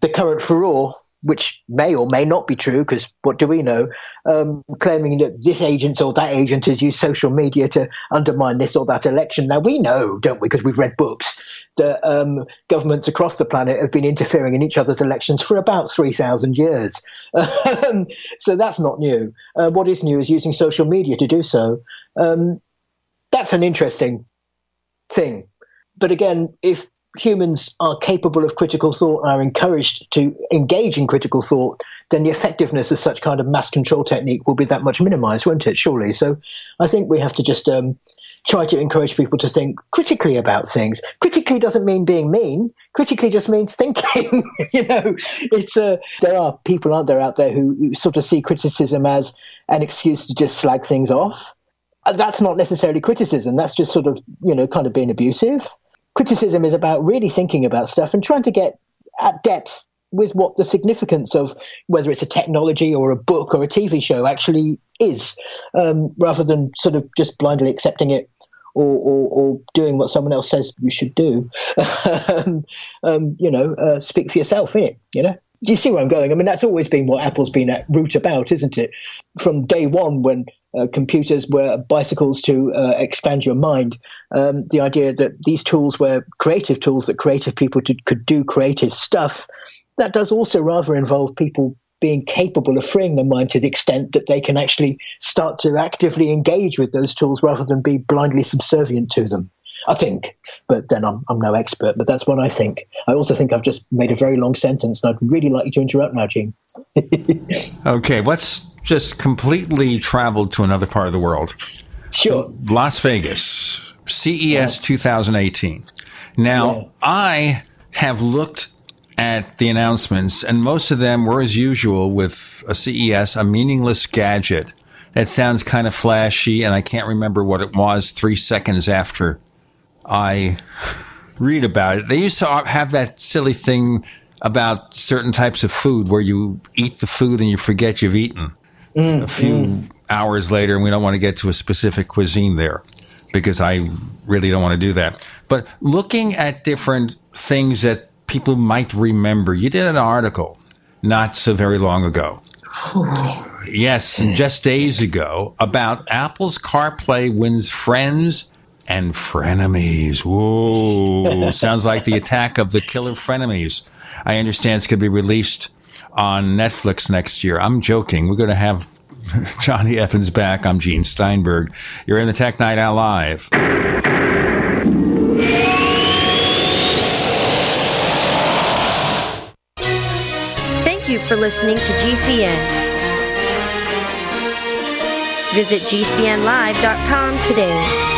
the current furore which may or may not be true, because what do we know, um, claiming that this agent or that agent has used social media to undermine this or that election. Now, we know, don't we, because we've read books, that um, governments across the planet have been interfering in each other's elections for about 3,000 years. Um, so that's not new. Uh, what is new is using social media to do so. Um, that's an interesting thing. But again, if humans are capable of critical thought and are encouraged to engage in critical thought, then the effectiveness of such kind of mass control technique will be that much minimized, won't it? Surely. So I think we have to just um, try to encourage people to think critically about things. Critically doesn't mean being mean. Critically just means thinking. you know, it's uh, there are people, aren't there, out there who, sort of see criticism as an excuse to just slag things off. That's not necessarily criticism. That's just sort of, you know, kind of being abusive criticism is about really thinking about stuff and trying to get at depth with what the significance of whether it's a technology or a book or a TV show actually is, um, rather than sort of just blindly accepting it or, or, or, doing what someone else says you should do. um, um, you know, uh, speak for yourself, innit? You know. You see where I'm going? I mean, that's always been what Apple's been at root about, isn't it? From day one, when uh, computers were bicycles to uh, expand your mind, um, the idea that these tools were creative tools that creative people did, could do creative stuff. That does also rather involve people being capable of freeing their mind to the extent that they can actually start to actively engage with those tools rather than be blindly subservient to them. I think, but then I'm, I'm no expert, but that's what I think. I also think I've just made a very long sentence, and I'd really like you to interrupt now, Gene. okay, let's just completely travel to another part of the world. Sure. So Las Vegas, CES yeah. 2018. Now, yeah. I have looked at the announcements, and most of them were, as usual, with a CES, a meaningless gadget that sounds kind of flashy, and I can't remember what it was three seconds after I read about it. They used to have that silly thing about certain types of food where you eat the food and you forget you've eaten mm, a few mm. hours later, and we don't want to get to a specific cuisine there because I really don't want to do that. But looking at different things that people might remember, you did an article not so very long ago. yes, just days ago about Apple's CarPlay wins friends and frenemies. Whoa. Sounds like the attack of the killer frenemies. I understand it's going to be released on Netflix next year. I'm joking. We're going to have Jonny Evans back. I'm Gene Steinberg. You're in the Tech Night Owl Live. Thank you for listening to GCN. Visit GCNlive.com today.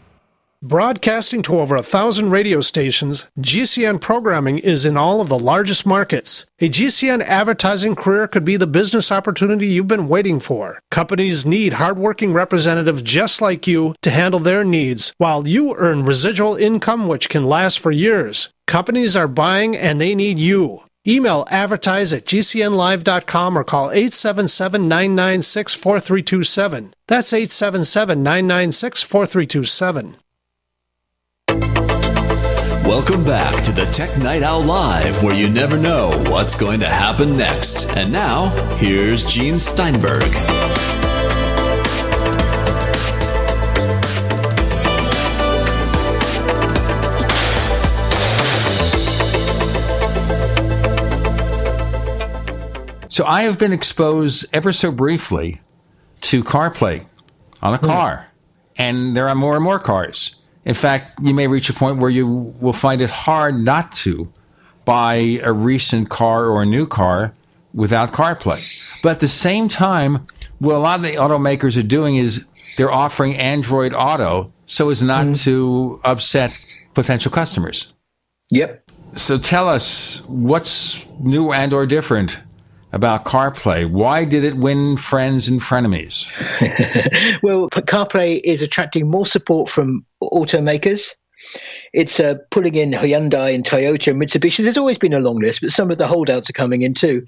Broadcasting to over a thousand radio stations, GCN programming is in all of the largest markets. A GCN advertising career could be the business opportunity you've been waiting for. Companies need hardworking representatives just like you to handle their needs, while you earn residual income which can last for years. Companies are buying and they need you. Email advertise at gcnlive.com or call 877 996 4327. That's 877 996 4327. Welcome back to the Tech Night Owl Live, where you never know what's going to happen next. And now, here's Gene Steinberg. So I have been exposed ever so briefly to CarPlay on a hmm. car, and there are more and more cars. In fact, you may reach a point where you will find it hard not to buy a recent car or a new car without CarPlay. But at the same time, what a lot of the automakers are doing is they're offering Android Auto so as not mm. to upset potential customers. Yep. So tell us what's new and or different about CarPlay. Why did it win friends and frenemies? well, CarPlay is attracting more support from automakers It's uh, pulling in Hyundai and Toyota and Mitsubishi. There's always been a long list, but some of the holdouts are coming in too.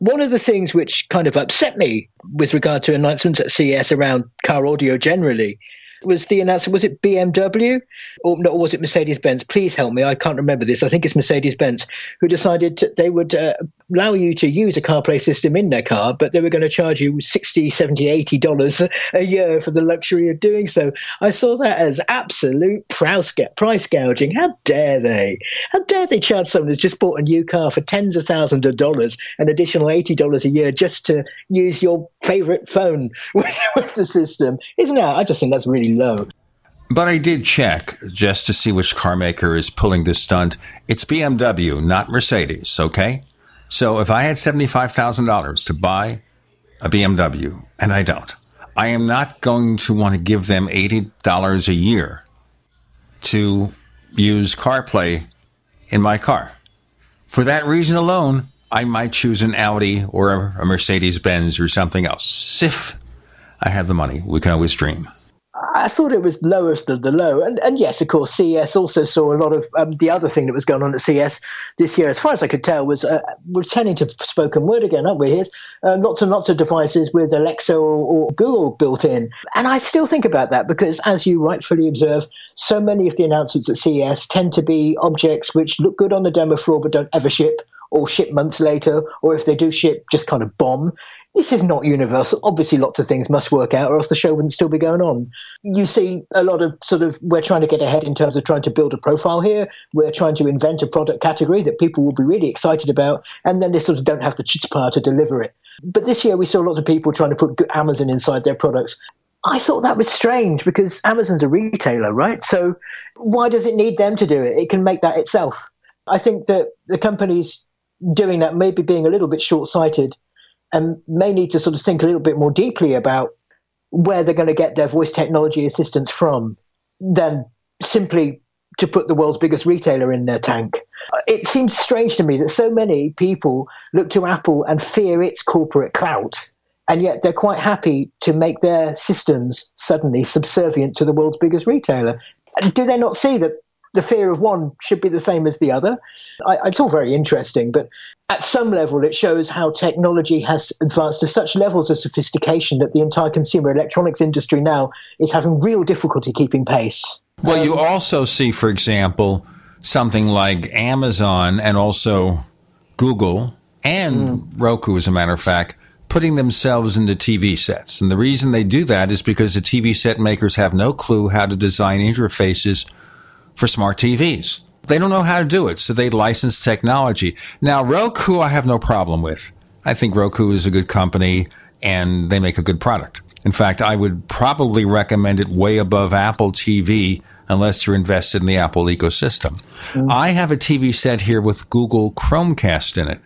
One of the things which kind of upset me with regard to announcements at CES around car audio generally was the announcement. Was it BMW or, was it Mercedes Benz? Please help me. I can't remember this. I think it's Mercedes Benz who decided to, they would uh, allow you to use a CarPlay system in their car, but they were going to charge you 60, 70, 80 dollars a year for the luxury of doing so. I saw that as absolute price gouging. How dare they? How dare they charge someone who's just bought a new car for tens of thousands of dollars, an additional eighty dollars a year just to use your favorite phone with, with the system? Isn't that? I just think that's really low. But I did check just to see which car maker is pulling this stunt. It's BMW, not Mercedes, okay? So if I had $75,000 to buy a BMW, and I don't, I am not going to want to give them $80 a year to use CarPlay in my car. For that reason alone, I might choose an Audi or a Mercedes Benz or something else. If I have the money, we can always dream. I thought it was lowest of the low. And, and yes, of course, CES also saw a lot of um, the other thing that was going on at CES this year, as far as I could tell, was uh, we're turning to spoken word again, aren't we? Here's uh, lots and lots of devices with Alexa or, or, Google built in. And I still think about that because, as you rightfully observe, so many of the announcements at CES tend to be objects which look good on the demo floor but don't ever ship or ship months later, or if they do ship, just kind of bomb this is not universal. Obviously, lots of things must work out, or else the show wouldn't still be going on. You see a lot of sort of, we're trying to get ahead in terms of trying to build a profile here. We're trying to invent a product category that people will be really excited about, and then they sort of don't have the chutzpah to deliver it. But this year, we saw lots of people trying to put Amazon inside their products. I thought that was strange because Amazon's a retailer, right? So why does it need them to do it? It can make that itself. I think that the companies doing that may be being a little bit short sighted and may need to sort of think a little bit more deeply about where they're going to get their voice technology assistance from than simply to put the world's biggest retailer in their tank. It seems strange to me that so many people look to Apple and fear its corporate clout, and yet they're quite happy to make their systems suddenly subservient to the world's biggest retailer. Do they not see that the fear of one should be the same as the other. I, it's all very interesting, but at some level, it shows how technology has advanced to such levels of sophistication that the entire consumer electronics industry now is having real difficulty keeping pace. Well, um, you also see, for example, something like Amazon and also Google and mm. Roku, as a matter of fact, putting themselves into TV sets. And the reason they do that is because the TV set makers have no clue how to design interfaces for smart TVs. They don't know how to do it, so they license technology. Now, Roku, I have no problem with. I think Roku is a good company and they make a good product. In fact, I would probably recommend it way above Apple TV unless you're invested in the Apple ecosystem. Mm. I have a TV set here with Google Chromecast in it.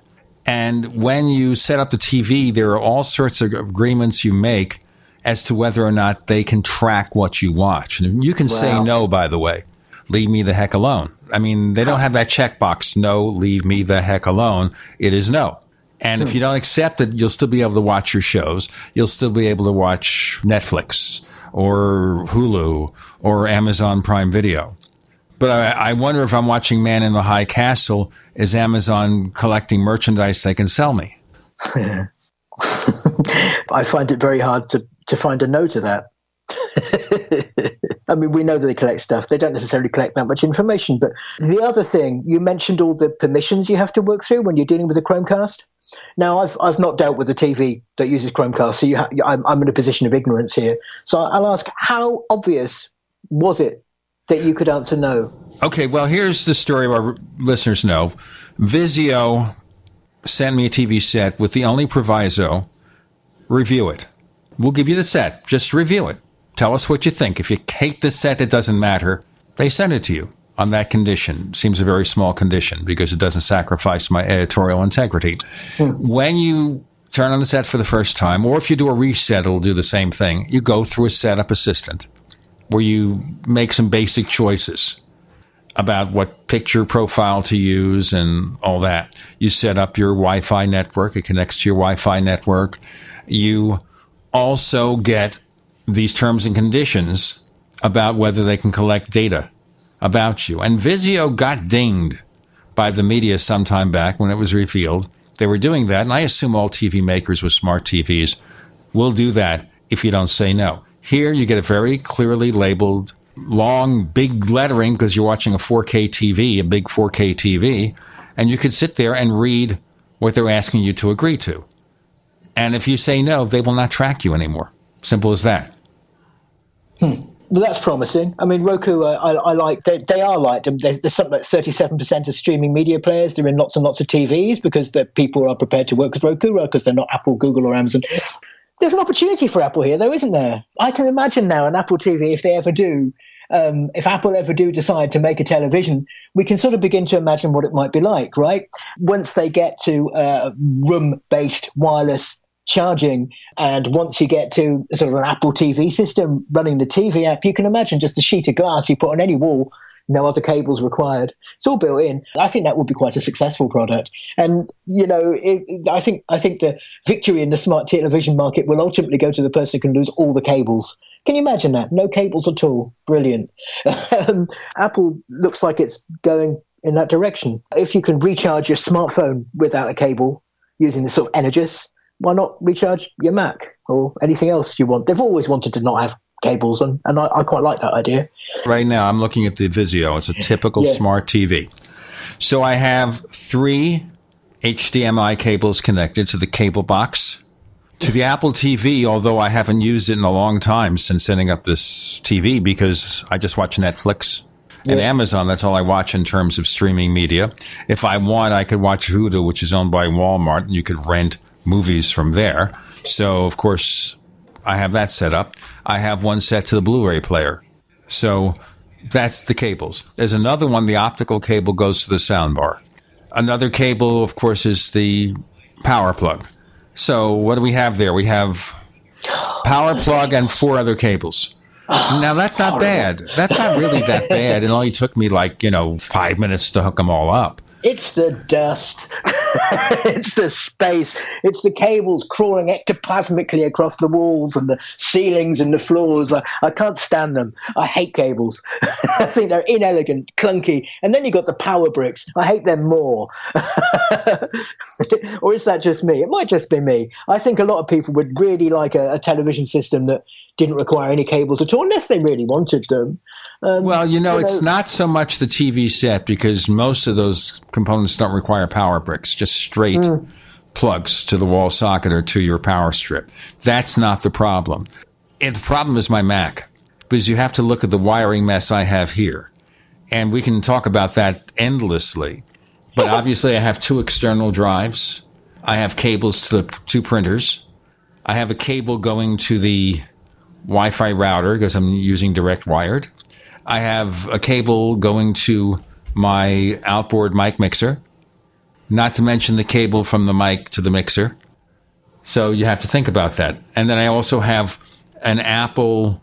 And when you set up the TV, there are all sorts of agreements you make as to whether or not they can track what you watch. And you can wow. say no, by the way leave me the heck alone. I mean, they don't have that checkbox, no, leave me the heck alone. It is no. And if you don't accept it, you'll still be able to watch your shows. You'll still be able to watch Netflix or Hulu or Amazon Prime Video. But I, I wonder if I'm watching Man in the High Castle, is Amazon collecting merchandise they can sell me? I find it very hard to, to find a no to that. I mean, we know that they collect stuff. They don't necessarily collect that much information. But the other thing, you mentioned all the permissions you have to work through when you're dealing with a Chromecast. Now, I've, I've not dealt with a TV that uses Chromecast, so ha- I'm, I'm in a position of ignorance here. So I'll ask, how obvious was it that you could answer no? Okay, well, here's the story our listeners know. Vizio sent me a TV set with the only proviso review it. We'll give you the set, just review it. Tell us what you think. If you hate the set, it doesn't matter. They send it to you on that condition. Seems a very small condition because it doesn't sacrifice my editorial integrity. Hmm. When you turn on the set for the first time, or if you do a reset, it'll do the same thing. You go through a setup assistant where you make some basic choices about what picture profile to use and all that. You set up your Wi Fi network, it connects to your Wi Fi network. You also get these terms and conditions about whether they can collect data about you. And Vizio got dinged by the media some time back when it was revealed they were doing that. And I assume all TV makers with smart TVs will do that if you don't say no. Here, you get a very clearly labeled, long, big lettering because you're watching a 4K TV, a big 4K TV, and you could sit there and read what they're asking you to agree to. And if you say no, they will not track you anymore. Simple as that. Hmm. Well, that's promising. I mean, Roku, uh, I, I, like they, they are liked. There's, there's something like 37% of streaming media players. They're in lots and lots of TVs because the people are prepared to work with Roku because they're not Apple, Google, or Amazon. There's an opportunity for Apple here, though, isn't there? I can imagine now an Apple TV, if they ever do, um, if Apple ever do decide to make a television, we can sort of begin to imagine what it might be like, right? Once they get to uh, room based wireless charging. And once you get to sort of an Apple TV system running the TV app, you can imagine just a sheet of glass you put on any wall, no other cables required. It's all built in. I think that would be quite a successful product. And you know, it, it, I think I think the victory in the smart television market will ultimately go to the person who can lose all the cables. Can you imagine that? No cables at all. Brilliant. um, Apple looks like it's going in that direction. If you can recharge your smartphone without a cable using the sort of Energous, why not recharge your Mac or anything else you want? They've always wanted to not have cables, and, and I, I quite like that idea. Right now, I'm looking at the Vizio. It's a typical yeah. smart TV. So I have three HDMI cables connected to the cable box. To the Apple TV, although I haven't used it in a long time since setting up this TV because I just watch Netflix and yeah. Amazon. That's all I watch in terms of streaming media. If I want, I could watch Hulu, which is owned by Walmart, and you could rent movies from there. So, of course, I have that set up. I have one set to the Blu ray player. So that's the cables. There's another one, the optical cable goes to the soundbar. Another cable, of course, is the power plug. So what do we have there? We have power plug and four other cables. Now that's not bad. That's not really that bad. It only took me like, you know, five minutes to hook them all up. It's the dust. it's the space. It's the cables crawling ectoplasmically across the walls and the ceilings and the floors. I, I can't stand them. I hate cables. I think they're inelegant, clunky. And then you've got the power bricks. I hate them more. or is that just me? It might just be me. I think a lot of people would really like a, a television system that didn't require any cables at all, unless they really wanted them. Um, well, you know, you it's know, not so much the TV set because most of those components don't require power bricks, just straight mm. plugs to the wall socket or to your power strip. That's not the problem. And the problem is my Mac because you have to look at the wiring mess I have here. And we can talk about that endlessly. But obviously, I have two external drives. I have cables to the two printers. I have a cable going to the Wi Fi router because I'm using direct wired. I have a cable going to my outboard mic mixer, not to mention the cable from the mic to the mixer. So you have to think about that. And then I also have an Apple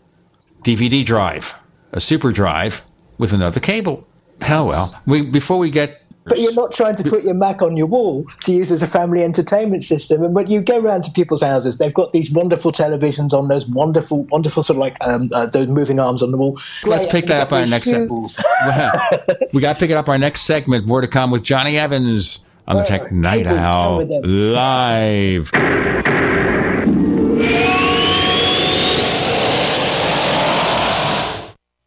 DVD drive, a super drive with another cable. Hell well. We, before we get but you're not trying to put your Mac on your wall to use as a family entertainment system. And when you go around to people's houses, they've got these wonderful televisions on those wonderful, wonderful sort of like um, uh, those moving arms on the wall. Let's pick that up our next segment. we got to pick it up our next segment. More to come with Jonny Evans on the Tech Night Owl live.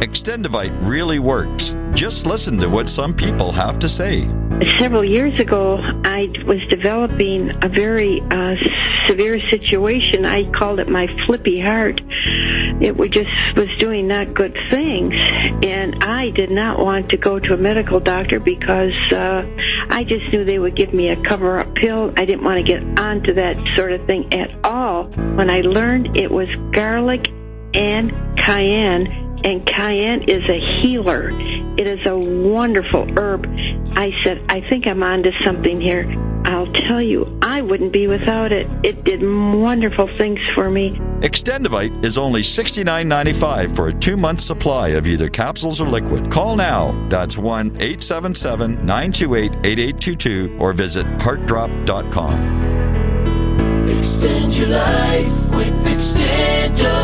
Extendovite really works. Just listen to what some people have to say. Several years ago, I was developing a very uh, severe situation. I called it my flippy heart. It was just was doing not good things, and I did not want to go to a medical doctor because uh, I just knew they would give me a cover-up pill. I didn't want to get onto that sort of thing at all. When I learned it was garlic and cayenne and cayenne is a healer. It is a wonderful herb. I said, I think I'm onto something here. I'll tell you, I wouldn't be without it. It did wonderful things for me. Extendovite is only $69.95 for a two month supply of either capsules or liquid. Call now. That's 1 877 928 8822 or visit heartdrop.com. Extend your life with Extendovite.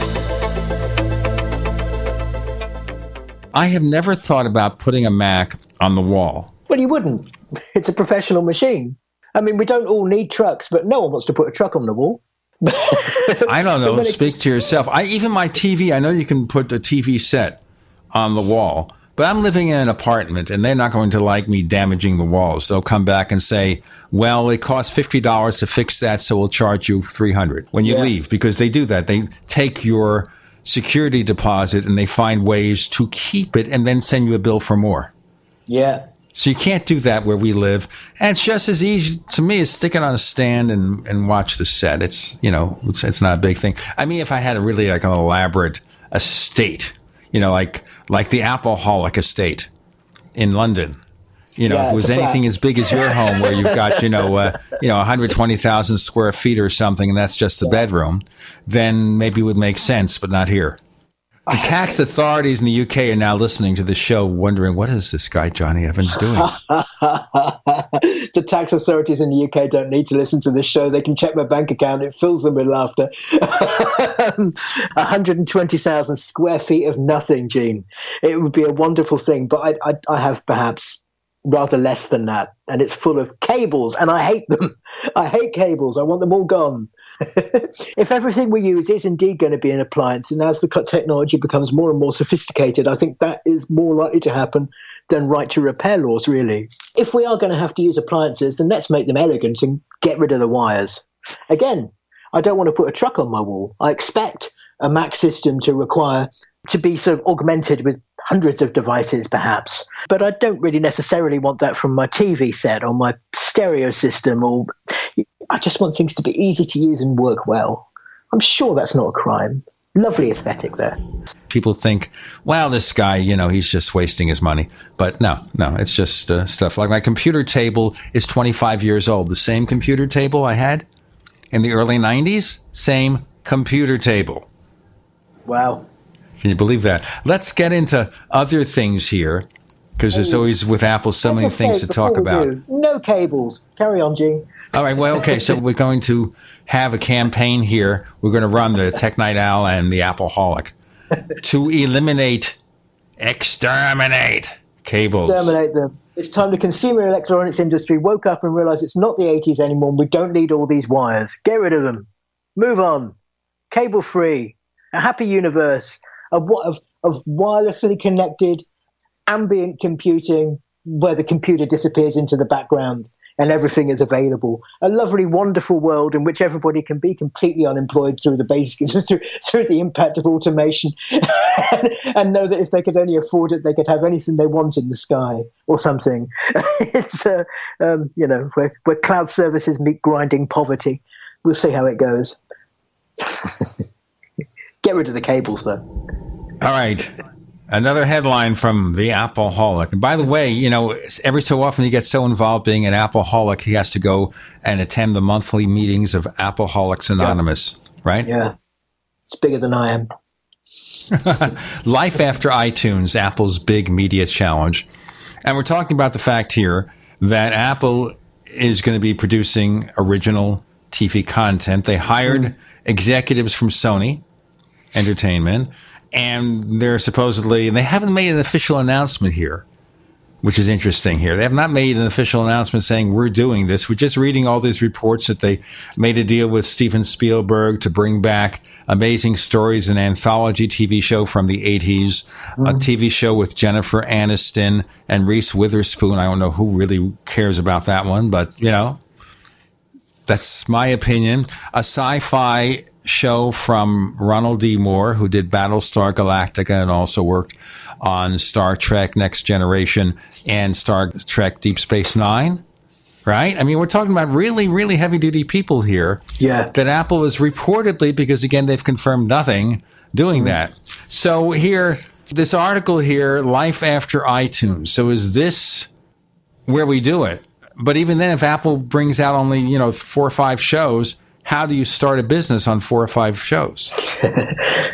I have never thought about putting a Mac on the wall. Well, you wouldn't. It's a professional machine. I mean, we don't all need trucks, but no one wants to put a truck on the wall. I don't know. Speak to yourself. I even my TV. I know you can put a TV set on the wall, but I'm living in an apartment, and they're not going to like me damaging the walls. They'll come back and say, "Well, it costs fifty dollars to fix that, so we'll charge you three hundred when you Yeah. leave." Because they do that. They take your security deposit and they find ways to keep it, and then send you a bill for more. Yeah. So you can't do that where we live. And it's just as easy to me as stick it on a stand and, and watch the set. It's, you know, it's, it's not a big thing. I mean, if I had a really like an elaborate estate, you know, like, like the Appleholic estate in London, you know, Yeah, if it was anything as big as your home where you've got, you know, uh, you know, 120,000 square feet or something, and that's just the bedroom, then maybe it would make sense, but not here. The tax authorities in the UK are now listening to the show, wondering what is this guy Jonny Evans doing? the tax authorities in the UK don't need to listen to this show. They can check my bank account. It fills them with laughter. 120,000 square feet of nothing, Gene. It would be a wonderful thing, but I, I, I have perhaps rather less than that. And it's full of cables, and I hate them. I hate cables. I want them all gone. if everything we use is indeed going to be an appliance, and as the technology becomes more and more sophisticated, I think that is more likely to happen than right to repair laws, really. If we are going to have to use appliances, then let's make them elegant and get rid of the wires. Again, I don't want to put a truck on my wall. I expect a Mac system to require to be sort of augmented with hundreds of devices, perhaps. But I don't really necessarily want that from my TV set or my stereo system. Or I just want things to be easy to use and work well. I'm sure that's not a crime. Lovely aesthetic there. People think, "Well, this guy, you know, he's just wasting his money." But no, no, it's just uh, stuff like my computer table is 25 years old. The same computer table I had in the early 90s, same computer table. Wow. Can you believe that? Let's get into other things here because there's oh, always with Apple so many things to talk about. Do, no cables. Carry on, Gene. All right. Well, okay. So we're going to have a campaign here. We're going to run the Tech Night Owl and the Appleholic to eliminate, exterminate cables. Exterminate them. It's time the consumer electronics industry woke up and realized it's not the 80s anymore. We don't need all these wires. Get rid of them. Move on. Cable free. A happy universe of what of, of wirelessly connected ambient computing where the computer disappears into the background and everything is available. A lovely, wonderful world in which everybody can be completely unemployed through the basic, through, through the impact of automation, and, know that if they could only afford it, they could have anything they want in the sky or something. it's, uh, um, you know, where, where cloud services meet grinding poverty. We'll see how it goes. Get rid of the cables, though. All right. Another headline from the Appleholic. And by the way, you know, every so often he gets so involved being an Appleholic, he has to go and attend the monthly meetings of Appleholics Anonymous, yeah. right? Yeah. It's bigger than I am. Life after iTunes, Apple's big media challenge. And we're talking about the fact here that Apple is going to be producing original TV content. They hired mm. executives from Sony Entertainment and they're supposedly and they haven't made an official announcement here which is interesting here. They have not made an official announcement saying we're doing this. We're just reading all these reports that they made a deal with steven spielberg to bring back amazing stories an anthology tv show from the 80s mm-hmm. a tv show with jennifer aniston and reese witherspoon. I don't know who really cares about that one but you know that's my opinion. A sci-fi show from Ronald D. Moore, who did Battlestar Galactica and also worked on Star Trek Next Generation and Star Trek Deep Space Nine. Right? I mean, we're talking about really, really heavy duty people here. Yeah. That Apple is reportedly, because again, they've confirmed nothing, doing that. So here, this article here, Life After iTunes. So is this where we do it? But even then, if Apple brings out only, you know, four or five shows, how do you start a business on four or five shows?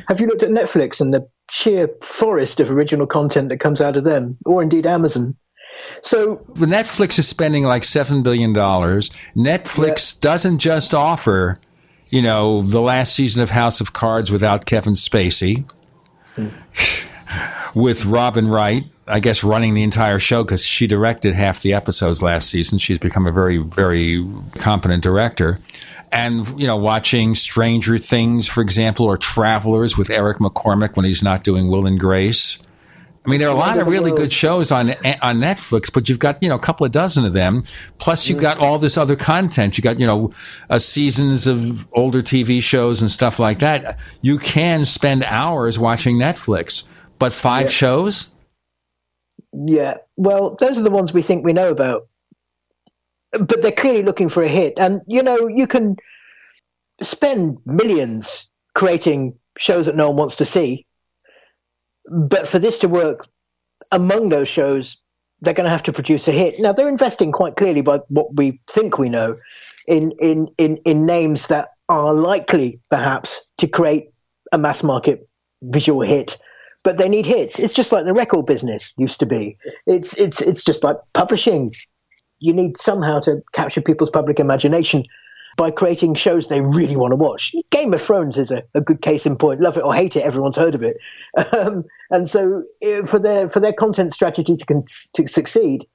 Have you looked at Netflix and the sheer forest of original content that comes out of them, or indeed Amazon? So Netflix is spending like seven billion dollars. Netflix yeah. doesn't just offer, you know, the last season of House of Cards without Kevin Spacey, hmm. with Robin Wright, I guess running the entire show because she directed half the episodes last season. She's become a very, very competent director and you know watching Stranger Things, for example, or Travelers with Eric McCormack when he's not doing Will and Grace. I mean, there are a lot of really good shows on on Netflix, but you've got you know a couple of dozen of them. Plus, you've got all this other content. You got you know uh, seasons of older TV shows and stuff like that. You can spend hours watching Netflix, but five yeah. shows. Yeah, well, those are the ones we think we know about but they're clearly looking for a hit. And you know, you can spend millions creating shows that no one wants to see, but for this to work among those shows, they're going to have to produce a hit. Now they're investing quite clearly by what we think we know in in in, in names that are likely perhaps to create a mass market visual hit but they need hits. It's just like the record business used to be. It's it's it's just like publishing you need somehow to capture people's public imagination by creating shows they really want to watch. Game of Thrones is a, a good case in point. Love it or hate it, everyone's heard of it. Um, and so, eh, for their for their content strategy to con- to succeed,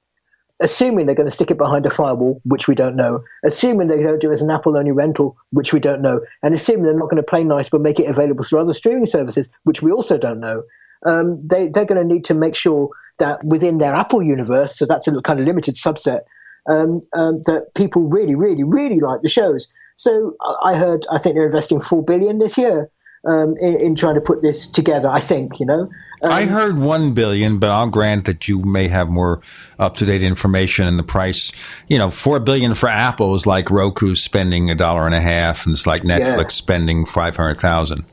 assuming they're going to stick it behind a firewall, which we don't know, assuming they don't do it as an Apple only rental, which we don't know, and assuming they're not going to play nice but make it available through other streaming services, which we also don't know, um, they, they're going to need to make sure that within their Apple universe, so that's a kind of limited subset, um, um, that people really, really, really like the shows. So I heard, I think they're investing four billion this year um, in, in, trying to put this together. I think you know. Um, I heard one billion, but I'll grant that you may have more up to date information. And the price, you know, four billion for Apple is like Roku spending a dollar and a half, and it's like Netflix yeah. spending five hundred thousand.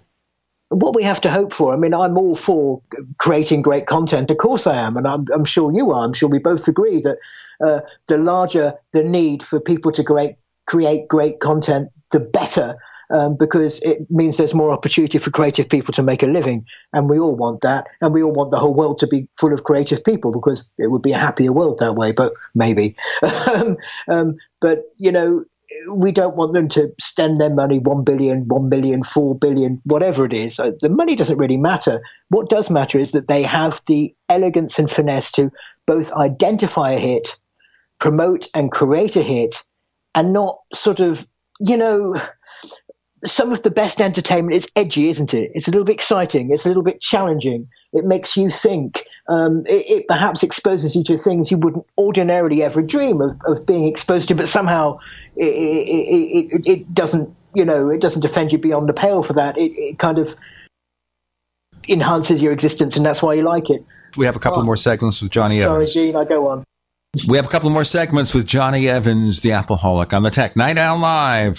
What we have to hope for. I mean, I'm all for creating great content. Of course, I am, and I'm, I'm sure you are. I'm sure we both agree that uh, the larger the need for people to create create great content, the better um, because it means there's more opportunity for creative people to make a living. And we all want that. And we all want the whole world to be full of creative people because it would be a happier world that way, but maybe. um, um, but, you know, we don't want them to spend their money 1 billion, 1 million, 4 billion, whatever it is. The money doesn't really matter. What does matter is that they have the elegance and finesse to both identify a hit, promote and create a hit, and not sort of, you know, some of the best entertainment is edgy, isn't it? It's a little bit exciting. It's a little bit challenging. It makes you think. Um, it, it, perhaps exposes you to things you wouldn't ordinarily ever dream of, of being exposed to, but somehow it, it, it, doesn't, you know, it doesn't defend you beyond the pale for that. It, kind of enhances your existence, and that's why you like it. We have a couple oh, more segments with Jonny sorry, Evans. Sorry, Gene, I go on. We have a couple more segments with Jonny Evans, the Appleholic, on the Tech Night Owl Live.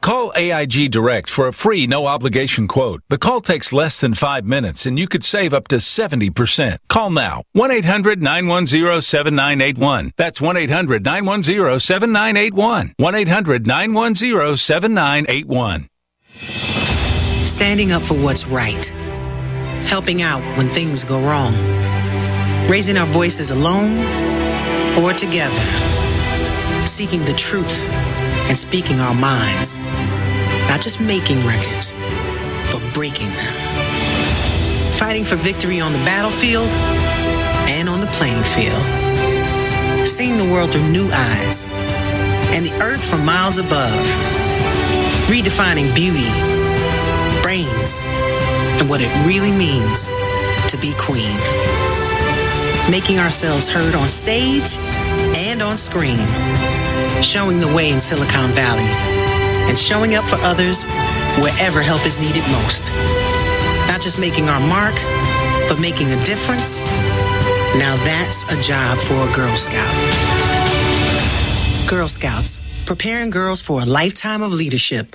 Call AIG Direct for a free no obligation quote. The call takes less than five minutes and you could save up to 70%. Call now 1 800 910 7981. That's 1 800 910 7981. 1 800 910 7981. Standing up for what's right. Helping out when things go wrong. Raising our voices alone or together. Seeking the truth and speaking our minds. Not just making records, but breaking them. Fighting for victory on the battlefield and on the playing field. Seeing the world through new eyes and the earth from miles above. Redefining beauty, brains, and what it really means to be queen. Making ourselves heard on stage and on screen showing the way in Silicon Valley, and showing up for others wherever help is needed most. Not just making our mark, But making a difference? Now that's a job for a Girl Scout. Girl Scouts, preparing girls for a lifetime of leadership.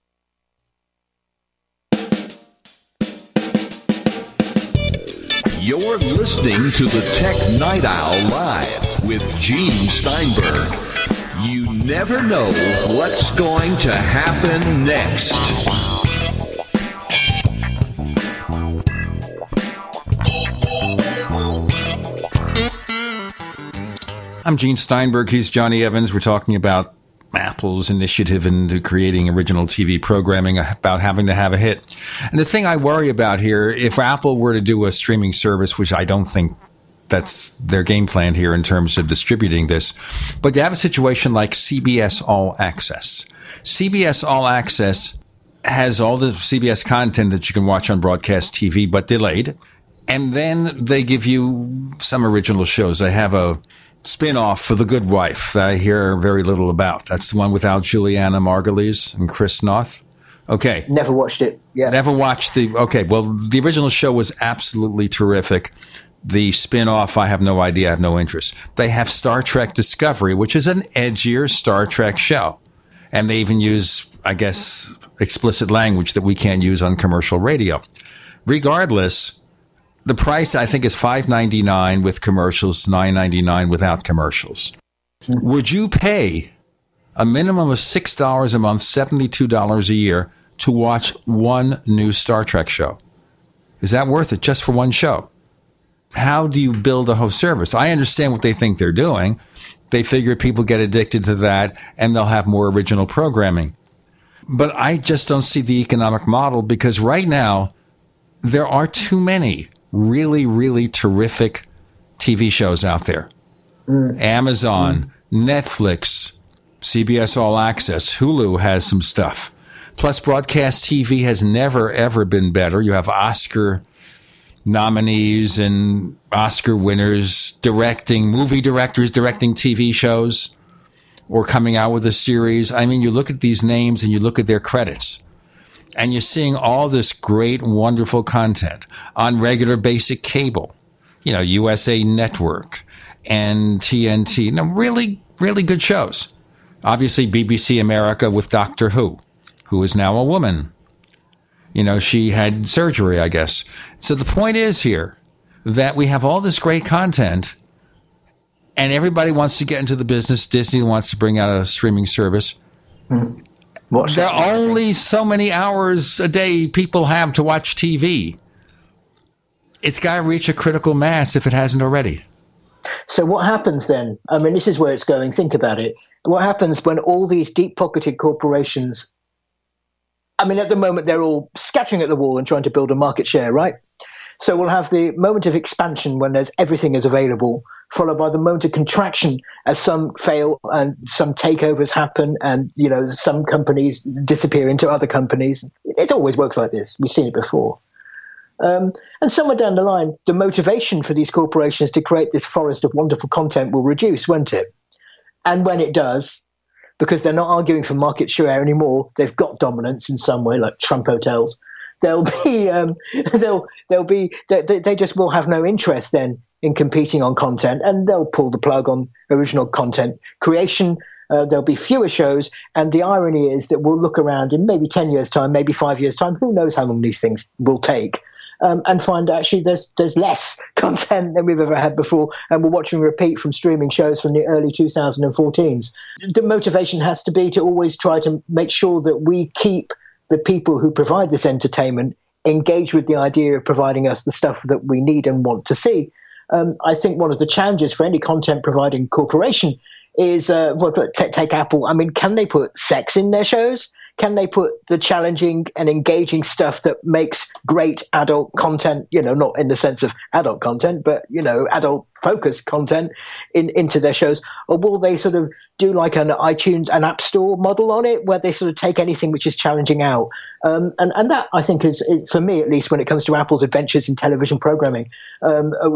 You're listening to the Tech Night Owl Live with Gene Steinberg. You never know what's going to happen next. I'm Gene Steinberg. He's Jonny Evans. We're talking about Apple's initiative into creating original TV programming about having to have a hit. And the thing I worry about here, if Apple were to do a streaming service, which I don't think that's their game plan here in terms of distributing this, but you have a situation like CBS All Access. CBS All Access has all the CBS content that you can watch on broadcast TV, but delayed. And then they give you some original shows. They have a spin-off for The Good Wife that I hear very little about. That's the one without Julianna Margulies and Chris Noth. Okay. Never watched it. Yeah. Never watched the Okay, well the original show was absolutely terrific. The spin-off, I have no idea, I have no interest. They have Star Trek Discovery, which is an edgier Star Trek show. And they even use, I guess, explicit language that we can't use on commercial radio. Regardless, the price I think is five ninety nine with commercials, nine ninety nine without commercials. Would you pay a minimum of six dollars a month, seventy two dollars a year to watch one new Star Trek show? Is that worth it just for one show? How do you build a host service? I understand what they think they're doing. They figure people get addicted to that and they'll have more original programming. But I just don't see the economic model because right now there are too many really, really terrific TV shows out there. Mm. Amazon, mm. Netflix, CBS All Access, Hulu has some stuff. Plus, broadcast TV has never, ever been better. You have Oscar nominees and Oscar winners directing, movie directors directing TV shows or coming out with a series. I mean, you look at these names and you look at their credits and you're seeing all this great, wonderful content on regular basic cable, you know, USA Network and TNT. No, really, really good shows. Obviously, BBC America with Doctor Who, who is now a woman. You know, she had surgery, I guess. So the point is here that we have all this great content and everybody wants to get into the business. Disney wants to bring out a streaming service. Mm-hmm. Watch there are only so many hours a day people have to watch TV. It's got to reach a critical mass if it hasn't already. So, what happens then? I mean, this is where it's going. Think about it. What happens when all these deep pocketed corporations, I mean, at the moment, they're all scattering at the wall and trying to build a market share, right? So, we'll have the moment of expansion when there's everything is available followed by the moment of contraction as some fail and some takeovers happen and you know some companies disappear into other companies. It always works like this. We've seen it before. Um, and somewhere down the line the motivation for these corporations to create this forest of wonderful content will reduce won't it? And when it does because they're not arguing for market share anymore they've got dominance in some way like trump hotels they'll be um, they'll they'll be they, they just will have no interest then in competing on content, and they'll pull the plug on original content creation. Uh, there'll be fewer shows, and the irony is that we'll look around in maybe ten years' time, maybe five years' time. Who knows how long these things will take? um, and find actually there's there's less content than we've ever had before, and we're watching repeat from streaming shows from the early 2014s. The motivation has to be to always try to make sure that we keep the people who provide this entertainment engage with the idea of providing us the stuff that we need and want to see. Um, I think one of the challenges for any content providing corporation is uh, well, take Apple. I mean, can they put sex in their shows? Can they put the challenging and engaging stuff that makes great adult content, you know, not in the sense of adult content, but, you know, adult focused content in, into their shows? Or will they sort of do like an iTunes and App Store model on it where they sort of take anything which is challenging out? Um, and, and that, I think, is, is, for me at least, when it comes to Apple's adventures in television programming, um, uh,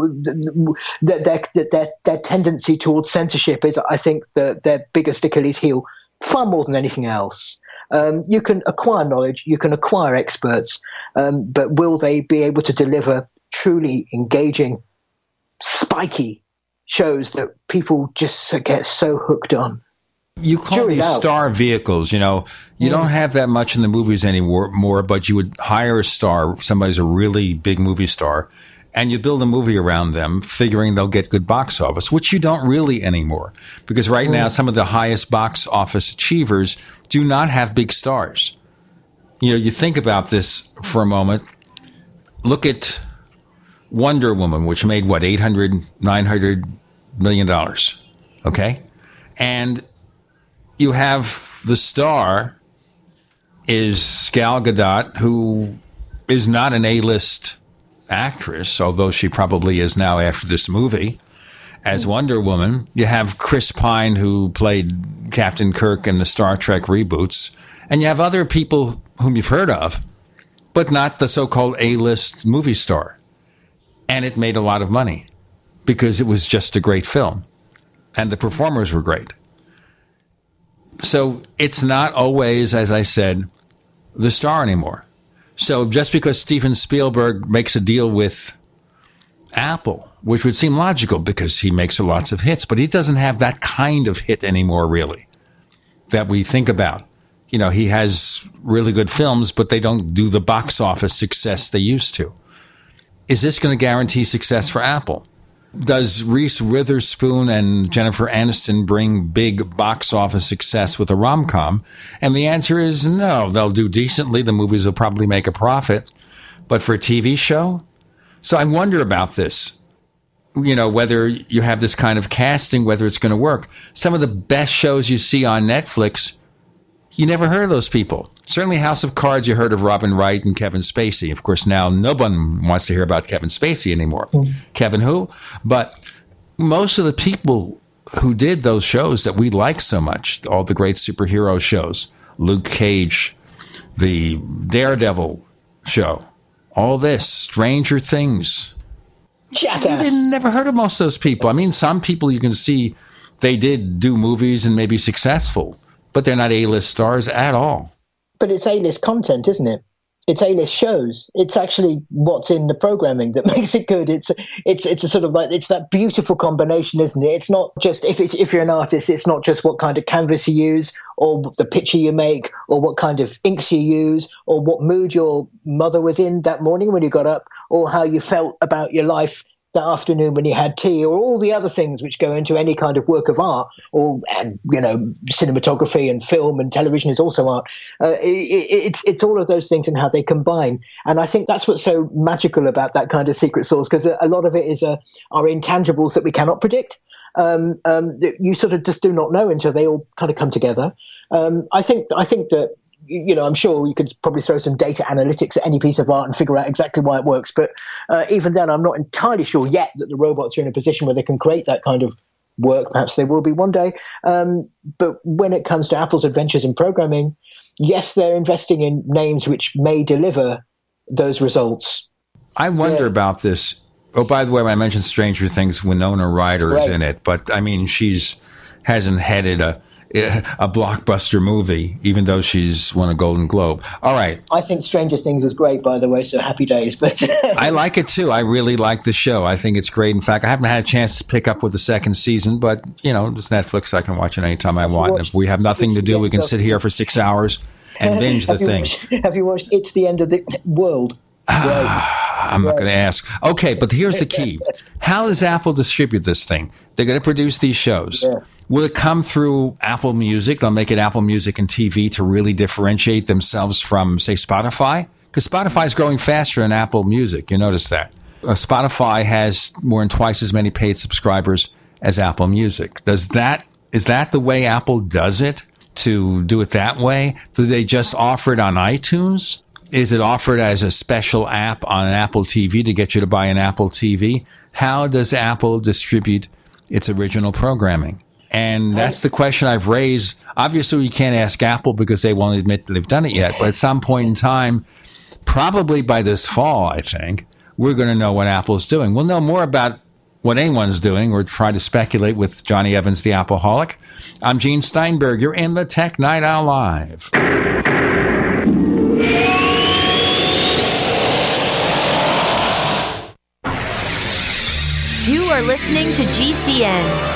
their, their, their, their tendency towards censorship is, I think, the, their biggest Achilles heel far more than anything else. Um, you can acquire knowledge, you can acquire experts, um, but will they be able to deliver truly engaging, spiky shows that people just get so hooked on? You call these star vehicles, you know, you mm. don't have that much in the movies anymore, more, but you would hire a star, somebody's a really big movie star, and you build a movie around them, figuring they'll get good box office, which you don't really anymore. Because right mm. now, some of the highest box office achievers do not have big stars. You know, you think about this for a moment. Look at Wonder Woman, which made what, 800, 900 million dollars. Okay. And you have the star is Gal Gadot, who is not an A list actress, although she probably is now after this movie, as Wonder Woman. You have Chris Pine, who played Captain Kirk in the Star Trek reboots, and you have other people whom you've heard of, but not the so called A list movie star. And it made a lot of money because it was just a great film, and the performers were great. So it's not always, as I said, the star anymore. So just because Steven Spielberg makes a deal with Apple, which would seem logical because he makes lots of hits, but he doesn't have that kind of hit anymore, really, that we think about. You know, he has really good films, but they don't do the box office success they used to. Is this going to guarantee success for Apple? Does Reese Witherspoon and Jennifer Aniston bring big box office success with a rom com? And the answer is no. They'll do decently. The movies will probably make a profit. But for a TV show? So I wonder about this. You know, whether you have this kind of casting, whether it's going to work. Some of the best shows you see on Netflix, you never heard of those people. Certainly, House of Cards, you heard of Robin Wright and Kevin Spacey. Of course, now no one wants to hear about Kevin Spacey anymore. Mm. Kevin who? But most of the people who did those shows that we like so much, all the great superhero shows, Luke Cage, the Daredevil show, all this, Stranger Things. Jackass. You never heard of most of those people. I mean, some people you can see they did do movies and maybe successful, but they're not A-list stars at all but it's A-list content, isn't it? It's A-list shows. It's actually what's in the programming that makes it good. It's it's it's a sort of like it's that beautiful combination, isn't it? It's not just if it's if you're an artist, it's not just what kind of canvas you use or the picture you make or what kind of inks you use or what mood your mother was in that morning when you got up or how you felt about your life that afternoon when you had tea, or all the other things which go into any kind of work of art, or and you know cinematography and film and television is also art. Uh, it, it's it's all of those things and how they combine, and I think that's what's so magical about that kind of secret sauce because a, a lot of it is uh, are intangibles that we cannot predict. Um, um, that you sort of just do not know until they all kind of come together. Um, I think I think that you know, I'm sure you could probably throw some data analytics at any piece of art and figure out exactly why it works. But uh, even then, I'm not entirely sure yet that the robots are in a position where they can create that kind of work. Perhaps they will be one day. Um, but when it comes to Apple's adventures in programming, yes, they're investing in names which may deliver those results. I wonder yeah. about this. Oh, by the way, I mentioned Stranger Things. Winona Ryder right. is in it, but I mean, she's hasn't headed a a blockbuster movie, even though she's won a Golden Globe. All right. I think Stranger Things is great, by the way, so happy days. But I like it too. I really like the show. I think it's great. In fact, I haven't had a chance to pick up with the second season, but you know, it's Netflix. I can watch it anytime I want. Watched, if we have nothing to do, we can sit here for six hours and binge the thing. Watched, have you watched It's the End of the World? I'm not going to ask. Okay, but here's the key. How does Apple distribute this thing? They're going to produce these shows. Yeah. Will it come through Apple Music? They'll make it Apple Music and TV to really differentiate themselves from, say, Spotify? Because Spotify is growing faster than Apple Music. You notice that. Uh, Spotify has more than twice as many paid subscribers as Apple Music. Does that is that the way Apple does it? To do it that way? Do they just offer it on iTunes? Is it offered as a special app on Apple TV to get you to buy an Apple TV? How does Apple distribute its original programming? And oh. that's the question I've raised. Obviously, we can't ask Apple because they won't admit that they've done it yet. But at some point in time, probably by this fall, I think, we're going to know what Apple's doing. We'll know more about what anyone's doing or try to speculate with Jonny Evans, the Appleholic. I'm Gene Steinberg. You're in the Tech Night Owl Live. You are listening to GCN.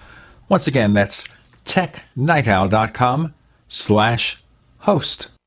Once again, that's technightowl.com slash host.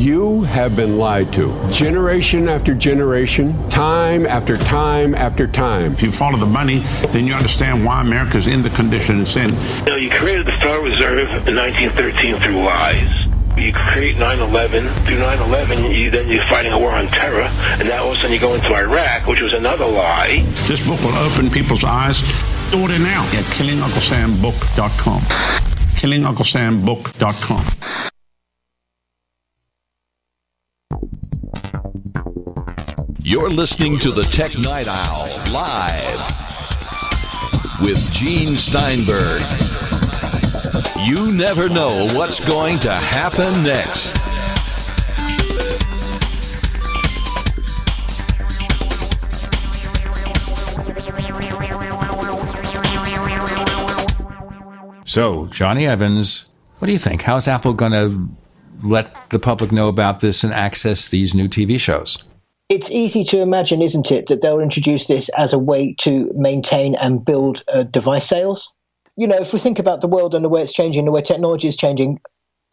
You have been lied to. Generation after generation, time after time after time. If you follow the money, then you understand why America's in the condition it's in. You know, you created the Federal Reserve in 1913 through lies. You create 9/11. Through 9/11, you, then you're fighting a war on terror, and now all of a sudden you go into Iraq, which was another lie. This book will open people's eyes. Order now at killingunclesambook.com. killingunclesambook.com. You're listening to the Tech Night Owl live with Gene Steinberg. You never know what's going to happen next. So, Jonny Evans, what do you think? How's Apple going to let the public know about this and access these new TV shows? It's easy to imagine, isn't it, that they'll introduce this as a way to maintain and build uh, device sales. You know, if we think about the world and the way it's changing, the way technology is changing,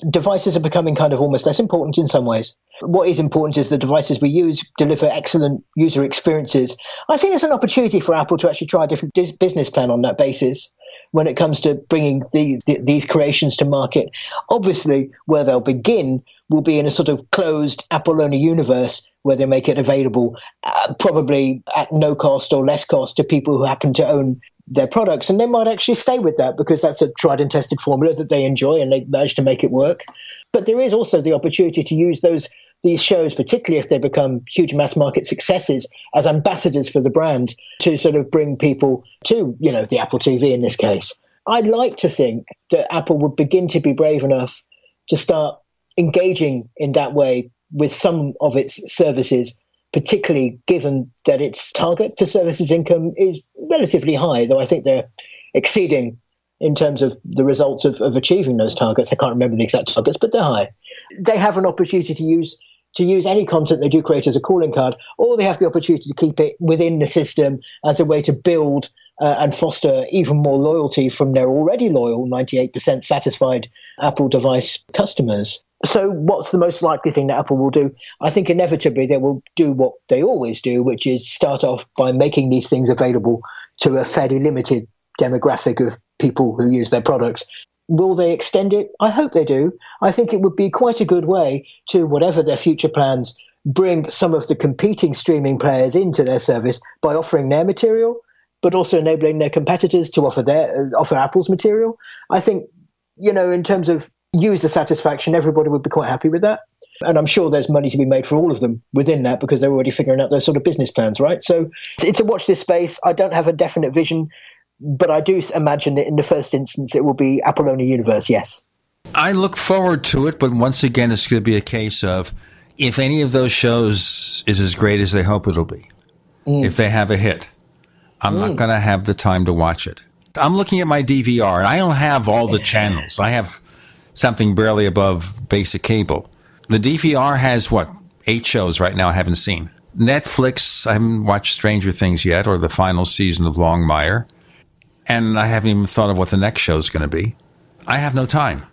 devices are becoming kind of almost less important in some ways. What is important is the devices we use deliver excellent user experiences. I think there's an opportunity for Apple to actually try a different business plan on that basis when it comes to bringing these these creations to market. Obviously, where they'll begin will be in a sort of closed Apple only universe where they make it available, uh, probably at no cost or less cost to people who happen to own their products, and they might actually stay with that because that's a tried and tested formula that they enjoy and they manage to make it work. But there is also the opportunity to use those these shows, particularly if they become huge mass market successes, as ambassadors for the brand to sort of bring people to, you know, the Apple TV in this case. I'd like to think that Apple would begin to be brave enough to start engaging in that way with some of its services, particularly given that its target for services income is relatively high, though I think they're exceeding in terms of the results of, of achieving those targets. I can't remember the exact targets, but they're high. They have an opportunity to use to use any content they do create as a calling card, or they have the opportunity to keep it within the system as a way to build uh, and foster even more loyalty from their already loyal 98% satisfied Apple device customers. So, what's the most likely thing that Apple will do? I think inevitably they will do what they always do, which is start off by making these things available to a fairly limited demographic of people who use their products. Will they extend it? I hope they do. I think it would be quite a good way to, whatever their future plans, bring some of the competing streaming players into their service by offering their material, but also enabling their competitors to offer their uh, offer Apple's material. I think, you know, in terms of user satisfaction, everybody would be quite happy with that. And I'm sure there's money to be made for all of them within that because they're already figuring out those sort of business plans, right? So it's a watch this space. I don't have a definite vision but I do imagine that in the first instance it will be Apollonia universe. Yes. I look forward to it, but once again, it's going to be a case of if any of those shows is as great as they hope it'll be, mm. if they have a hit, I'm mm. not going to have the time to watch it. I'm looking at my DVR, and I don't have all the channels. I have something barely above basic cable. The DVR has what eight shows right now I haven't seen. Netflix, I haven't watched Stranger Things yet, or the final season of Longmire and I haven't even thought of what the next show is going to be. I have no time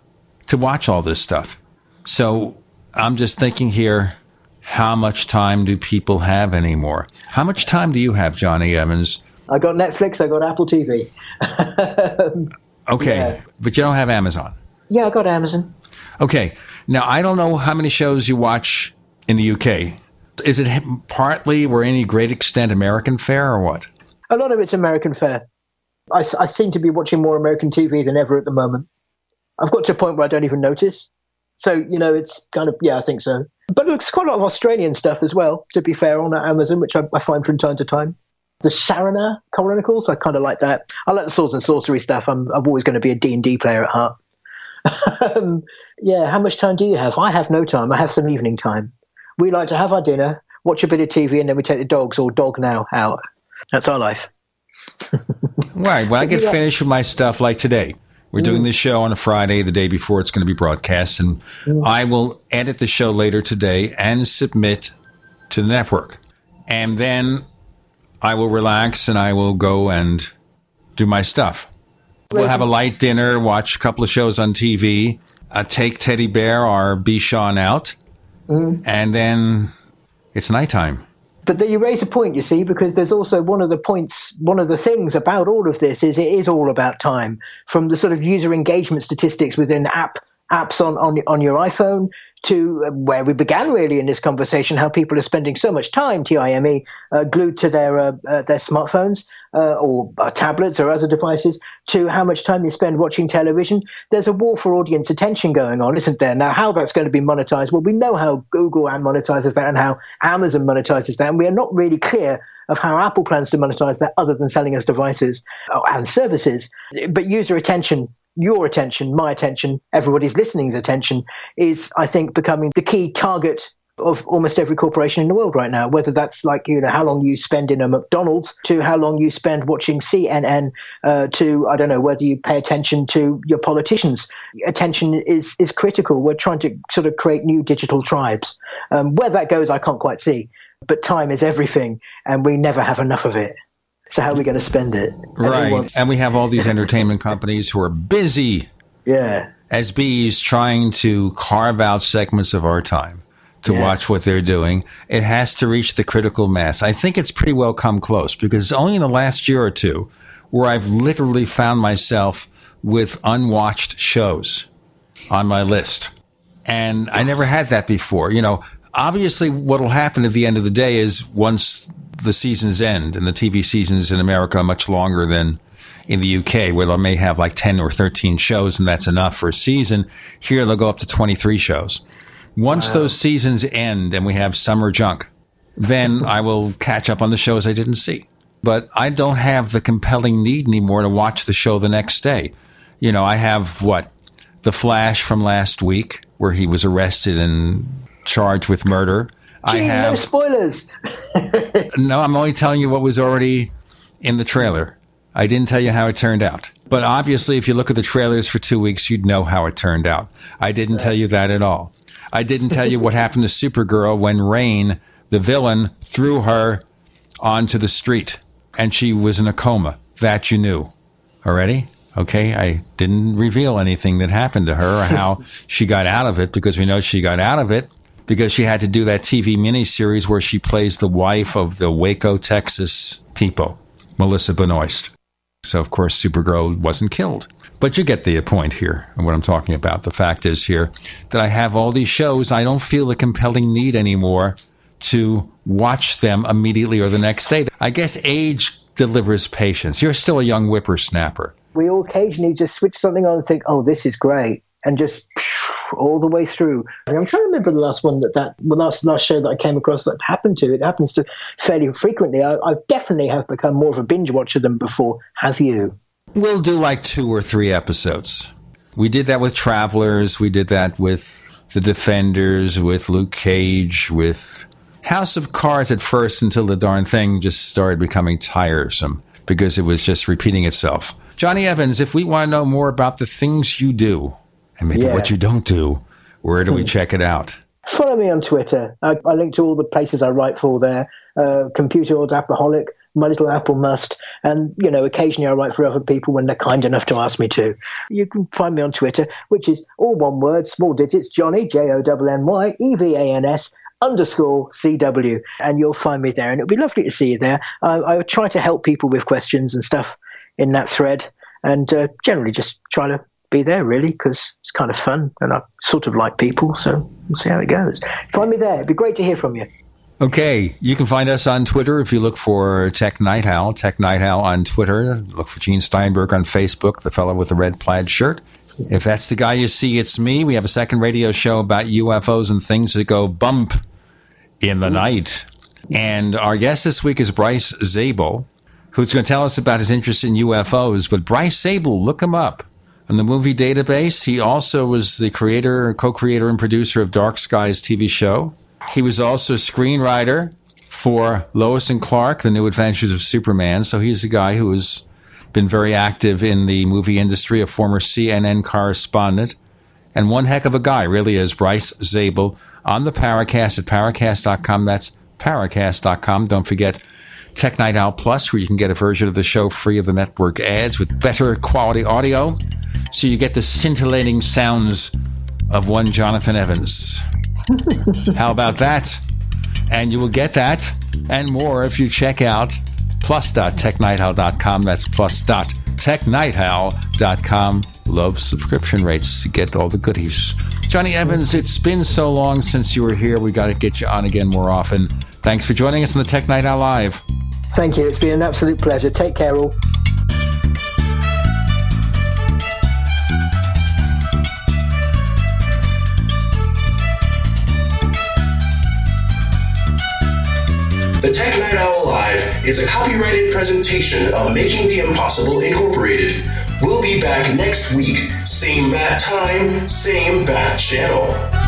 to watch all this stuff. So I'm just thinking here how much time do people have anymore? How much time do you have, Jonny Evans? I got Netflix, I got Apple TV. okay, yeah. but you don't have Amazon. Yeah, I got Amazon. Okay, now I don't know how many shows you watch in the UK. Is it partly or any great extent American fare or what? A lot of it's American fare. I, I seem to be watching more American TV than ever at the moment. I've got to a point where I don't even notice. So, you know, it's kind of, yeah, I think so. But it's quite a lot of Australian stuff as well, to be fair, on Amazon, which I, I find from time to time. The Shannara Chronicles, I kind of like that. I like the swords and sorcery stuff. I'm, I'm always going to be a D&D player at heart. um, yeah, how much time do you have? I have no time. I have some evening time. We like to have our dinner, watch a bit of TV, and then we take the dogs or dog now out. That's our life. Right. When I get finished with my stuff, like today, we're doing mm. this show on a Friday, the day before it's going to be broadcast, and mm. I will edit the show later today and submit to the network. And then I will relax and I will go and do my stuff. We'll have a light dinner, watch a couple of shows on TV, uh, take Teddy Bear or Bichon out, mm. and then it's nighttime but you raise a point, you see, because there's also one of the points, one of the things about all of this is it is all about time. From the sort of user engagement statistics within app apps on, on, on your iPhone to where we began really in this conversation, how people are spending so much time, TIME, uh, glued to their uh, uh, their smartphones uh, or uh, tablets or other devices, to how much time they spend watching television. There's a war for audience attention going on, isn't there? Now, how that's going to be monetized? Well, we know how Google monetizes that and how Amazon monetizes that, and we are not really clear of how Apple plans to monetize that other than selling us devices uh, and services. But user attention your attention, my attention, everybody's listening's attention is, I think, becoming the key target of almost every corporation in the world right now, whether that's like, you know, how long you spend in a McDonald's to how long you spend watching CNN uh, to, I don't know, whether you pay attention to your politicians. Attention is, is critical. We're trying to sort of create new digital tribes. Um, where that goes, I can't quite see. But time is everything, and we never have enough of it. So how are we going to spend it? Right. And we have all these entertainment companies who are busy. Yeah. As bees trying to carve out segments of our time to yeah. watch what they're doing. It has to reach the critical mass. I think it's pretty well come close because it's only in the last year or two where I've literally found myself with unwatched shows on my list. And I never had that before. You know, obviously what will happen at the end of the day is once the seasons end, and the TV seasons in America are much longer than in the UK, where they may have like 10 or 13 shows, and that's enough for a season. Here, they'll go up to 23 shows. Once wow. those seasons end and we have summer junk, then I will catch up on the shows I didn't see. But I don't have the compelling need anymore to watch the show the next day. You know, I have what? The Flash from last week, where he was arrested and charged with murder. I have no spoilers. no, I'm only telling you what was already in the trailer. I didn't tell you how it turned out. But obviously, if you look at the trailers for two weeks, you'd know how it turned out. I didn't tell you that at all. I didn't tell you what happened to Supergirl when Reign, the villain, threw her onto the street and she was in a coma. That you knew already. Okay. I didn't reveal anything that happened to her or how she got out of it because we know she got out of it because she had to do that TV miniseries where she plays the wife of the Waco, Texas people, Melissa Benoist. So, of course, Supergirl wasn't killed. But you get the point here and what I'm talking about. The fact is here that I have all these shows. I don't feel the compelling need anymore to watch them immediately or the next day. I guess age delivers patience. You're still a young whippersnapper. We all occasionally just switch something on and think, oh, this is great. And just all the way through. I'm trying to remember the last one that that the last last show that I came across that happened to. It happens to fairly frequently. I, I definitely have become more of a binge watcher than before. Have you? We'll do like two or three episodes. We did that with Travelers. We did that with The Defenders, with Luke Cage, with House of Cards at first until the darn thing just started becoming tiresome because it was just repeating itself. Jonny Evans, if we want to know more about the things you do, and maybe yeah. what you don't do. Where do we check it out? Follow me on Twitter. I, I, link to all the places I write for there. Uh, Computer Odds Appleholic, My Little Apple Must, and you know, occasionally I write for other people when they're kind enough to ask me to. You can find me on Twitter, which is all one word, small digits, Jonny J O N N Y E V A N S underscore CW, and you'll find me there. And it'll be lovely to see you there. I, I try to help people with questions and stuff in that thread, and uh, generally just try to be there really because it's kind of fun and I sort of like people. So we'll see how it goes. Find me there. It'd be great to hear from you. Okay, you can find us on Twitter if you look for Tech Night Owl. Tech Night Owl on Twitter. Look for Gene Steinberg on Facebook, the fellow with the red plaid shirt. If that's the guy you see, it's me. We have a second radio show about UFOs and things that go bump in the night. And our guest this week is Bryce Zabel, who's going to tell us about his interest in UFOs. But Bryce Zabel, look him up on the movie database. He also was the creator, co-creator, and producer of Dark Skies TV show. He was also screenwriter for Lois and Clark, The New Adventures of Superman. So he's a guy who has been very active in the movie industry, a former CNN correspondent, and one heck of a guy, really is Bryce Zabel on the Paracast at paracast.com. That's paracast.com. Don't forget Tech Night Owl Plus, where you can get a version of the show free of the network ads with better quality audio so you get the scintillating sounds of one Jonathan Evans. How about that? And you will get that and more if you check out plus.technightowl.com. That's plus.technightowl.com. technightowl.com. Love subscription rates. To get all the goodies. Jonny Evans, it's been so long since you were here. We got to get you on again more often. Thanks for joining us on the Tech Night Owl Live. Thank you. It's been an absolute pleasure. Take care, all. The Tech Night Owl Live is a copyrighted presentation of Making the Impossible Incorporated. We'll be back next week, same bat time, same bat channel.